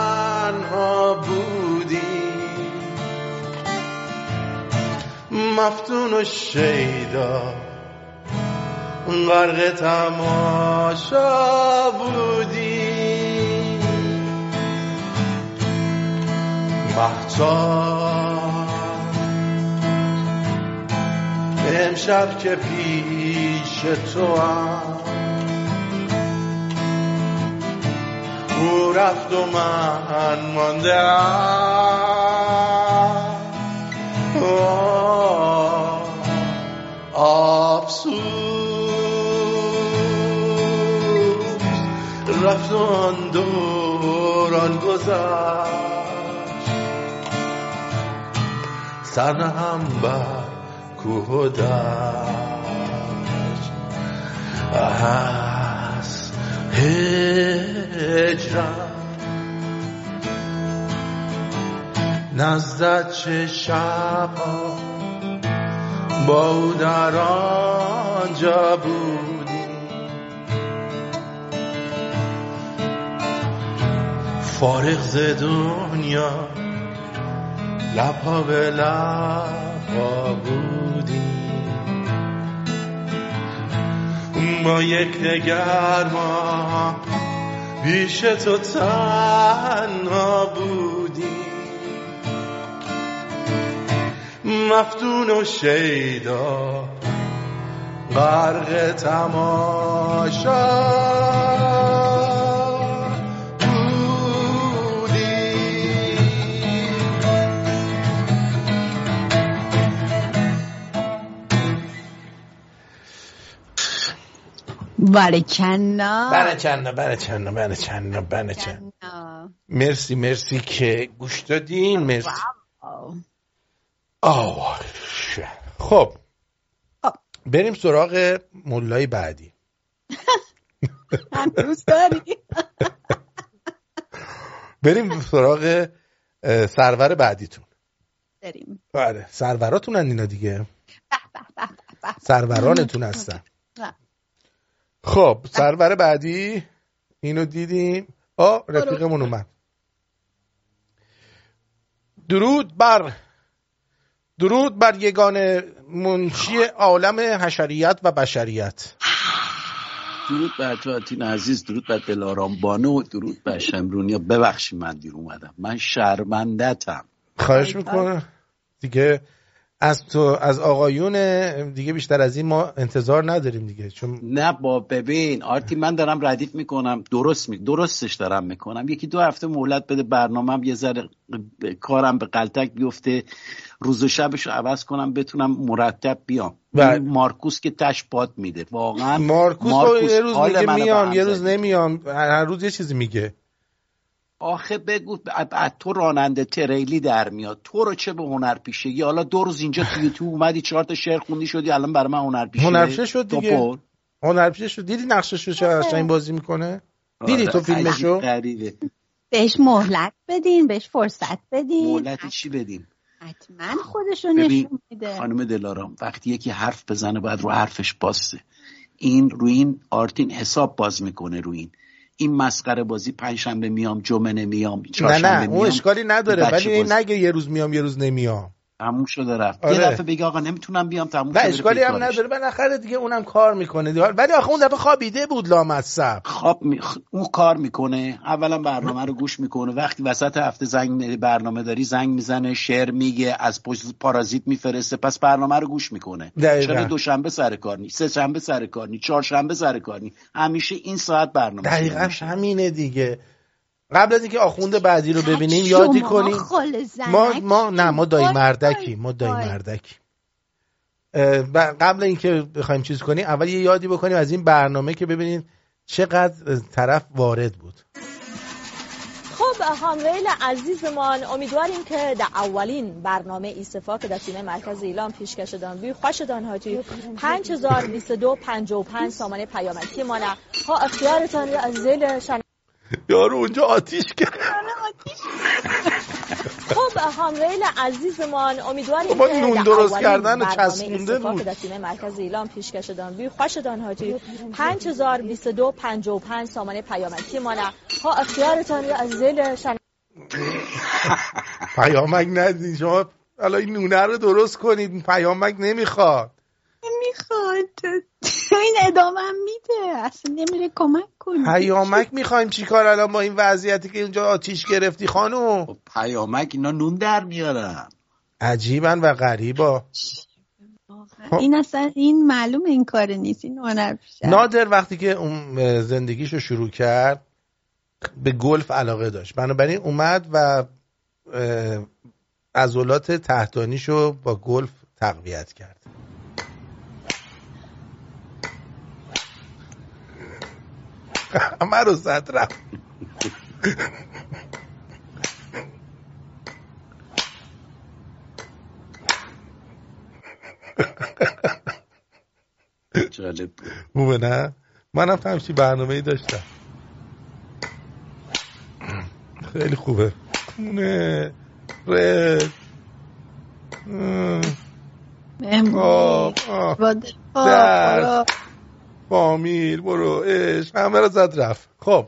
مفتون و شیدا. غرق تماشا بودیم محتاب امشب که پیش تو هم. او رفت و من مانده آفسوس. رفت آن دوران گذشت. سر هم بر کوه و از هجرم نزدت چه شبها با او در آنجا بودیم فارغ ز دنیا لپا به لپا بودیم ما یک دگر ما پیش تو تنها بودیم مفتون و شیدا. غرق تماشا. بارکنا برچننا برچننا برچننا برچننا مرسی مرسی که گوش دادین. مرسی. ش- خب بریم سراغ مولای بعدی. هنوز داری. بریم سراغ سرور بعدیتون. بریم. آره سروراتون اینا دیگه. سرورانتون هستن. خب سرور بعدی اینو دیدیم. آ رفیقمون اومد. درود بر درود بر یگان منشی عالم حشریت و بشریت. درود بر تو آتین عزیز درود بر دلارام بانو درود بر شمرونیا ببخشید من دیر اومدم. من شرمندتم خواهش می‌کنم. دیگه از تو از آقایون دیگه بیشتر از این ما انتظار نداریم دیگه چون نه با ببین آرتی من دارم ردیف می‌کنم درست می... درستش دارم می‌کنم یکی دو هفته مهلت بده برنامهم یه ذره کارم به قلتک بیفته روز و شبش رو عوض کنم بتونم مرتب بیام بله. مارکوس که تش باد میده واقعا مارکوس, رو یه روز میگه میام یه روز. نمیام هر روز یه چیزی میگه آخه بگو از تو راننده تریلی در میاد. تو رو چه به هنر پیشگی حالا دو روز اینجا تو یوتیوب اومدی چهار تا شعر خوندی شدی الان برای من هنر پیشه هنرپیشه شد دیگه. هنرپیشه شد. دیدی نقشش رو چه قشنگ بازی می‌کنه؟ دیدی آره، تو فیلمشو؟ بهش مهلت بدین بهش فرصت بدین. مهلت چی بدیم حتما خودشو نشون میده. خانم دلارام وقتی یکی حرف بزنه باید رو حرفش باسته این روی این آرتین حساب باز می‌کنه روی این. این مسخره بازی پنجشنبه میام جمعه نمیام نه نه اون اشکالی نداره ولی. نگه یه روز میام یه روز نمیام تموم شده رفت. آره. یه دفعه بگه آقا نمی‌تونم بیام تموم شده اشکالی هم. نداره. بالاخره دیگه اونم کار می‌کنه. ولی آخه اون دفعه خوابیده بود لامصب. خواب می... اون کار می‌کنه. اولا برنامه رو گوش می‌کنه. وقتی وسط هفته زنگ برنامه داری زنگ می‌زنه شعر میگه از پشت پارازیت میفرسته. پس برنامه رو گوش می‌کنه. چرا دوشنبه سر کار نی سه شنبه سر کار نی چهارشنبه سر کار نی؟ همیشه این ساعت برنامه دقیقا. همینه دیگه. قبل از اینکه آخوند بعدی رو ببینیم یادی کنیم ما ما نه ما دایی مردکی ما دایی. مردکی. قبل اینکه بخوایم چیز کنیم اول یه یادی بکنیم از این برنامه که ببینید چقدر طرف وارد بود. خب خانویل عزیزمان امیدواریم که در اولین برنامه ایستفا که در تیم مرکز ایلام پیشکش دانوی خوش دان حاجی 5022 55 سامانه پیامکی مانه ها اختیارتان از زیل شن... یارو اونجا آتیش کرد. خب خانویل عزیزمان امیدواریم که نون در درست کردن و چسبونده بود. تیم مرکز ایلام پیشکش دانوی خوش حاجی. 5022 55 سامانه پیامکی مانه. ها اختیارتان از زیل شن... پیامک ندید شما حالا این نونه رو درست کنید. پیامک نمی‌خواد. می‌خواد این ادامه هم میده. اصلا نمیره کمک کنه پیامک می‌خوایم چیکار الان با این وضعیتی که اینجا آتیش گرفتی خانم خب پیامک اینا نون در میارن. عجیبن و غریبا. این اصلا این معلوم این کار نیست. این هنر نادر وقتی که اون زندگیشو شروع کرد به گلف علاقه داشت. بنابراین اومد و عضلات تحتانیشو با گلف تقویت کرد. همه رو زد رفت. جالب بود. خوبه نه منم همچی برنامه ای داشتم. خیلی خوبه. خونه رد آه، آه. فامیل برو عشق همه رو زد رفت. خب.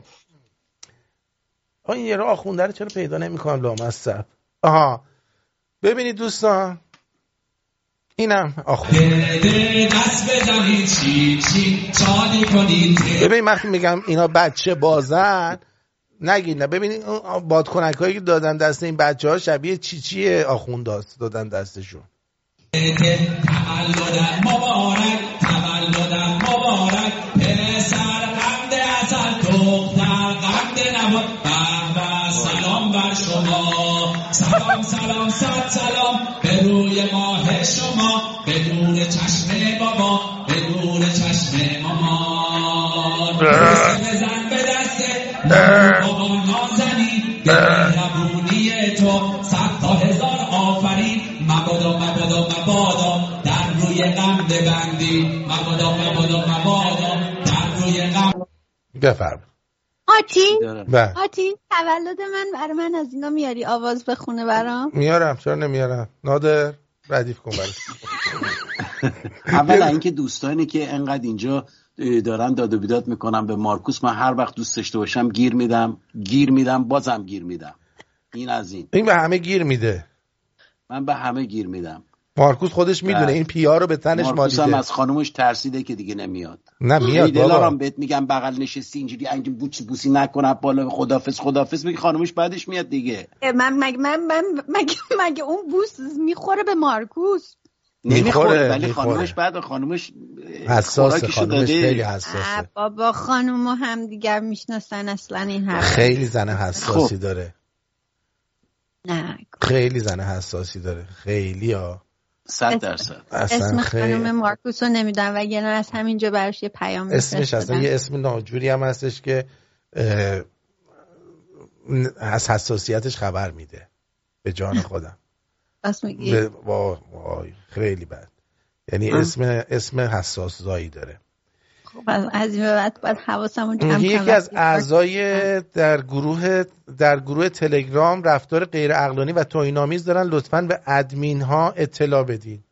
این یه راه آخونده رو چرا پیدا نمی کنم لامصب آها. ببینید دوستان. اینم آخونده ببین وقتی میگم اینا بچه بازن. نگید نه. ببینید اون بادکنک هایی که دادن دست این بچه ها شبیه چی چیه آخونداست دادن دستشون؟ تولدم مبارک تولدم مبارک. پسر قند ازل دختر قند نبات به به سلام بر شما. سلام سلام صد سلام. به روی ماه شما بدون چشم بابا بدون چشم مامان بزن به دسته بابا نازنین به مهربونی تو. صد تا هزار آفرین. مبادا مبادا مبادا. ببندی. مبادا مبادا مبادا در روی غم. بفرم. آتین بله. آتین تولد من برای من از اینا میاری آواز بخونه برام؟ میارم چرا نمیارم؟ نادر ردیف کن برش اولا اینکه دوستانی که انقدر اینجا دارن داد و بیداد می‌کنن به مارکوس من هر وقت دوست داشته باشم گیر میدم گیر میدم بازم گیر میدم. این از این. این به همه گیر میده. من به همه گیر میدم. مارکوس خودش می‌دونه بله. این پیا رو به تنش مارکوس هم مالیده از خانومش ترسیده که دیگه نمیاد. نه میاد دلارم بهت میگم بغل نشستی اینجوری انگی بوچی بوسی نکنه بالا خدافز خدافز بگی خانومش بعدش میاد دیگه. من مگه من, من مگه, مگه اون بوس می‌خوره به مارکوس؟ نمی‌خوره می‌خوره، ولی. خانومش بعد خانومش خوراکشو خانومش. خیلی حساسه. بابا خانوم و هم دیگر می‌شناسن اصلا این حرف خیلی زن حساسی خب. داره. نه. خیلی زن حساسی داره. خیلی ها. صد درصد. اسم خانم مارکوس رو نمی‌دونم وگرنه از همینجا براش یه پیام اسمش اصلا. یه اسم ناجوری هم هستش که از حساسیتش خبر میده. به جان خودم. به- وای خیلی بد. یعنی. اسم اسم حساس زایی داره. خب از از این بعد باید حواسمون جمع کنم یکی از اعضای در گروه در گروه تلگرام رفتار غیر عقلانی و توهین‌آمیز دارن. لطفا به ادمین ها اطلاع بدین.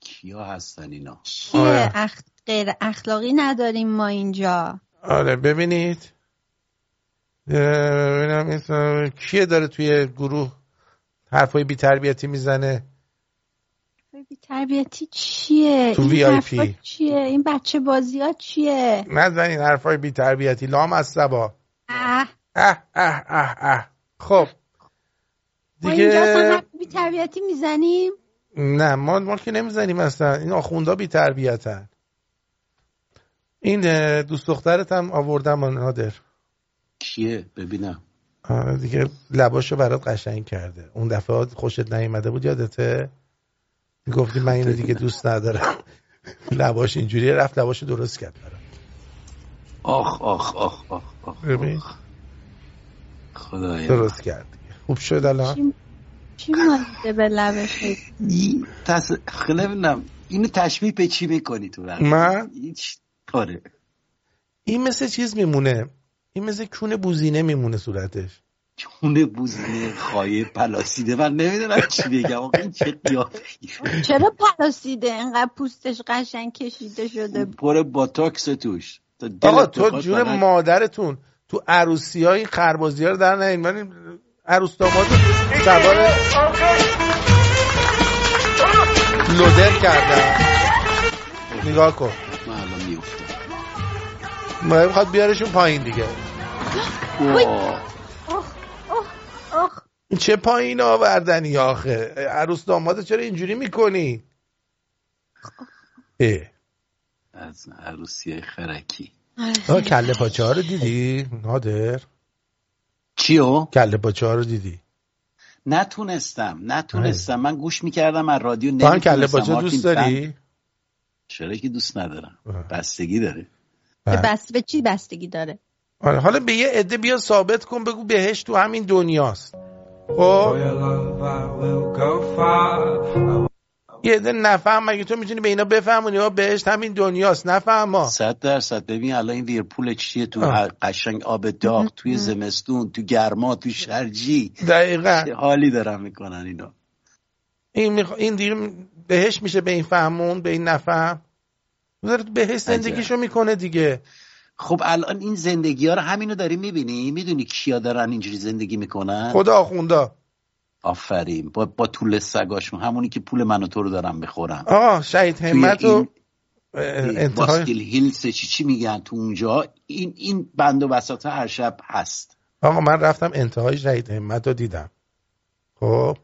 کیا هستن اینا؟ آره. اخ... غیر اخلاقی نداریم ما اینجا. آره ببینید. ببینم کیه داره توی گروه حرفای بی تربیتی می‌زنه؟ تربیتی چیه؟ تو این VIP. حرفا چیه؟ این بچه بازی ها چیه؟ نزنین حرفای بی تربیتی لام از سبا اه. اه اه اه اه. خب. ما اینجا اصلا دیگه حرف بی تربیتی می‌زنیم؟ نه ما ما که نمی‌زنیم اصلا. این آخوندا بی تربیتن. این دوست دخترت هم آوردم من نادر. کیه؟ ببینم. آره دیگه لباشو برات قشنگ کرده. اون دفعه خوشت نیومده بود یادته؟ گفتی من اینو دیگه دوست ندارم. لباش اینجوری رفت لباشو درست کرد برات آخ آخ آخ آخ آخ خدایا درست کرد خوب شد الان؟ چی مایده به لبش این تس... خیلی نمی‌دونم. اینو تشبیه به چی می‌کنی تو رقم من؟ هیچ. آره. این مثل چیز میمونه. این مثل کون بوزینه میمونه صورتش. چون بوزینه خواهی پلاسیده. من نمی‌دونم چی بگم. آقا این چه قیافه‌ای. چرا پلاسیده؟ اینقدر پوستش قشنگ کشیده شده. پر باتاکس توش. آقا تو جون مادرتون تو عروسی های خربازی ها رو در نهین من عروس داماد سوار لودر کردم. نگاه کن. من الان میفتم ما می‌خواد بیارشون پایین دیگه. آخ. چه پایین آوردنی آخه؟ عروس داماد چرا اینجوری می‌کنی؟ اه. از عروسی خرکی. آه، کله پاچه ها رو دیدی؟ نادر. چیو؟ کله پاچه ها رو دیدی؟ نتونستم نتونستم. من گوش می‌کردم از رادیو تو هم نمی‌تونستم. کله پاچه دوست داری؟ چرا که دوست ندارم. بستگی داره. به بس به چی بستگی داره؟ حالا به یه عده بیا ثابت کن بگو بهش تو همین دنیاست. خب؟ یه عده نفهم مگه تو می‌تونی به اینا بفهمونی؟ ها بهشت همین دنیاست نفهم ما صد درصد. ببین الان این ویرپول چیه؟ تو آه. قشنگ آب داغ توی زمستون تو گرما تو شرجی. دقیقا. حالی دارن می‌کنن اینا؟ این, میخ... این دیگه بهش میشه به این فهمون به این نفهم. تو بهش زندگیشو می‌کنه دیگه. خب الان این زندگی ها رو همینو داری می‌بینی؟ می‌دونی کیا دارن اینجوری زندگی می‌کنن؟ خدا آخوندا آفرین. با, با طول سگاشون. همونی که پول من و تو رو دارن می‌خورن. آه شهید همت و باسکیل هیلز چی چی میگن تو اونجا؟ این این بند و بساط هر شب هست. آقا من رفتم انتهای شهید همت رو دیدم. خب.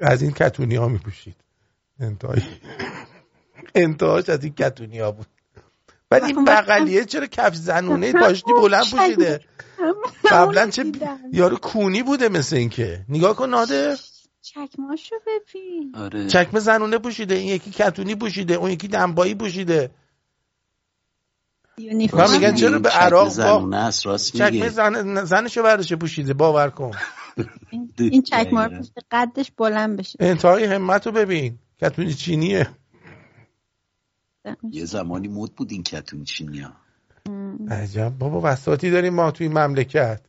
از این کتونی ها میپوشید. انتهای انتهاش از این کتونی ها بود. ولی این بغلیه چرا کف زنونه پاشنی بلند پوشیده؟ قبلا چه یارو کونی بوده مثل اینکه. نگاه کن نادر. چکماشو ببین. آره. چکمه زنونه پوشیده این یکی کتونی پوشیده اون یکی دنبایی پوشیده. من میگن چرا به چکمه عراق با زنونه است راست چکمه زن زنشو برداشته پوشیده باور کن. این چکمار قدش بلند بشه. انتهای همت رو ببین. کتونی چینیه. یه زمانی مد بود این کتون چینیا عجب. بابا بساتی داریم ما توی مملکت.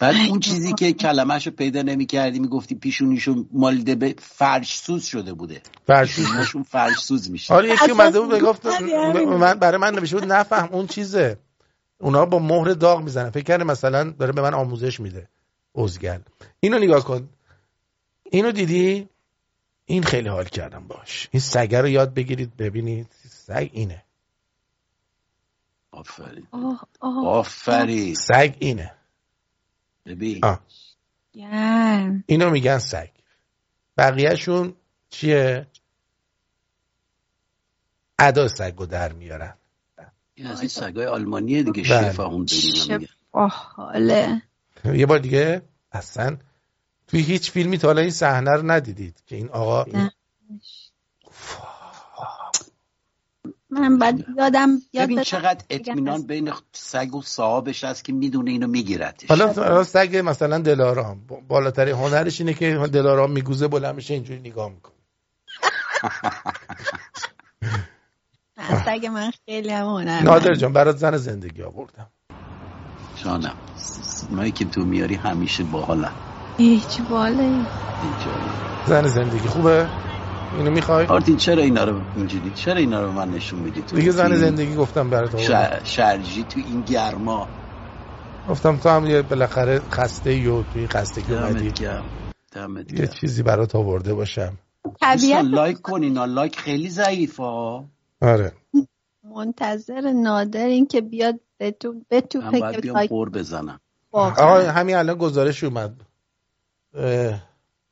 بعد اون چیزی که کلمهشو پیدا نمی کردی می‌گفتی پیشونیشون مالیده به فرش سوز شده بوده. پیشونیشون فرش سوز میشه. آره یکی اومده بود می‌گفت من برای من نوشته بود نفهم اون چیزه. اونا با مهر داغ می‌زنن. فکر کرده مثلا داره به من آموزش میده. ازگل اینو نگاه کن. اینو دیدی؟ این خیلی حال کردم باش. این سگه رو یاد بگیرید ببینید. سگ اینه. آفرین. آه آه آفرین. سگ اینه. ببین. گرم. اینو میگن سگ. بقیهشون چیه؟ ادا سگ رو در میارن. این از این سگای آلمانیه دیگه بله. شفا اون یه بار دیگه اصلا توی هیچ فیلمی تا حالا این صحنه رو ندیدید که این آقا من بعد یادم یاد ببین چقدر اطمینان بین سگ و صاحبش هست که می‌دونه اینو میگیرتش. حالا سگ مثلا دلارام. بالاترین هنرش اینه که دلارام میگوزه بلند میشه اینجوری نگاه می‌کنه. سگ من خیلی هم هنر نادر جان برات زن زندگی آوردم. جانم مایی که تو میاری همیشه باحالم. هیچ باله زن زندگی خوبه؟ اینو می‌خوای؟ آرتین چرا اینا رو اینجوری؟ چرا اینا رو من نشون میدی تو دیگه زن زندگی گفتم برات ش- شرجی تو این گرما. گفتم تو هم یه بالاخره خسته ای و توی خستگی اومدی دمت گرم دمت یه چیزی برات آورده باشم. دوستان لایک کنین. لایک خیلی ضعیفه. ها آره. منتظر نادر این که بیاد به تو به تو من باید بیام قور بزنم. آقا همین الان گزارش اومد.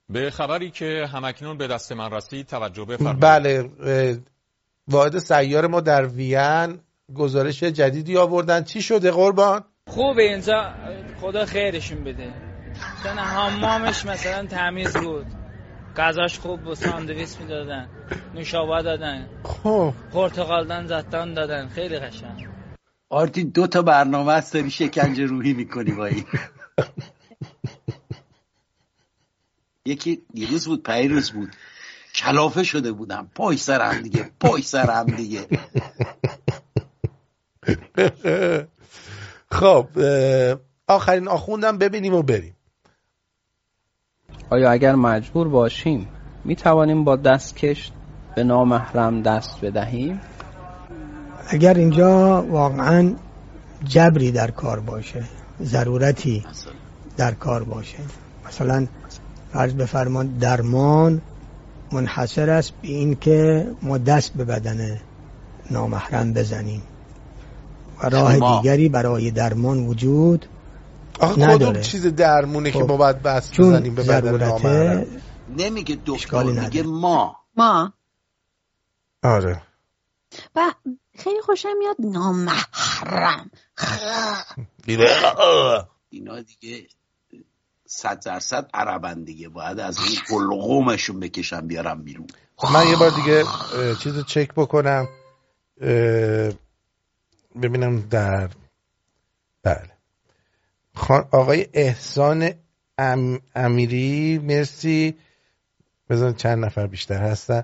به خبری که همکنون به دست من رسید توجه بفرمایید. بله واحد سیار ما در وین گزارش جدیدی آوردن. چی شده قربان؟ خوبه اینجا خدا خیرشون بده. مثلا حمامش مثلا تمیز بود. غذاش خوب بود ساندویچ می‌دادن نوشابه دادن خب. پرتقال دادن زتان دادن. خیلی قشنگ. آرتین دو تا برنامه هست داری شکنجه روحی می‌کنی با این. یکی دیروز بود پیروز بود. کلافه شده بودم. پای سر هم دیگه پای سر هم دیگه. خب آخرین آخوندم ببینیم و بریم. آیا اگر مجبور باشیم می توانیم با دستکش به نامحرم دست بدهیم؟ اگر اینجا واقعا جبری در کار باشه ضرورتی در کار باشه مثلا فرض بفرمان درمان منحصر است به این که ما دست به بدن نامحرم بزنیم. و راه شما. دیگری برای درمان وجود آخه کدوم نداره. چیز درمونه که خب. ما باید بس چون بزنیم به بدن نامحرم؟ نمیگه دکتر میگه ما. ما؟ آره. و خیلی خوشم میاد نامحرم. اینا دیگه صد درصد عربن دیگه. باید از این قلقومشون بکشم بیارم بیرون. خب من یه بار دیگه چیز رو چک بکنم. ببینم در بله. خان- آقای احسان ام... امیری مرسی. بزن چند نفر بیشتر هستن.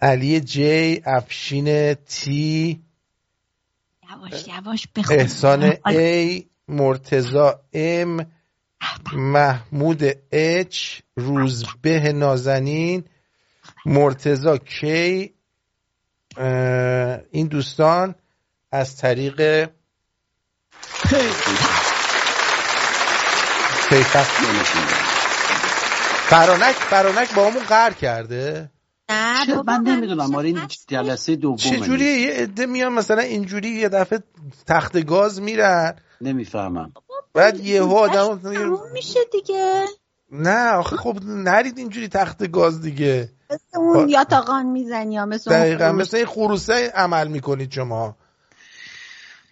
علی جی افشین تی. یواش یواش بخون. احسان ای مرتزا ام. محمود اچ روزبه نازنین مرتزا کی این دوستان از طریق فرانک فرانک با همون قهر کرده. نه من نمی‌دونم. آره این جلسه دومه. چجوریه؟ یه عده میان مثلا اینجوری یه دفعه تخت گاز میرن. نمی‌فهمم. بعد یه آدم تموم میشه دیگه. نه آخه خب نرید اینجوری تخت گاز دیگه. مثل اون یاتاقان می‌زنی یا مثل اون دقیقا خروس. مثل این خروسه عمل می‌کنید شما.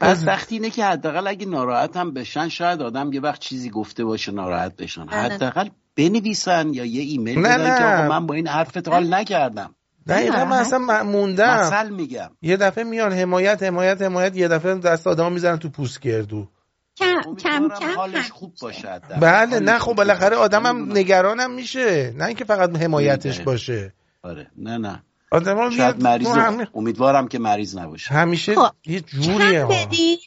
بدبختی اینه که حداقل اگه ناراحت هم بشن شاید آدم یه وقت چیزی گفته باشه ناراحت بشن. نه. حداقل بنویسن یا یه ایمیل نه، بدن که نه. آقا من با این حرفت حال نکردم. دقیقا من اصلا موندم. مثل میگم. یه دفعه میان حمایت حمایت حمایت یه دفعه دست آدم می‌زنن تو پوست گردو. کم کم کم حالش خوب حداقل. بله نه خب بالاخره آدمم نگرانم میشه. نه اینکه فقط حمایتش. باشه. آره. نه نه. آدم شاید مریض هم... امیدوارم که مریض نباشه. همیشه خب، یه جوریه کم ها بدین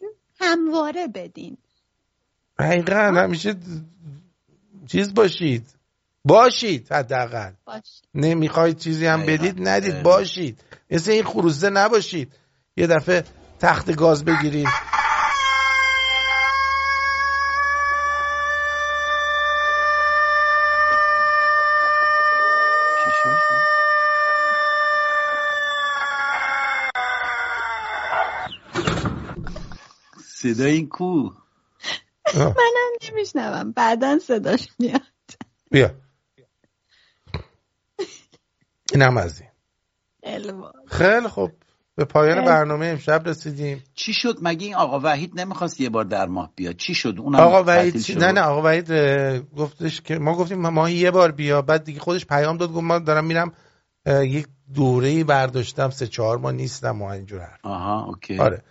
همواره بدین. دقیقا همیشه چیز باشید. باشید حداقل. نمی‌خواید چیزی هم. بدید ندید. باشید. مثل این خروزه نباشید. یه دفعه تخت گاز بگیرید چی شد؟ صدای این کو. منم نمیشنوم. بعدا صداش میاد. بیا. اینم از این. خیلی خوب. به پایان. برنامه امشب رسیدیم. چی شد؟ مگه این آقا وحید نمی‌خواست یه بار در ماه بیاد؟ چی شد؟ اونم آقا وحید شد؟ نه نه آقا وحید گفتش که ما گفتیم ماهی یه بار بیا. بعد دیگه خودش پیام داد گفت من دارم میرم یک دوره برداشتم سه چهار ماه نیستم و اینجور حرف. آها اوکی. آره.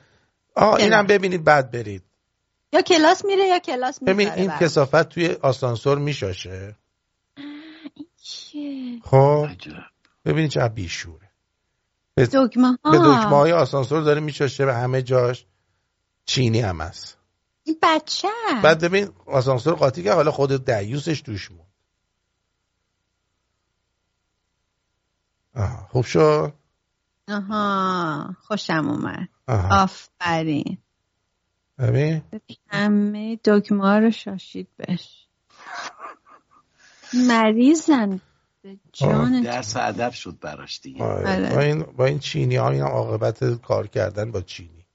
آقا اینم ببینید بعد برید. یا کلاس میره یا کلاس میره ببین این کسافت توی آسانسور میشاشه. خب. ببینید چه بیشوره. به دگمه ها به دکمه های آسانسور داره میشاشه به همه جاش چینی هم هست. این بچه بعد ببین آسانسور قاطی که حالا خود دیوسش توش مون آها خوب شد؟ آها خوشم اومد. آفرین. ببین. همه دکمه ها رو شاشید بش مریضن. به جان درس ادب شد براش دیگه. آره. آره. با این با این چینی ها این هم عاقبت کار کردن با چینی.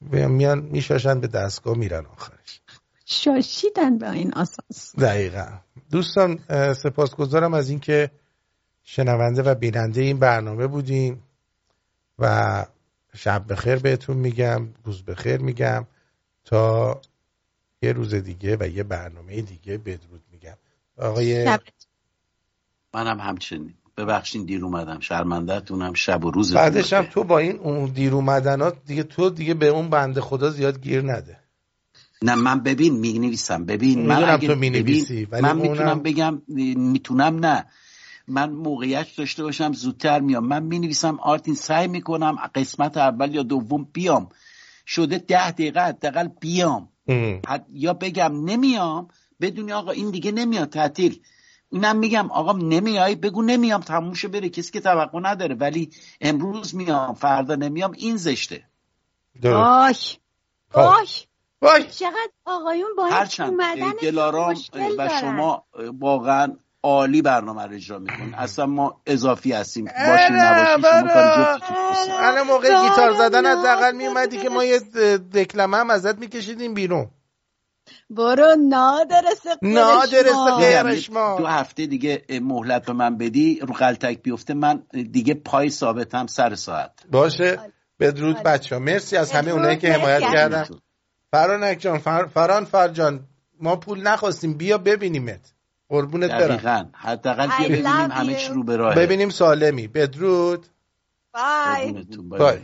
میان- میشاشن به دستگاه میرن آخرش. شاشیدن به این اساس. دقیقا. دوستان سپاسگزارم از اینکه شنونده و بیننده این برنامه بودین و شب بخیر بهتون میگم روز بخیر میگم تا یه روز دیگه و یه برنامه دیگه بدرود میگم. آقای منم همچنین. ببخشین دیر اومدم. شرمندهتونم. شب و روز بعدش هم تو با این اون دیر اومدنات دیگه تو دیگه به اون بنده خدا زیاد گیر نده. نه من ببین می نویسم ببین من اگه تو می‌نویسی، ببین، ولی من اونم- می‌تونم بگم می‌تونم نه. من موقعیت داشته باشم زودتر میام. من می نویسم آرتین سعی می‌کنم قسمت اول یا دوم بیام. شده ده دقیقه حداقل بیام. حد یا بگم نمیام بدونی آقا این دیگه نمیاد تعطیل. اینم میگم آقا نمیای؟ بگو نمیام تموم شه بره. کسی که توقع نداره ولی امروز میام فردا نمیام این زشته. وای. وای. وای. چقدر آقایون با هرچند اومدن دلارام و. شما واقعا عالی برنامه رو اجرا می‌کنین اصلا ما اضافی هستیم. جفتتون خوبه. الان موقع گیتار زدن حداقل میومدی که ما یه دکلمه هم ازت میکشیدیم بیرون. برو نادرس قرشما. قرش ما. دو هفته دیگه مهلت به من بدی رو قلتک بیفته من دیگه پای ثابتم سر ساعت. باشه. بدرود بچه ها مرسی از همه اونایی که حمایت. کردن. فرانک جان فر... فران فرجان ما پول نخواستیم. بیا ببینیمت. قربونت برم. دقیقا. حداقل ببینیم همه. چی رو به راهه. ببینیم سالمی بدرود. بای بای.